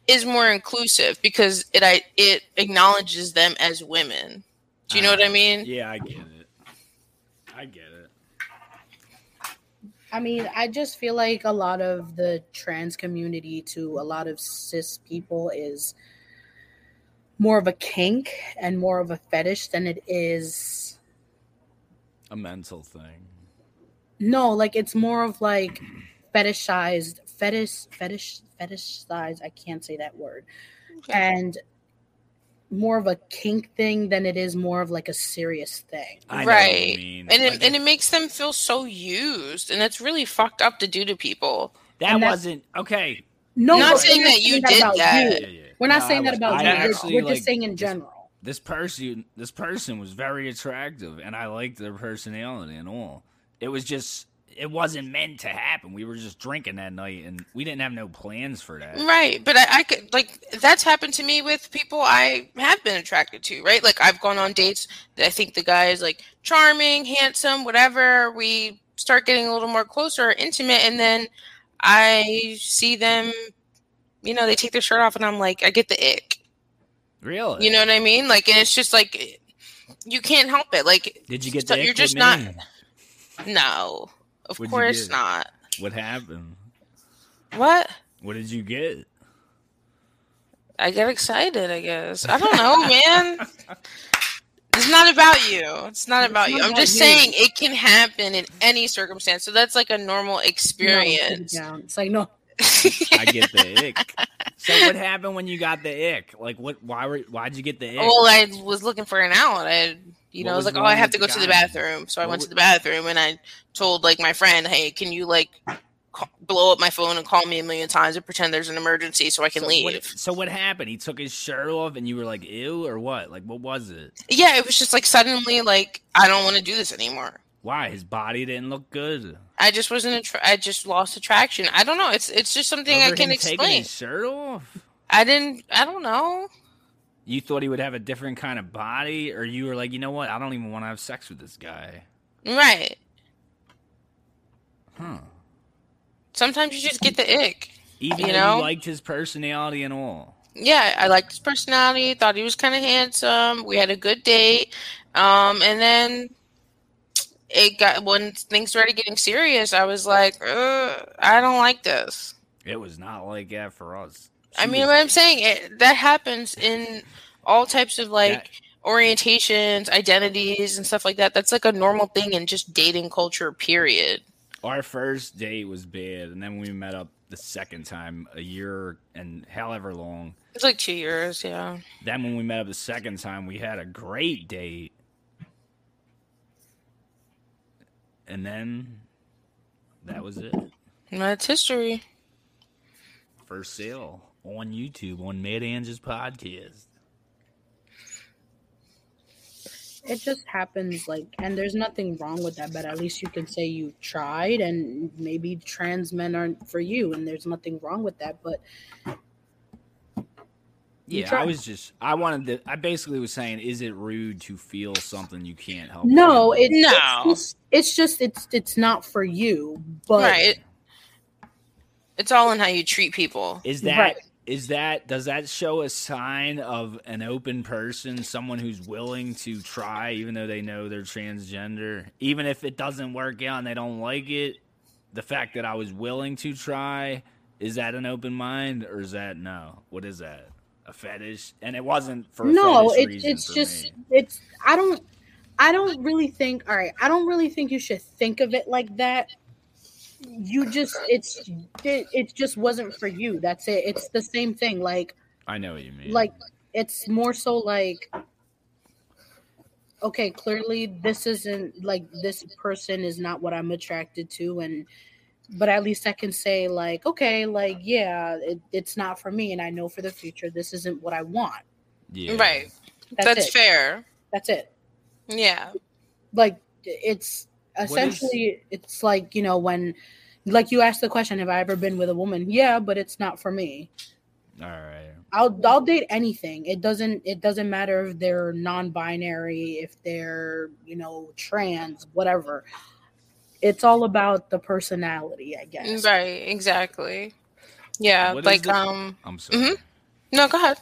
is more inclusive because it I, it acknowledges them as women do you know uh, what i mean Yeah, I get it. I get it. I mean, I just feel like a lot of the trans community to a lot of cis people is more of a kink and more of a fetish than it is. A mental thing. No, like it's more of like fetishized, fetish, fetish, fetishized. I can't say that word. And more of a kink thing than it is more of like a serious thing. I know what you right mean. and it, Like, and it makes them feel so used and that's really fucked up to do to people that wasn't okay. No, Not we're saying that you did about that. you. Yeah, yeah. We're not No, saying I that about I you. We're- actually, We're, like, just saying in this- general. This person, this person was very attractive, and I liked their personality and all. It was just, it wasn't meant to happen. We were just drinking that night, and we didn't have no plans for that. Right, but I, I could like that's happened to me with people I have been attracted to. Right, like I've gone on dates that I think the guy is like charming, handsome, whatever. We start getting a little more closer, intimate, and then I see them. You know, they take their shirt off, and I'm like, I get the ick. Really? You know what I mean? Like, and it's just like you can't help it. Like, Did you get so you're just not- no, of What'd course not. What happened? What? What did you get? I get excited. I guess I don't know, man. It's not about you. It's not It's about not you. I'm just you. saying it can happen in any circumstance. So that's like a normal No, put it experience. down. It's like no. I get the ick. So what happened when you got the ick? Like what? Why were? Why'd you get the ick? well, I was looking for an out. I, you What know, I was was like, oh, I have to go the to the bathroom. So I What went wa- to the bathroom and I told like my friend, hey, can you like ca- blow up my phone and call me a million times and pretend there's an emergency so I can so leave? What, so what happened? He took his shirt off, and you were like, "Ew," or what? Like, what was it? Yeah, it was just like suddenly like I don't want to do this anymore. Why his body didn't look good? I just wasn't. Attra- I just lost attraction. I don't know. It's it's just something I can explain. his shirt off. I didn't. I don't know. You thought he would have a different kind of body, or you were like, you know what? I don't even want to have sex with this guy. Right. Huh? Sometimes you just get the ick. Even You know? you liked his personality and all. Yeah, I liked his personality. Thought he was kind of handsome. We had a good date. Um, and then it got when things started getting serious. I was like, Ugh, I don't like this. It was not like that for us. I mean, what I'm saying it, that happens in all types of like That- orientations, identities, and stuff like that. That's like a normal thing in just dating culture. Period. our first date was bad, and then we met up the second time a year and however long. It's like two years. Yeah. Then when we met up the second time, we had a great date. And then that was it. That's history. First sale on YouTube on Mad Ange's podcast. It just happens like and there's nothing wrong with that, but at least you can say you tried and maybe trans men aren't for you and there's nothing wrong with that, but Yeah, I was just I wanted to I basically was saying, is it rude to feel something you can't help? no, it, No. it's just it's just it's it's not for you. But right. It's all in how you treat people. Is that is that does that show a sign of an open person, someone who's willing to try even though they know they're transgender, even if it doesn't work out and they don't like it? The fact that I was willing to try, is that an open mind or is that no? What is that? A fetish? And it wasn't for no, fetish it's just me. it's I don't I don't really think all right, I don't really think you should think of it like that. You just it's it, it just wasn't for you. That's it. It's the same thing. Like I know what you mean. like it's more so like okay clearly this isn't like this person is not what i'm attracted to and but at least i can say like okay like yeah it, it's not for me and i know for the future this isn't what i want yeah. Right. that's, That's fair. that's it Yeah. like it's is- essentially it's like you know when like you asked the question have i ever been with a woman yeah but it's not for me All right. I'll I'll date anything. It doesn't it doesn't matter if they're non-binary, if they're, you know, trans, whatever. It's all about the personality, I guess. Right. Exactly. Yeah. What is like the- um. I'm sorry. Mhm. No, go ahead.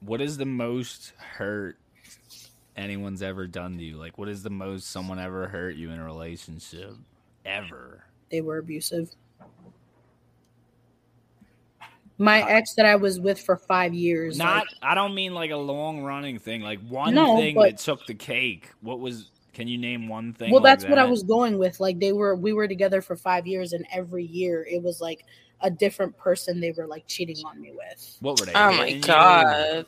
What is the most hurt anyone's ever done to you? Like, what is the most someone ever hurt you in a relationship ever? They were abusive. My ex that I was with for 5 years. Not, like, I don't mean like a long running thing. Like one No, thing but- that took the cake. What was? Can you name one thing? well, like that's what I was going with. Like they were we were together for 5 years and every year it was like a different person they were like cheating on me with. What were they? Oh my hitting you? god.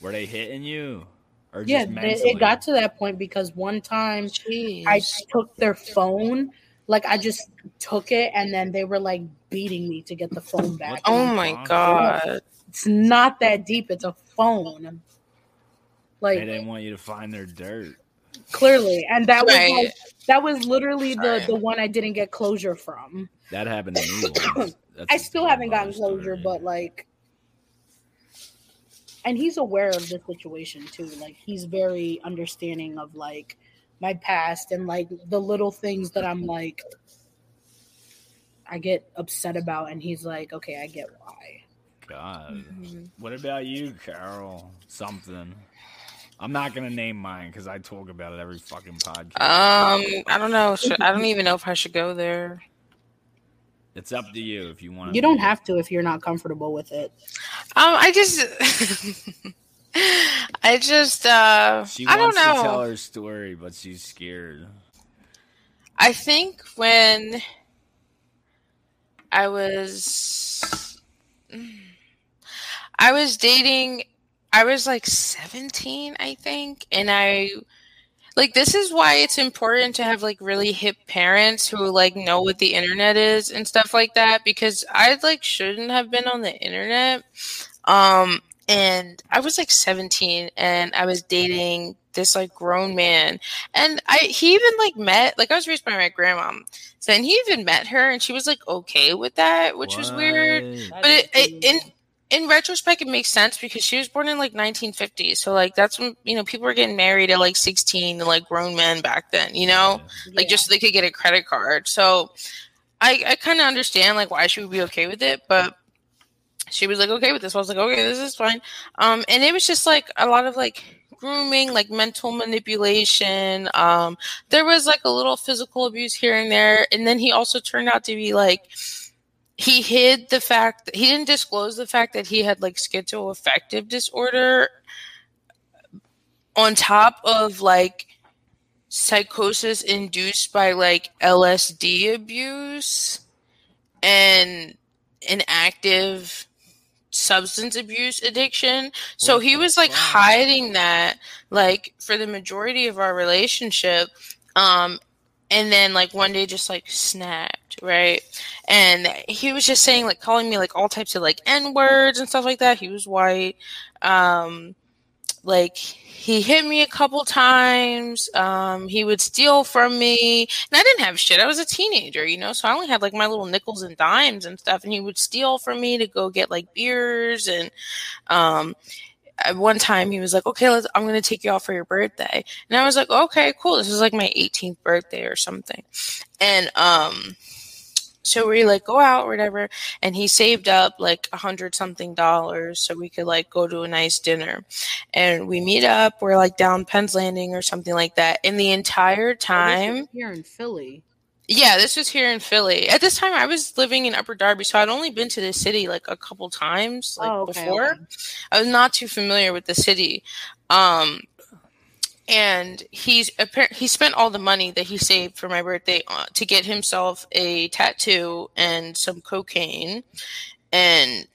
Were they hitting you? Or just Yeah, mentally? it, it got to that point because one time Jeez. I took their phone. Like I just took it and then they were like beating me to get the phone back. oh my god. It's not that deep. It's a phone. Like they didn't want you to find their dirt. clearly. And that was like that was literally the Sorry. the one I didn't get closure from. That happened to me. once. That's I a still haven't gotten closure, story. but like and he's aware of the situation too. Like he's very understanding of like my past and like the little things that I'm like I get upset about and he's like, Okay, I get why. God. Mhm. What about you, Carol? Something. I'm not gonna name mine because I talk about it every fucking podcast. Um, I don't know. I don't even know if I should go there. It's up to you if you want. To You don't have to if you're not comfortable with it. Um, I just, I just, uh, She I don't wants to tell her story, but she's scared. I think when I was, I was dating, I was like 17, I think, and I, like, this is why it's important to have like really hip parents who like know what the internet is and stuff like that, because I like shouldn't have been on the internet. Um, and I was like 17 and I was dating this like grown man and I he even like met like I was raised by my grandma so and he even met her and she was like okay with that which was weird What? but it, it in in retrospect it makes sense because she was born in like 1950 so like that's when you know people were getting married at like 16 and like grown men back then you know like Yeah. just so they could get a credit card so I I kind of understand like why she would be okay with it but she was like okay with this. I was like, okay, this is fine. Um, and it was just like a lot of like grooming, like mental manipulation. Um, there was like a little physical abuse here and there, and then he also turned out to be like he hid the fact that he didn't disclose the fact that he had like schizoaffective disorder on top of like psychosis induced by like LSD abuse and an active substance abuse addiction. So he was like hiding that like for the majority of our relationship. Um and then like one day just like snapped, right? And he was just saying like calling me like all types of like N words and stuff like that. He was white. Um like he hit me a couple times um he would steal from me and i didn't have shit i was a teenager you know so i only had like my little nickels and dimes and stuff and he would steal from me to go get like beers and um at one time he was like okay let's i'm gonna take you out for your birthday. And i was like okay cool. This is like my 18th birthday or something. And um so we like go out or whatever and he saved up like a hundred something dollars so we could like go to a nice dinner. And we meet up we're like down penn's landing or something like that. And the entire time here in Philly. Yeah this was here in philly at this time i was living in upper darby so i'd only been to the city like a couple times like Oh, okay, before okay. I was not too familiar with the city. Um, and he's appar- he spent all the money that he saved for my birthday uh, to get himself a tattoo and some cocaine. And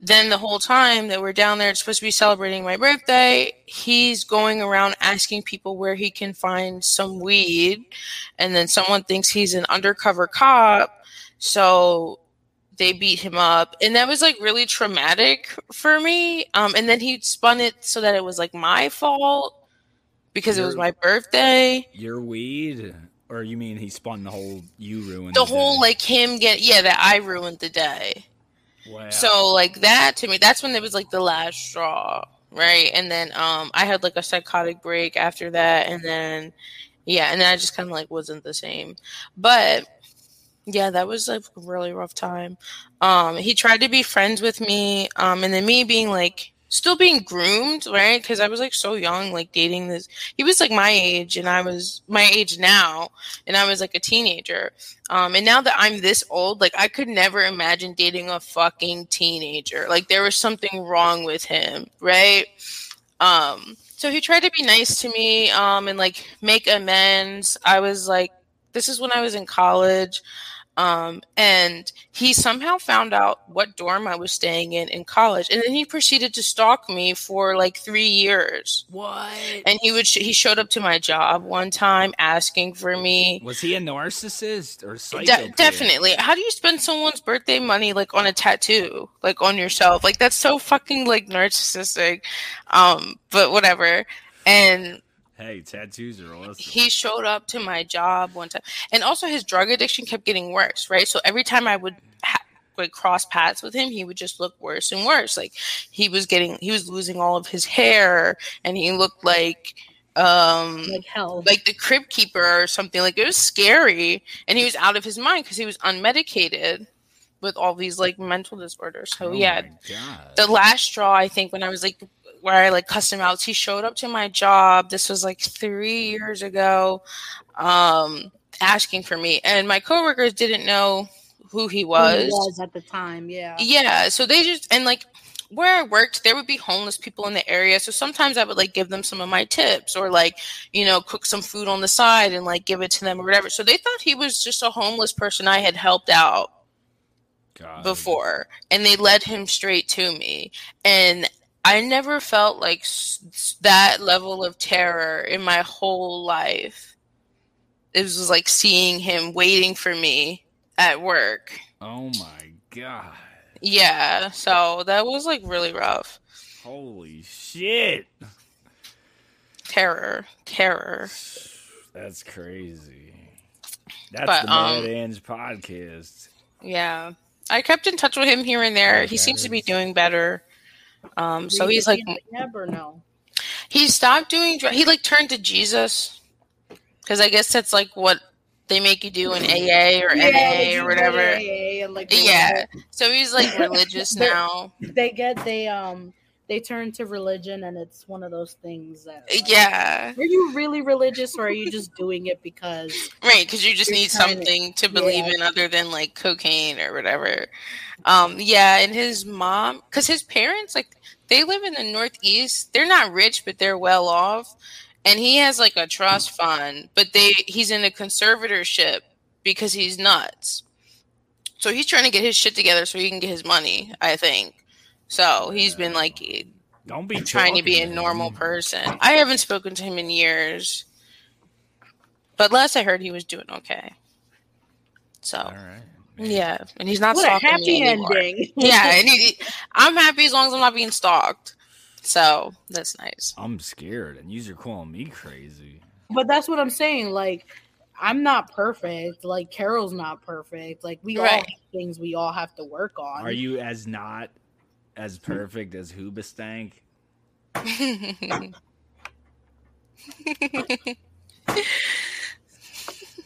then the whole time that we're down there, it's supposed to be celebrating my birthday. He's going around asking people where he can find some weed, and then someone thinks he's an undercover cop. So they beat him up and that was like really traumatic for me um and then he spun it so that it was like my fault because it was my birthday Your weed, or you mean he spun the whole you ruined the day? whole like him get yeah that i ruined the day So like that to me that's when it was like the last straw right? And then um i had like a psychotic break after that and then yeah and then i just kind of like wasn't the same. But yeah that was like a really rough time. Um he tried to be friends with me um and then me being like still being groomed right? Because i was like so young like dating this he was like my age and i was my age now and i was like a teenager. Um and now that i'm this old like i could never imagine dating a fucking teenager. Like there was something wrong with him right? Um so he tried to be nice to me um and like make amends. I was like this is when i was in college um, and he somehow found out what dorm I was staying in in college, and then he proceeded to stalk me for like three years. what? And he would sh- he showed up to my job one time asking for me. Was he a narcissist or De- definitely. How do you spend someone's birthday money like on a tattoo, like on yourself? Like that's so fucking like narcissistic. Um, but whatever. And Hey, tattoos are awesome. he showed up to my job one time. And also his drug addiction kept getting worse right? So every time i would ha- like cross paths with him he would just look worse and worse. Like he was getting he was losing all of his hair and he looked like um Like hell. like the Crypt Keeper or something. Like it was scary and he was out of his mind because he was unmedicated with all these like mental disorders. So Oh yeah the last straw i think when i was like where i like custom him out he showed up to my job this was like three years ago um asking for me and my coworkers didn't know who he Who was he was at the time, yeah. yeah so they just and like where I worked, there would be homeless people in the area. So sometimes I would like give them some of my tips or like, you know, cook some food on the side and like give it to them or whatever. So they thought he was just a homeless person I had helped out God. before and they led him straight to me. And I never felt like s- that level of terror in my whole life. It was like seeing him waiting for me at work. Oh my god. Yeah, so that was like really rough. Holy shit. Terror, terror. That's crazy. That's But, the um, Mad Ange podcast. Yeah. I kept in touch with him here and there. He seems to be doing better. Um, so he's like, Never know. he stopped doing, dr- he like turned to Jesus. Because I guess that's like what they make you do in AA or Yeah, NA or whatever. AA and like Yeah. So he's like religious now. they get they um they turn to religion and it's one of those things that like, Yeah. are you really religious or are you just doing it because Right, because you just need trying to- something to believe yeah. in other than like cocaine or whatever. Um, yeah, and his mom, because his parents, like, they live in the Northeast. They're not rich, but they're well off. And he has like a trust fund, but they he's in a conservatorship because he's nuts. So he's trying to get his shit together so he can get his money. I think. So he's been like Don't be trying to be a normal person. I haven't spoken to him in years, but last I heard, he was doing okay. So All right. yeah, and he's not what a stalking happy me anymore. ending yeah, and he, I'm happy as long as I'm not being stalked. So that's nice. I'm scared, and you're calling me crazy. but that's what i'm saying like i'm not perfect like carol's not perfect like we all have things we all have to work on Are you as not as perfect as Hoobastank?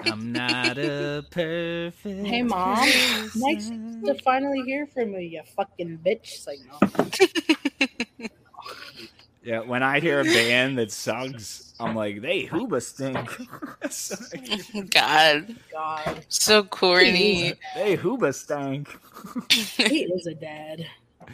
I'm not a perfect. Hey, Mom. nice to finally hear from you you fucking bitch It's like Yeah, when I hear a band that sucks, I'm like, they Hoobastink. God, god so corny. they Hoobastank. he is a dad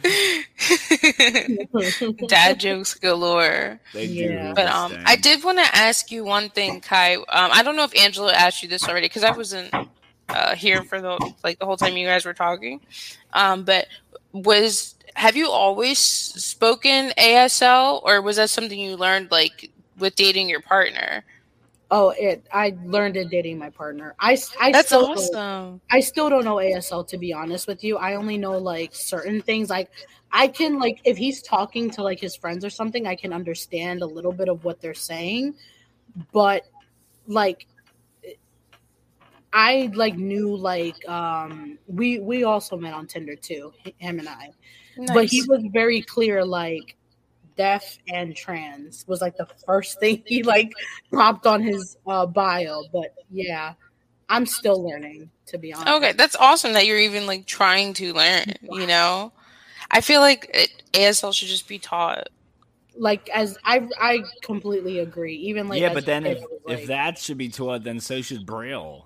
Dad jokes galore. They do. But um, I did want to ask you one thing, Kai. Um, I don't know if Angela asked you this already because I wasn't uh, here for the like the whole time you guys were talking. Um, but was have you always spoken ASL, or was that something you learned like with dating your partner? Oh it i learned it dating my partner I, That's still don't- awesome. I still don't know ASL to be honest with you. I only know like certain things. Like I can like if he's talking to like his friends or something, I can understand a little bit of what they're saying. But like I like knew like um we we also met on Tinder too, him and I. But he was very clear like deaf and trans was like the first thing he like popped on his uh bio. But yeah, I'm still learning to be honest. Okay, that's awesome that you're even like trying to learn. You know, I feel like it, ASL should just be taught. like as I I completely agree. Even like yeah, but then if I if like, that should be taught, then so should Braille.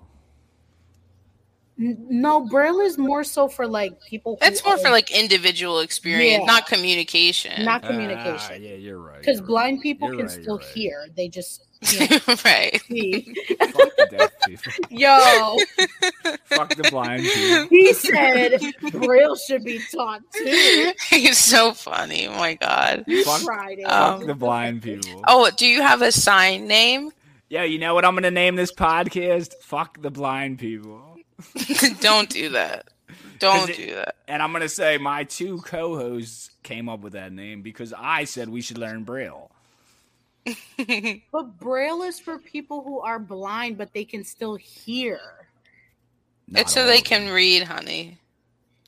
N- no braille is more so for like people. who That's more are for like individual experience, Yeah. not communication. not Ah, communication. yeah, you're right. Because you're blind people You're can right, still right. hear. They just can't right. see. right. Fuck the deaf people. Yo, Fuck the blind people. he said braille should be taught too. He's so funny. Oh my god. You Fuck- tried it. Um, Fuck the blind people. Oh, do you have a sign name? Yeah, you know what I'm gonna name this podcast? Fuck the blind people. Don't do that. Don't it- do that. And I'm gonna say my two co-hosts came up with that name because I said we should learn Braille. But braille is for people who are blind, but they can still hear. Not it's so they can read, honey.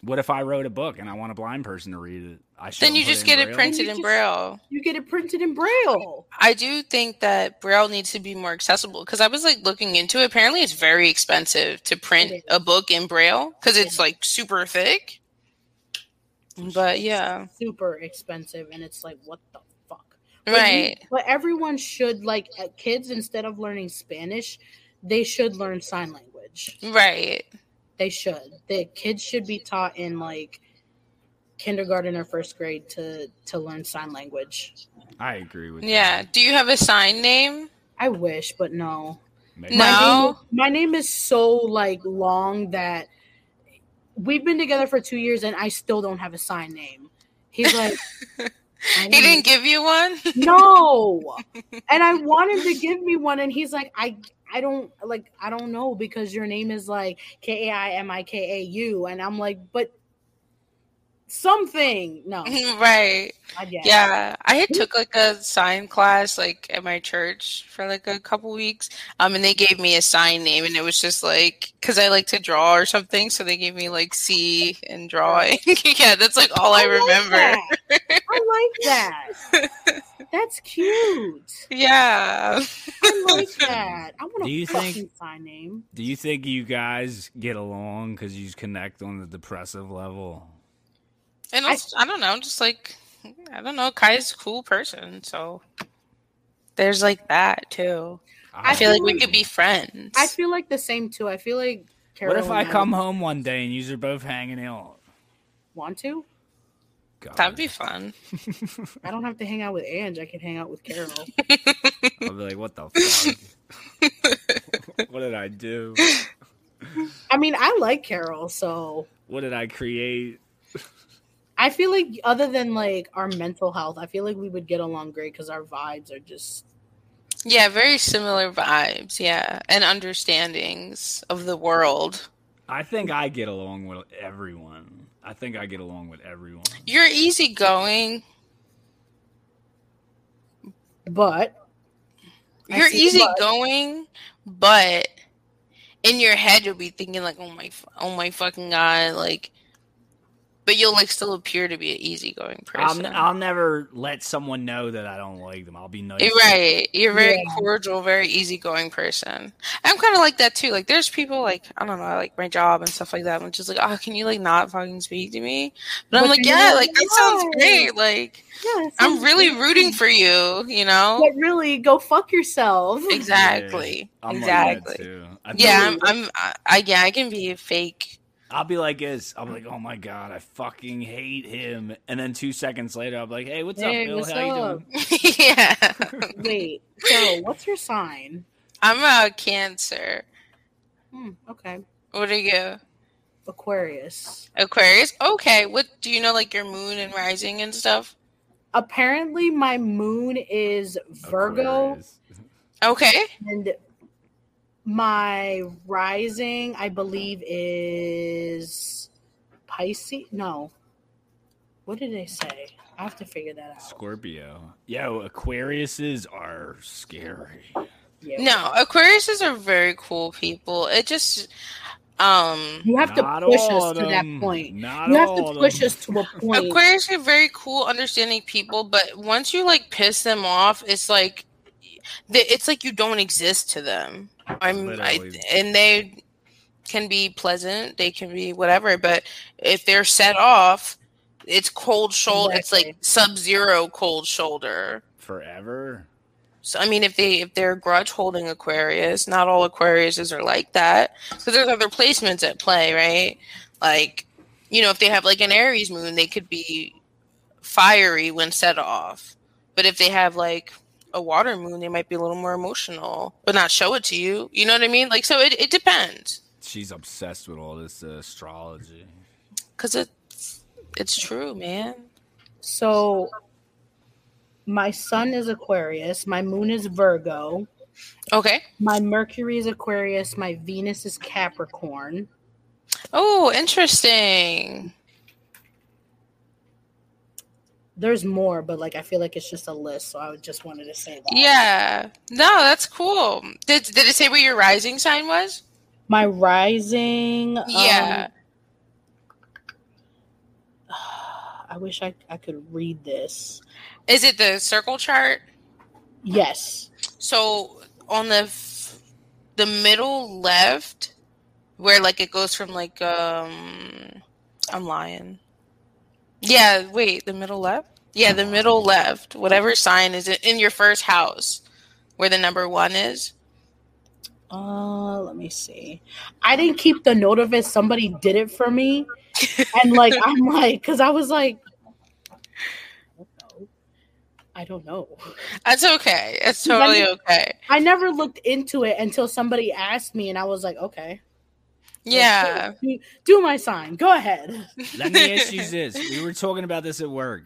What if I wrote a book and I want a blind person to read it? I should Then you just get it printed You in just- braille. You get it printed in braille. I do think that braille needs to be more accessible because I was like looking into it. Apparently, it's very expensive to print a book in braille because it's Yeah. like super thick. But yeah, Super expensive, and it's like, what the fuck? But you- right. but everyone should like uh, kids instead of learning Spanish, they should learn sign language. Right. They should. The kids should be taught in like kindergarten or first grade to to learn sign language. I agree with Yeah. Do you have a sign name? I wish, but no. that. No. My name, my name is so like long that we've been together for two years and I still don't have a sign name. He's like, He didn't give you one? no, and I wanted to give me one, and he's like, I, I don't like, I don't know because your name is like K A I M I K A U, and I'm like, but something. No, right. I. Yeah, I had took like a sign class like at my church for like a couple weeks. Um, and they gave me a sign name, and it was just like because I like to draw or something, so they gave me like C and drawing. yeah, that's like all I, like remember. I like that. That's cute. Yeah. I like that. I want Do a you fucking think- sign name. Do you think you guys get along because you connect on the depressive level? And I- also, I, don't know, just like I don't know, Kai's a cool person, so there's like that too. I, feel like we could be friends. I feel like the same too. I feel like. Carol What if I come home one day and you are both hanging out? Want to? God. That'd be fun. I don't have to hang out with Ange. I can hang out with Carol. I'll be like, what the fuck? what did I do? I mean, I like Carol, so What did I create? I feel like other than like our mental health, I feel like we would get along great because our vibes are just Yeah, very similar vibes. Yeah, and understandings of the world. I think I get along with everyone. I think I get along with everyone. You're easygoing. but You're see the but. easygoing, but in your head you'll be thinking like, "Oh my, oh my fucking god!" Like, but you'll like still appear to be an easygoing I'll, person. I'll never let someone know that I don't like them. I'll be nice. You're right. You're a very Yeah. cordial, very easygoing person. I'm kind of like that too. Like, there's people like I don't know, like my job and stuff like that. I'm just like, oh, can you like not fucking speak to me? But, I'm like, yeah, like, like that sounds great. Like, yeah, I'm really great. rooting for you. You know? But really, go fuck yourself. Exactly. I'm like that, exactly. I yeah, I'm. I'm. I, I yeah, I can be a fake. I'll be like this. I'll be like, oh my god, I fucking hate him. And then two seconds later, I'll be like, hey, what's Hey, up, Bill? what's How you doing? yeah, Wait, So, what's your sign? I'm a Cancer. Hmm, okay, What are you? Aquarius. Aquarius. Okay. What do you know? Like your moon and rising and stuff. Apparently, my moon is Virgo. Aquarius. Okay. And my rising, I believe, is Pisces. No. What did they say? I have to figure that out. Scorpio. Yo, Aquariuses are scary. Yeah. No, Aquariuses are very cool people. It just um You have to push us to that point. Not You have to push us to a point. Aquarius are very cool, understanding people, but once you like piss them off, it's like it's like you don't exist to them. I'm I, and they can be pleasant, they can be whatever, but if they're set off, it's cold shoulder. It's like Exactly. sub-zero cold shoulder. Forever. So I mean, if they if they're grudge holding Aquarius, not all Aquariuses are like that. So there's other placements at play, right? Like, you know, if they have like an Aries moon, they could be fiery when set off. But if they have like a water moon, they might be a little more emotional, but not show it to you. You know what I mean? Like, so it, it depends She's obsessed with all this uh, astrology. because it's it's true, man. So my sun is Aquarius, my moon is Virgo, Okay. my Mercury is Aquarius, my Venus is Capricorn. Oh, interesting. There's more, but like I feel like it's just a list, so I just wanted to say that. Yeah. No, that's cool. Did did it say what your rising sign was? My rising. Yeah. um, I wish I, I could read this. Is it the circle chart? Yes. So on the f- the middle left, where like it goes from like um, I'm lying. Yeah, wait, the middle left. Yeah, the middle left. Whatever sign is in your first house, where the number one is. Uh, let me see. I didn't keep the note of it. Somebody did it for me, and like I'm like, because I was like, I don't know. I don't know. That's okay. It's totally okay. I never looked into it until somebody asked me, and I was like, okay. Like, Yeah. do, do my sign. Go ahead. Let me ask you this. We were talking about this at work.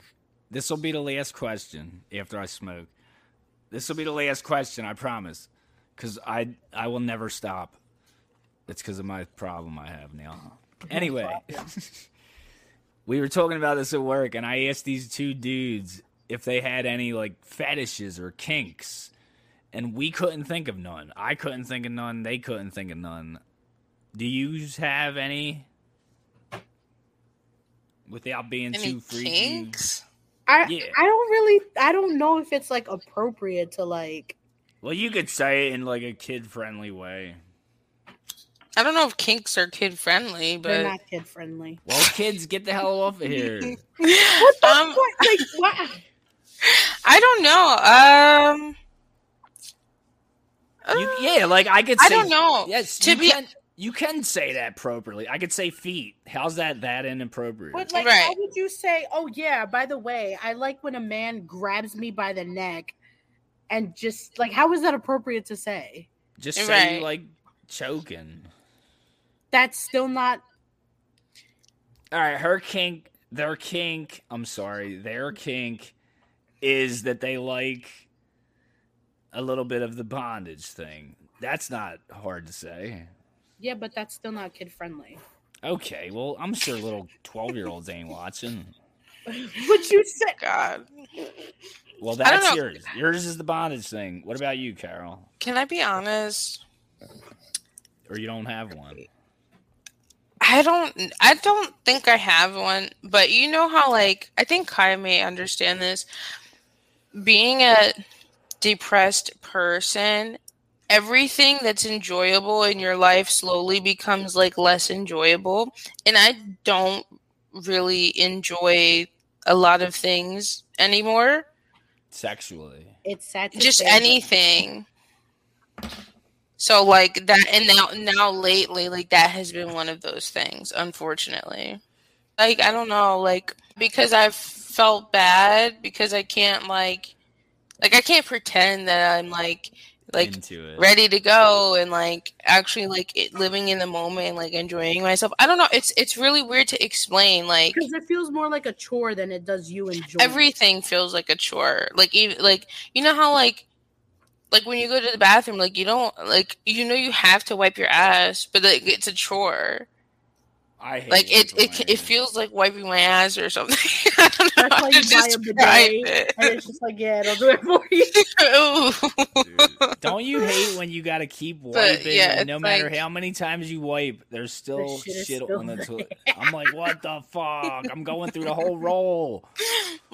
This will be the last question after I smoke. This will be the last question, I promise. Because I, I will never stop. It's because of my problem I have now. Anyway, we were talking about this at work, and I asked these two dudes if they had any like fetishes or kinks. And we couldn't think of none. I couldn't think of none. They couldn't think of none. Do you have any? Without being Any too freaky. kinks? I Yeah. I don't really I don't know if it's like appropriate to like Well, you could say it in like a kid friendly way. I don't know if kinks are kid friendly, they're but not kid friendly. Well, kids, get the hell off of here. What the um, fuck? Like what? I don't know. Um, You, yeah, like I could say. I don't know. Yes, To be- can. You can say that properly. I could say feet. How's that that inappropriate? But like, how would you say? Oh yeah. By the way, I like when a man grabs me by the neck, and just like, how is that appropriate to say? Just say Right. like choking. That's still not. All right, her kink, their kink. I'm sorry, their kink is that they like a little bit of the bondage thing. That's not hard to say. Yeah, but that's still not kid friendly. Okay, well, I'm sure little 12 year olds ain't watching. What you said? God, Well, that's yours. Yours is the bondage thing. What about you, Carol? can I be honest? Or you don't have one? I don't. I don't think I have one. But you know how, like, I think Kai may understand this. Being a depressed person, everything that's enjoyable in your life slowly becomes like less enjoyable, and I don't really enjoy a lot of things anymore. Sexually. It's sad. Just say, but- anything. So like that, and now now lately, like that has been one of those things. Unfortunately, like I don't know, like because I've felt bad because I can't like, like I can't pretend that I'm like like into it. ready to go and like actually like it, living in the moment and like enjoying myself. I don't know. It's it's really weird to explain. Like because it feels more like a chore than it does you enjoy. everything feels like a chore. Like even like you know how like like when you go to the bathroom, like you don't like you know you have to wipe your ass, but like it's a chore. I hate Like it wiping it it feels like wiping my ass or something. I don't know That's how why to you describe bidet, and it's just like, yeah, it'll do it for you. Dude, Don't you hate when you got to keep But, wiping? yeah, no matter like- how many times you wipe, there's still shit shit still on the toilet. I'm like, what the fuck? I'm going through the whole roll.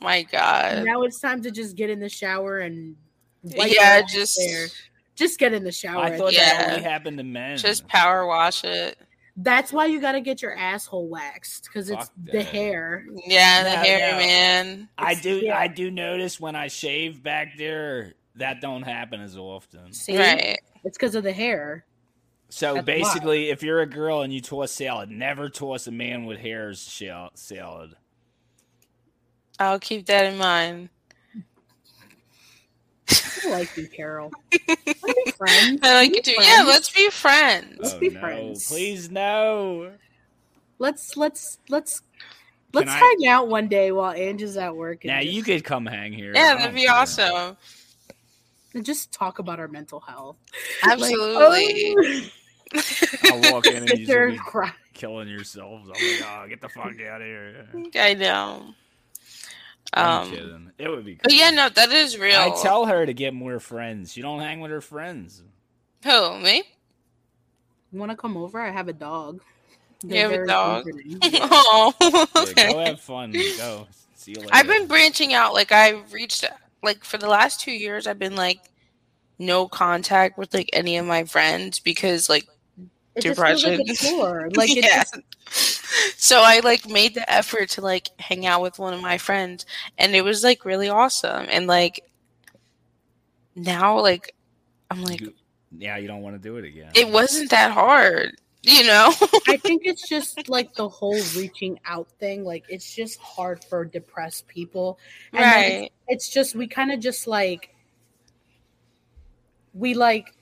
my God. now it's time to just get in the shower and wipe Yeah, just there. just get in the shower. I thought Yeah. that only happened to men. just power wash it. That's why you got to get your asshole waxed because it's Fuck the that. hair. Yeah, the No, hair no. man. I It's- do. yeah. I do notice when I shave back there that don't happen as often. See, Right. it's because of the hair. So That's basically, if you're a girl and you toss salad, never toss a man with hairs shal- salad. I'll keep that in mind. I like you, Carol. Let's be friends. I like Be it too. friends. Yeah, let's be friends. Let's oh, be no. friends. Please no. let's let's let's let's I- hang out one day while Ange is at work. And Now just, you could come hang here. Yeah, that'd don't be care. awesome. and just talk about our mental health. Absolutely. Like, I'll walk in and sit you there just and cry. killing yourselves. I'm like, oh, get the fuck out of here. I know. I'm Um, kidding. It would be. but yeah, no, that is real. I tell her to get more friends. She don't hang with her friends. Who me? You want to come over? I have a dog. You have a dog? comforting. oh, Yeah, go have fun. Go. See you later. I've been branching out. Like I reached, like for the last two years, I've been like no contact with like any of my friends because like It just feels like a Depression. chore. Like it yeah. just, So I like made the effort to like hang out with one of my friends, and it was like really awesome. And like now, like I'm like You- yeah, you don't want to do it again. it wasn't that hard. You know? I think it's just like the whole reaching out thing. Like it's just hard for depressed people. And then it's- right. It's just we kind of just like we like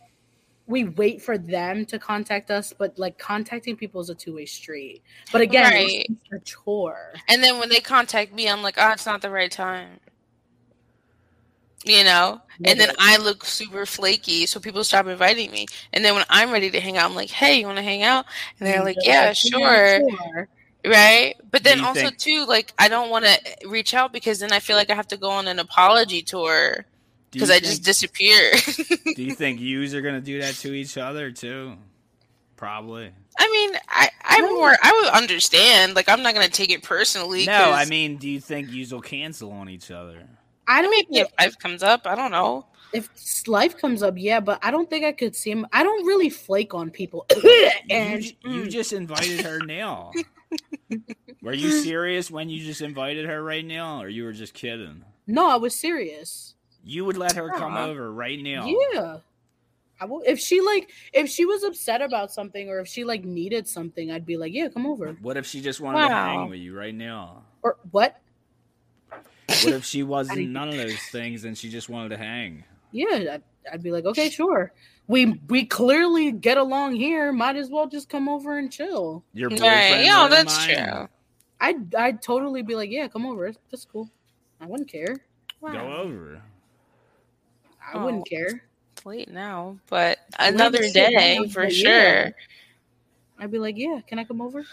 we wait for them to contact us, but like contacting people is a two way street. But again, Right. it's a chore. And then when they contact me, I'm like, oh, it's not the right time. You know? And then I look super flaky, so people stop inviting me. And then when I'm ready to hang out, I'm like, hey, you want to hang out? And they're like, yeah, sure. sure. Right? But then also, think- too, like, I don't want to reach out because then I feel like I have to go on an apology tour Do because I just think- disappear. do you think yous are gonna do that to each other too? Probably. I mean, I, I'm more, I would understand. Like, I'm not going to take it personally. No, 'cause- I mean, do you think yous will cancel on each other? I don't maybe if life comes up, I don't know. if life comes up, yeah, but I don't think I could see him. I don't really flake on people. and you, you mm, just invited her now. Were you serious when you just invited her right now, or you were just kidding? no, I was serious. You would let her come Aw. over right now. Yeah. I will, if she like if she was upset about something or if she like needed something, I'd be like, yeah, come over. What if she just wanted to hang with you right now? Or what? What if she wasn't none of those things and she just wanted to hang? Yeah, I'd, I'd be like, okay, sure. We we clearly get along here. Might as well just come over and chill. Your Right. boyfriend? Yeah, wouldn't that's mind? true. I'd I'd totally be like, yeah, come over. That's cool. I wouldn't care. Go over. I wouldn't oh, care. It's late now, but another shit day now, for but sure. yeah. I'd be like, yeah, can I come over?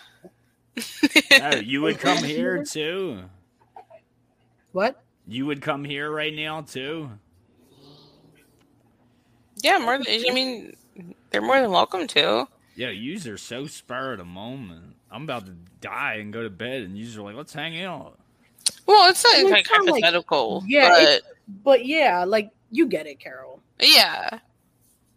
Oh, you would come here too. What? You would come here right now too. yeah, more. Than, I mean, they're more than welcome to. Yeah, yous are so spur of the moment. I'm about to die and go to bed, and yous are like, "Let's hang out." Well, it's not Well, it's like not like- hypothetical. Yeah, but it's- But yeah, like you get it, Carol. yeah,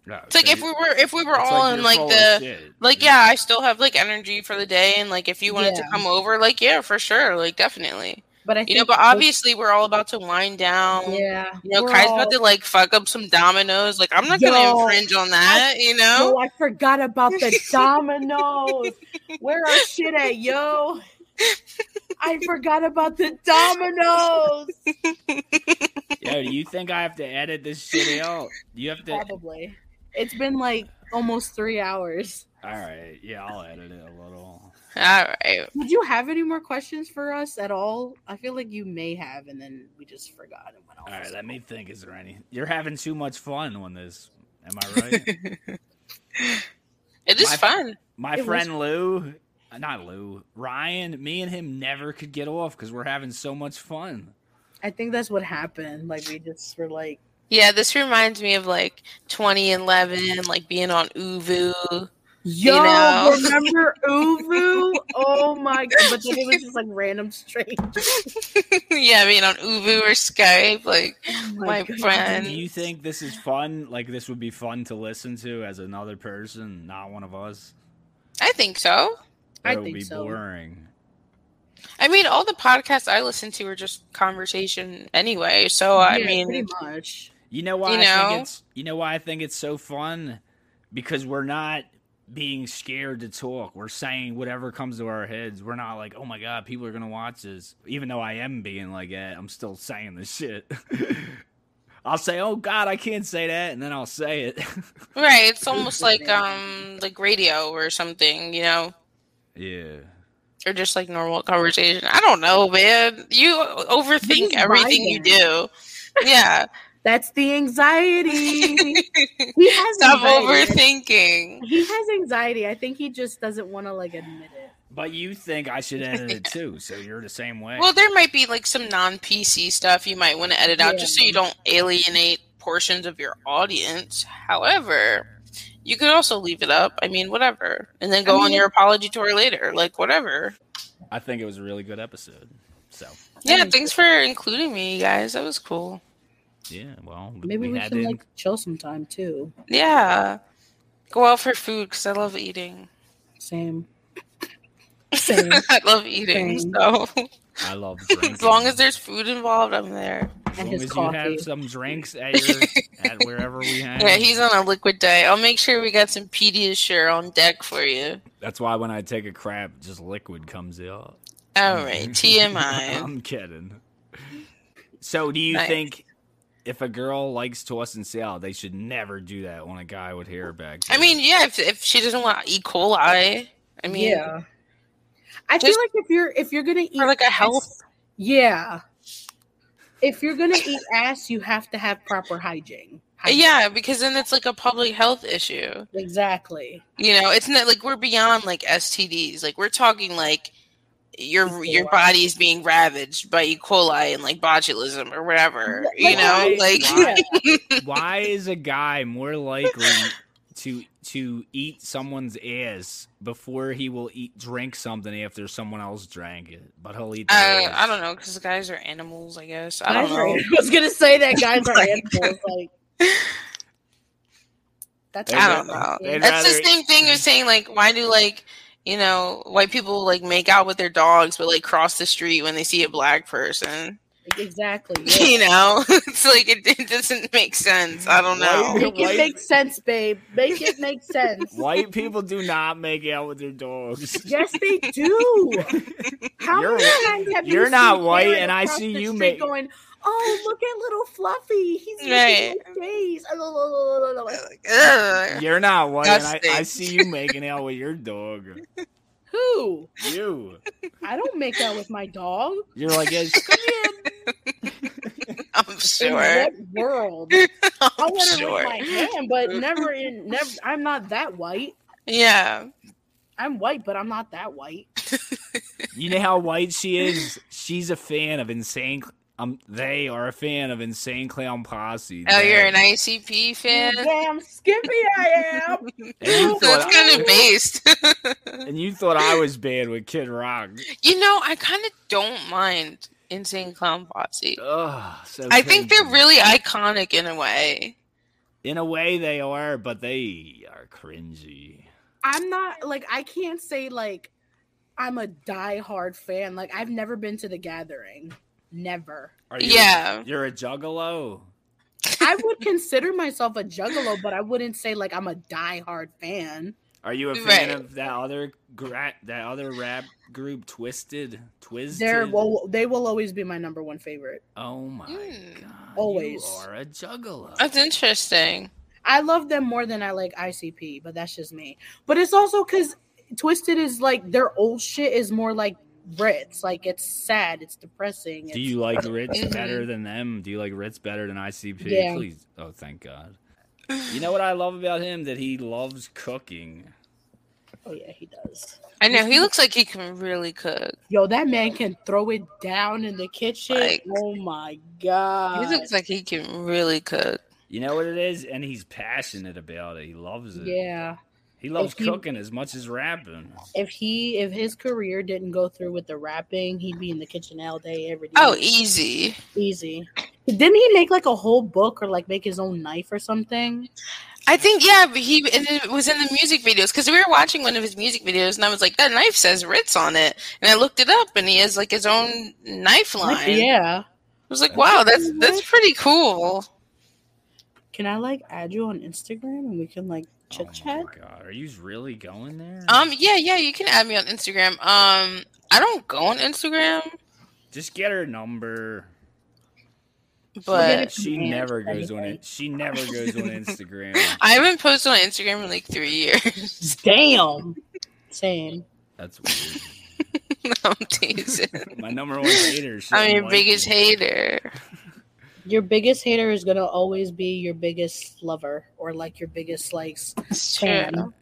No, it's like if we were if we were all like in like the shit. like yeah, I still have like energy for the day, and like if you wanted to come over, like yeah, for sure, like definitely. But I You know, but obviously we're all about to wind down. yeah, You know, Kai's all- about to like fuck up some dominoes. Like I'm not gonna infringe on that. you know. Oh, I forgot about the dominoes. Where our shit at, yo? I forgot about the dominoes. Yo, do you think I have to edit this shit out? You have to. Probably. It's been like almost three hours. All right, yeah, I'll edit it a little. All right. Did you have any more questions for us at all? I feel like you may have, and then we just forgot and went off. All right, let me think. Is there any? You're having too much fun on this. Am I right? It is My- fun. My It was- friend Lou, uh, Uh, not Lou, Ryan, me and him never could get off because we're having so much fun. I think that's what happened. Like we just were like, Yeah, this reminds me of like 2011, like being on ooVoo. Yo, know? remember ooVoo? Oh my god! But then it was just like random strangers. yeah, being on ooVoo or Skype. Like, Oh My God. friend. Do you think this is fun? Like this would be fun to listen to as another person, not one of us? I think so. Or I it would think be so. boring. I mean, all the podcasts I listen to are just conversation anyway. So, I mean, pretty much. You know why You I know? think it's you know why I think it's so fun? Because we're not being scared to talk. We're saying whatever comes to our heads. We're not like, oh my god, people are gonna watch this. Even though I am being like that, I'm still saying this shit. I'll say, oh god, I can't say that, and then I'll say it. right? It's almost like um like radio or something, you know, yeah. or just like normal conversation. I don't know, man. You overthink Just everything you do. Yeah. That's the anxiety. he has Stop anxiety. overthinking. He has anxiety. I think he just doesn't want to like admit it. But you think I should edit it too, so you're the same way. Well, there might be like some non PC stuff you might want to edit out just so you don't alienate portions of your audience. However, you could also leave it up. I mean, whatever. And then go I on your apology tour later. Like, whatever. I think it was a really good episode. So Yeah, think thanks for including me, you guys. That was cool. yeah, well, Maybe we, had can to- like chill sometime too. Yeah. Go out for food because I love eating. Same. Same. I love eating, Same. so I love drinking. as long as there's food involved, I'm there. As And long his as you coffee. have some drinks at your at wherever we hang. Yeah, he's on a liquid diet. I'll make sure we got some Pediasure on deck for you. That's why when I take a crap, just liquid comes out. All right, TMI. I'm kidding. So, do you Nice. think if a girl likes toss and salad, they should never do that on a guy with hair back? I mean, yeah, if, if she doesn't want E. coli, I mean, yeah. I feel like if you're if you're gonna eat for like a ass- health. yeah. If you're gonna eat ass, you have to have proper hygiene. Hygiene. Yeah, because then it's like a public health issue. exactly. You know, it's not like we're beyond like STDs. Like we're talking like your your coli. body is being ravaged by E. coli and like botulism or whatever. You know, why- like why, why is a guy more likely to to eat someone's ass before he will eat drink something after someone else drank it? But he'll eat. The uh, ass. I don't know because guys are animals. I guess I don't Guys are- know. I was gonna say that guys are animals. Like that's I don't know. they'd That's the same thing you're saying like, why do like you know white people like make out with their dogs but like cross the street when they see a black person? Exactly. You know, it's like it, it doesn't make sense. I don't know. Why- Make it White- make sense, babe. Make it make sense. White people do not make out with their dogs. Yes, they do. How You're- many times have you you're not seen white, and I see you make- going, "Oh, look at little Fluffy. He's Right. making face." Who? Ugh. You're not white, and I, I see you making out with your dog. Who? You. I don't make out with my dog. You're like, yes, come here. I'm In sure. world? I'll I'm let her sure. lick my hand, but never in never. I'm not that white. Yeah. I'm white, but I'm not that white. You know how white she is? She's a fan of Insane. Um, they are a fan of Insane Clown Posse. Oh, They- you're an ICP fan. Damn skimpy I am. And That's kind of based. and you thought I was bad with Kid Rock. you know, I kind of don't mind Insane Clown Posse. Ugh, so I think they're really iconic in a way. in a way they are, but they are cringy. I'm not like I can't say like I'm a diehard fan. Like I've never been to the gathering. Never. Are you, Yeah. you're a juggalo. I would consider myself a juggalo, but I wouldn't say like I'm a diehard fan. Are you a fan Right. of that other gra- that other rap group, Twiztid? Twiztid. They're well, they will always be my number one favorite. oh my Hmm. god! Always. you are a juggalo. That's interesting. I love them more than I like ICP, but that's just me. But it's also because Twiztid is like their old shit is more like Brits. Like it's sad, it's depressing. Do you like Rittz better than them? Do you like Rittz better than ICP? Yeah. Please. Oh, thank God. You know what I love about him? That he loves cooking. Oh yeah, he does. I know he looks like he can really cook. Yo, that man can throw it down in the kitchen. Like- oh my god. He looks like he can really cook. You know what it is? And he's passionate about it. He loves it. yeah. He loves he- cooking as much as rapping. If he if his career didn't go through with the rapping, he'd be in the kitchen all day, every day. Oh, easy. easy. Didn't he make like a whole book or like make his own knife or something? I think yeah, but he and it was in the music videos because we were watching one of his music videos, and I was like, that knife says Rittz on it, and I looked it up, and he has like his own knife line. Like, yeah. I was like, wow, that's that's pretty cool. Can I like add you on Instagram and we can like Oh chit my chat? God, are you really going there? Um, yeah, yeah, you can add me on Instagram. Um, I don't go on Instagram, Just get her number. But She never goes on it. She never goes on Instagram. I haven't posted on Instagram in like three years. Damn. Same. That's weird. I'm teasing. My number one hater. she I'm doesn't your like biggest me. hater. Your biggest hater is gonna always be your biggest lover or like your biggest like s- It's true. fan. Oh,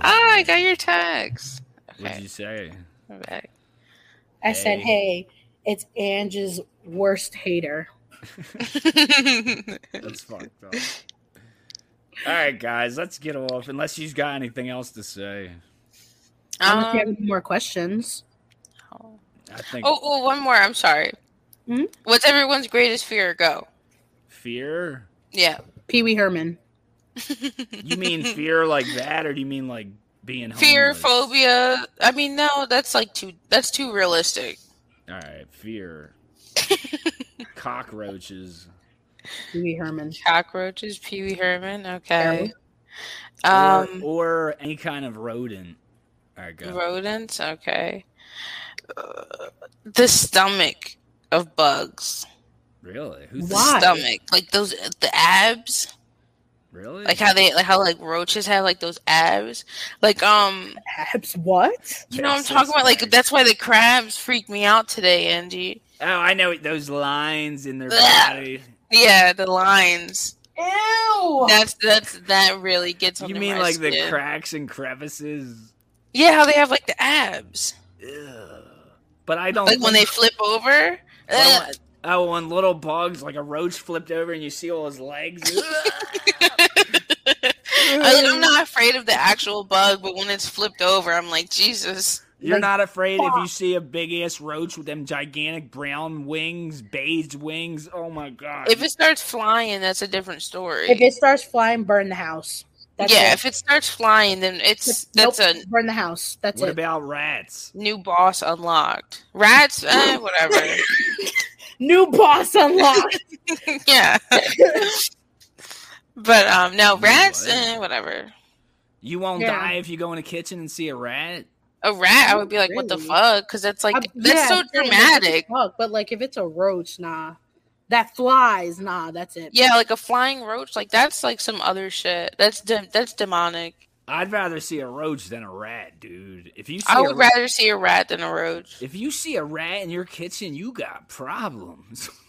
Ah, I got your tags. What'd you say? Okay. I said, Hey. hey, it's Angie's worst hater. That's fucked up. All right, guys, let's get off. Unless you've got anything else to say, Unless you Um, have any more questions. I think oh, oh, one more. I'm sorry. Hmm? What's everyone's greatest fear? Go. fear. Yeah. Pee Wee Herman. You mean fear like that, or do you mean like being Fear, homeless. phobia. I mean, no, that's like too. That's too realistic. All right, fear. Cockroaches. Pee Wee Herman. Cockroaches, Pee Wee Herman. Okay. or, Um, or any kind of rodent. All right, go. rodents. Okay. Uh, the stomach of bugs. Really? Who's The Why? stomach, like those, the abs. Really? like how they like how like roaches have like those abs like um Abs? What? you know what i'm talking about like that's that's why the crabs freaked me out today angie oh, I know those lines in their Ugh. body. yeah the lines Ew. that's that's that really gets on You mean my like the cracks and crevices? yeah how they have like the abs Ugh. But I don't. like when they flip over Well, Oh, when little bugs like a roach flipped over and you see all his legs. I'm not afraid of the actual bug but when it's flipped over i'm like jesus You're Like, not afraid if you see a big ass roach with them gigantic brown wings, beige wings. Oh my god! if it starts flying that's a different story If it starts flying, burn the house. That's yeah it. if it starts flying then it's Nope, that's a burn the house. That's what it. about rats? New boss unlocked. Rats, eh, whatever. New boss unlocked. yeah. but um no, rats, what? eh, whatever. You won't Yeah. die if you go in the kitchen and see a rat. A rat, I would be like, what the fuck? Because it's like Uh, that's yeah, so I'm saying, like, dramatic. what fuck? But like, if it's a roach, nah. That flies, nah. That's it. Yeah, like a flying roach, like that's like some other shit. That's de- that's demonic. I'd rather see a roach than a rat, dude. If you see I a would ra- rather see a rat than a roach. if you see a rat in your kitchen, you got problems.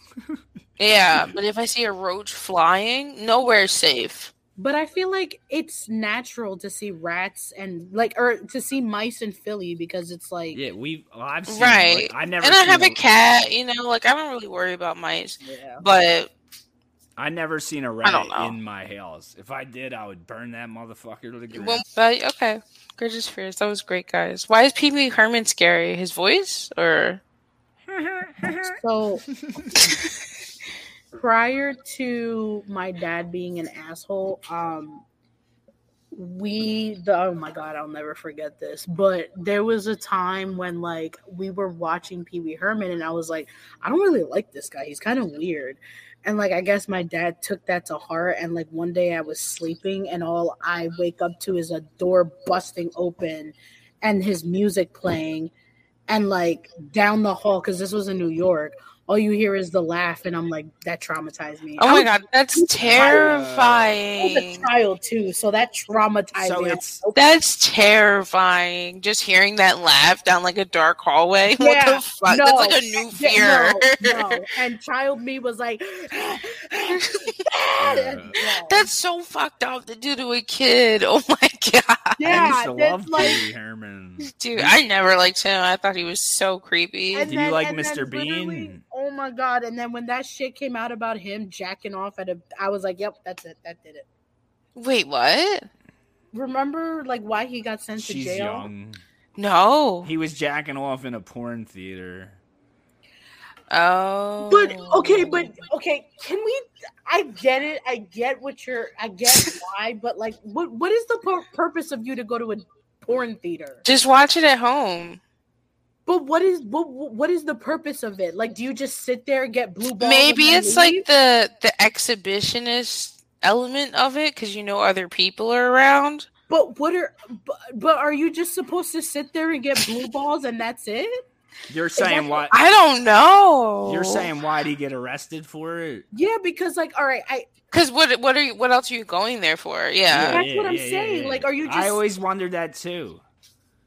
Yeah, but if I see a roach flying, nowhere's safe. But I feel like it's natural to see rats and like, or to see mice in Philly because it's like, yeah, we. Well, I've seen. Right. Like, I never. And I have a, a cat, you know, like I don't really worry about mice. yeah. But I never seen a rat in my house. If I did, I would burn that motherfucker to the ground. Well, but okay, Greatest Fears. That was great, guys. Why is Pee Wee Herman scary? His voice, or So prior to my dad being an asshole, um we the oh my god, I'll never forget this. But there was a time when like we were watching Pee Wee Herman and I was like, I don't really like this guy. He's kind of weird. And like I guess my dad took that to heart and like one day I was sleeping and all I wake up to is a door busting open and his music playing and like down the hall because this was in New York. All you hear is the laugh, and I'm like, that traumatized me. oh I my was- god, that's I was a child too, so that traumatized So me. it's- That's terrifying. Just hearing that laugh down like a dark hallway. what Yeah, the fuck? no, that's like a new fear. Yeah, no, no. And child me was like, yeah. That's so fucked up to do to a kid. Oh my god. I yeah, used to that's love like, Pee Herman. Dude, I never liked him. I thought he was so creepy. And Did you like Mr. Bean? Oh my god! And then when that shit came out about him jacking off at a, I was like, "Yep, that's it. That did it." Wait, what? Remember, like, why he got sent to jail? young. No. He was jacking off in a porn theater. Oh. But okay, but okay, can we? I get it. I get what you're. I get why, but like, what what is the pur- purpose of you to go to a porn theater? just watch it at home. But what is what what is the purpose of it? Like, do you just sit there and get blue balls? Maybe and then it's like the the exhibitionist element of it because you know other people are around. But what are but, but are you just supposed to sit there and get blue balls and that's it? You're saying that- what? I don't know. You're saying why'd he get arrested for it? Yeah, because like, all right, I because what what are you what else are you going there for? Yeah. That's what I'm saying. Like, are you just I always wondered that too.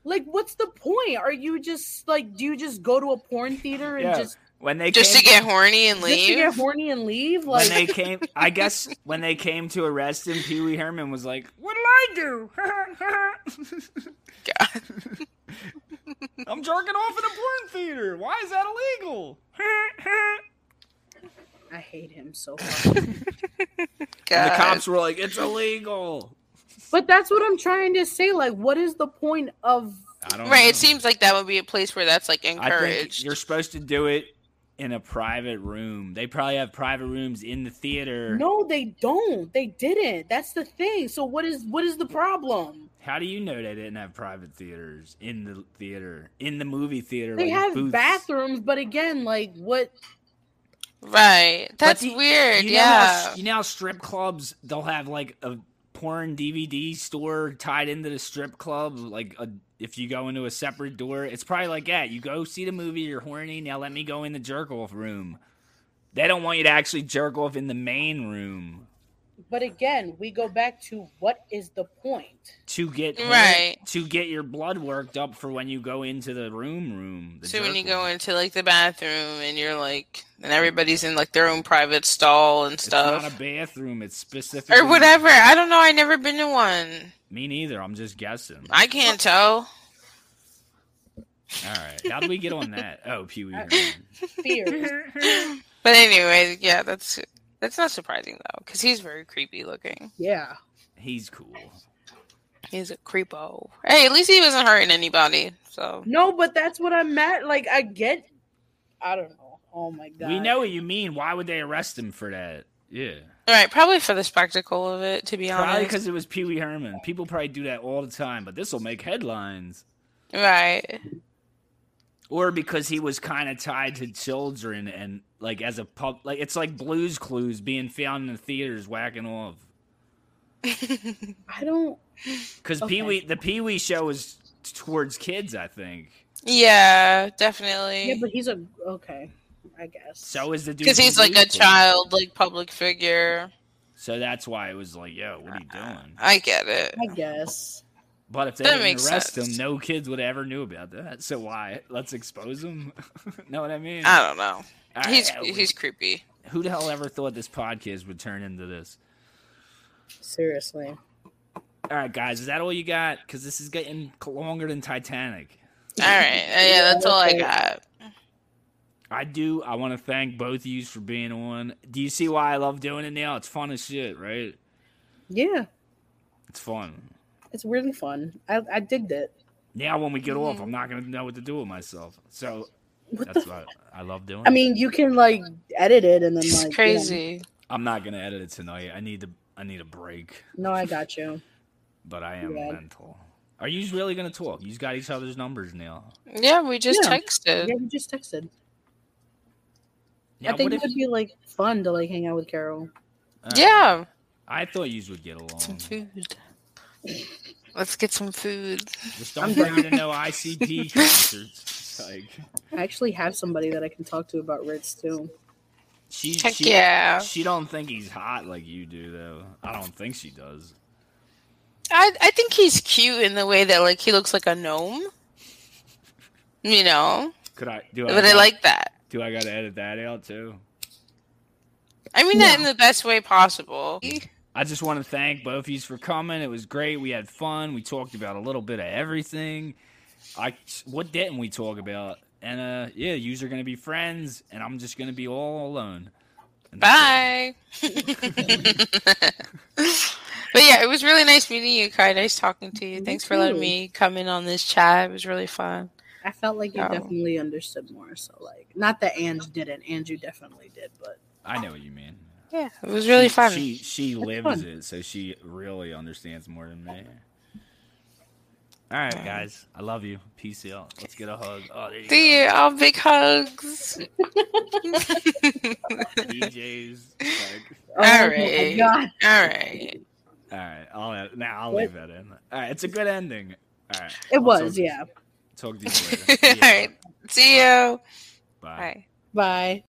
Like, what's the point? Are you just like, do you just go to a porn theater and Yeah. just When they Just came, to get horny and leave? just to get horny and leave? Like, when they came, I guess when they came to arrest him, Pee Wee Herman was like, "What did I do? God. I'm jerking off in a porn theater. Why is that illegal?" I hate him so much. And the cops were like, "It's illegal." But that's what I'm trying to say. Like, what is the point of? I don't Right. know. It seems like that would be a place where that's like I think encouraged. you're supposed to do it in a private room. They probably have private rooms in the theater. No, they don't. They didn't. That's the thing. So what is what is the problem? How do you know they didn't have private theaters in the theater, in the movie theater? They like have booths? bathrooms, but again, like what? Right. That's the- weird. You know, how, yeah. you know how strip clubs they'll have like a porn DVD store tied into the strip club. Like a, if you go into a separate door, it's probably like that. You go see the movie, you're horny. Now let me go in the jerk off room. They don't want you to actually jerk off in the main room But again, we go back to what is the point? to get Right. to get your blood worked up for when you go into the room room. the So when jerk you go into like the bathroom and you're like, and everybody's in like their own private stall and it's stuff. not a bathroom. It's specific or whatever. I don't know. I never been to one. Me neither. I'm just guessing. I can't tell. All right. How do we get on that? Oh, Pee Wee uh, Herman. Fears. But anyway, yeah, that's that's not surprising though, because he's very creepy looking. yeah. He's cool. He's a creepo. Hey, at least he wasn't hurting anybody. So No, but that's what I'm at. Like I get. I don't know. Oh my god. We know what you mean. Why would they arrest him for that? Yeah. right, probably for the spectacle of it. To be Probably honest, because it was Pee Wee Herman. People probably do that all the time, but this will make headlines. right. Or because he was kind of tied to children and like as a pub, like it's like Blues Clues being found in the theaters whacking off. I don't. Because Okay. Pee Wee, the Pee Wee show is towards kids, I think. yeah, definitely. Yeah, but he's a okay. I guess. So is the dude Because he's like a Clues. child, like public figure. So that's why it was like, yo, what are you doing? I get it. I guess. But if they That didn't makes arrest sense. him, no kids would ever knew about that. So why? Let's expose him. know what I mean? I don't know. All right, He's uh, he's creepy. who the hell ever thought this podcast would turn into this? Seriously. All right, guys, is that all you got? Because this is getting longer than Titanic. All right, Uh, yeah, that's all I got. I do. I want to thank both of you for being on. Do you see why I love doing it now? It's fun as shit, right? Yeah, It's fun. it's really fun. I I digged it. Now, when we get off, Mhm. I'm not gonna know what to do with myself. So What that's the? what I love doing. I mean, you can like edit it and then It's like you know. crazy. I'm not gonna edit it tonight. I need to. I need a break. No, I got you. But I am Yeah. mental. Are you really gonna talk? You got each other's numbers now. Yeah, we just Yeah. texted. Yeah, we just texted. Now, I think it if- would be like fun to like hang out with Carol. uh, Yeah, I thought you would get along. some food. Let's get some food. Just don't bring her to no ICP concerts. It's Like I actually have somebody that I can talk to about Rittz too. she, Heck she, yeah. she don't think he's hot like you do, though. I don't think she does. I I think he's cute in the way that like he looks like a gnome. You know, Could I do? I, but I gotta- like that. Do I got to edit that out too? I mean that in the best way possible. I just want to thank both of you for coming. It was great. We had fun. We talked about a little bit of everything. I what didn't we talk about? And uh, yeah, yous are gonna be friends, and I'm just gonna be all alone. And that's it. Bye. but yeah, it was really nice meeting you, Kai. Nice talking to you. Me Thanks for letting me come in on this chat. It was really fun. I felt like you Oh. definitely understood more. So like, not that Ange didn't. Andrew definitely did, but I know what you mean. Yeah, it was really she, fun. She she That's lives fun. it, so she really understands more than me. All right, guys, I love you. Peace out. Let's get a hug. Oh, there you See you. All big hugs. DJs. Like, oh All my right. god, All right. all right, I'll now I'll What? leave that in. All right, it's a good ending. All right, it I'll was talk to yeah. Talk to you later. All right. See you. Bye. Bye. Bye.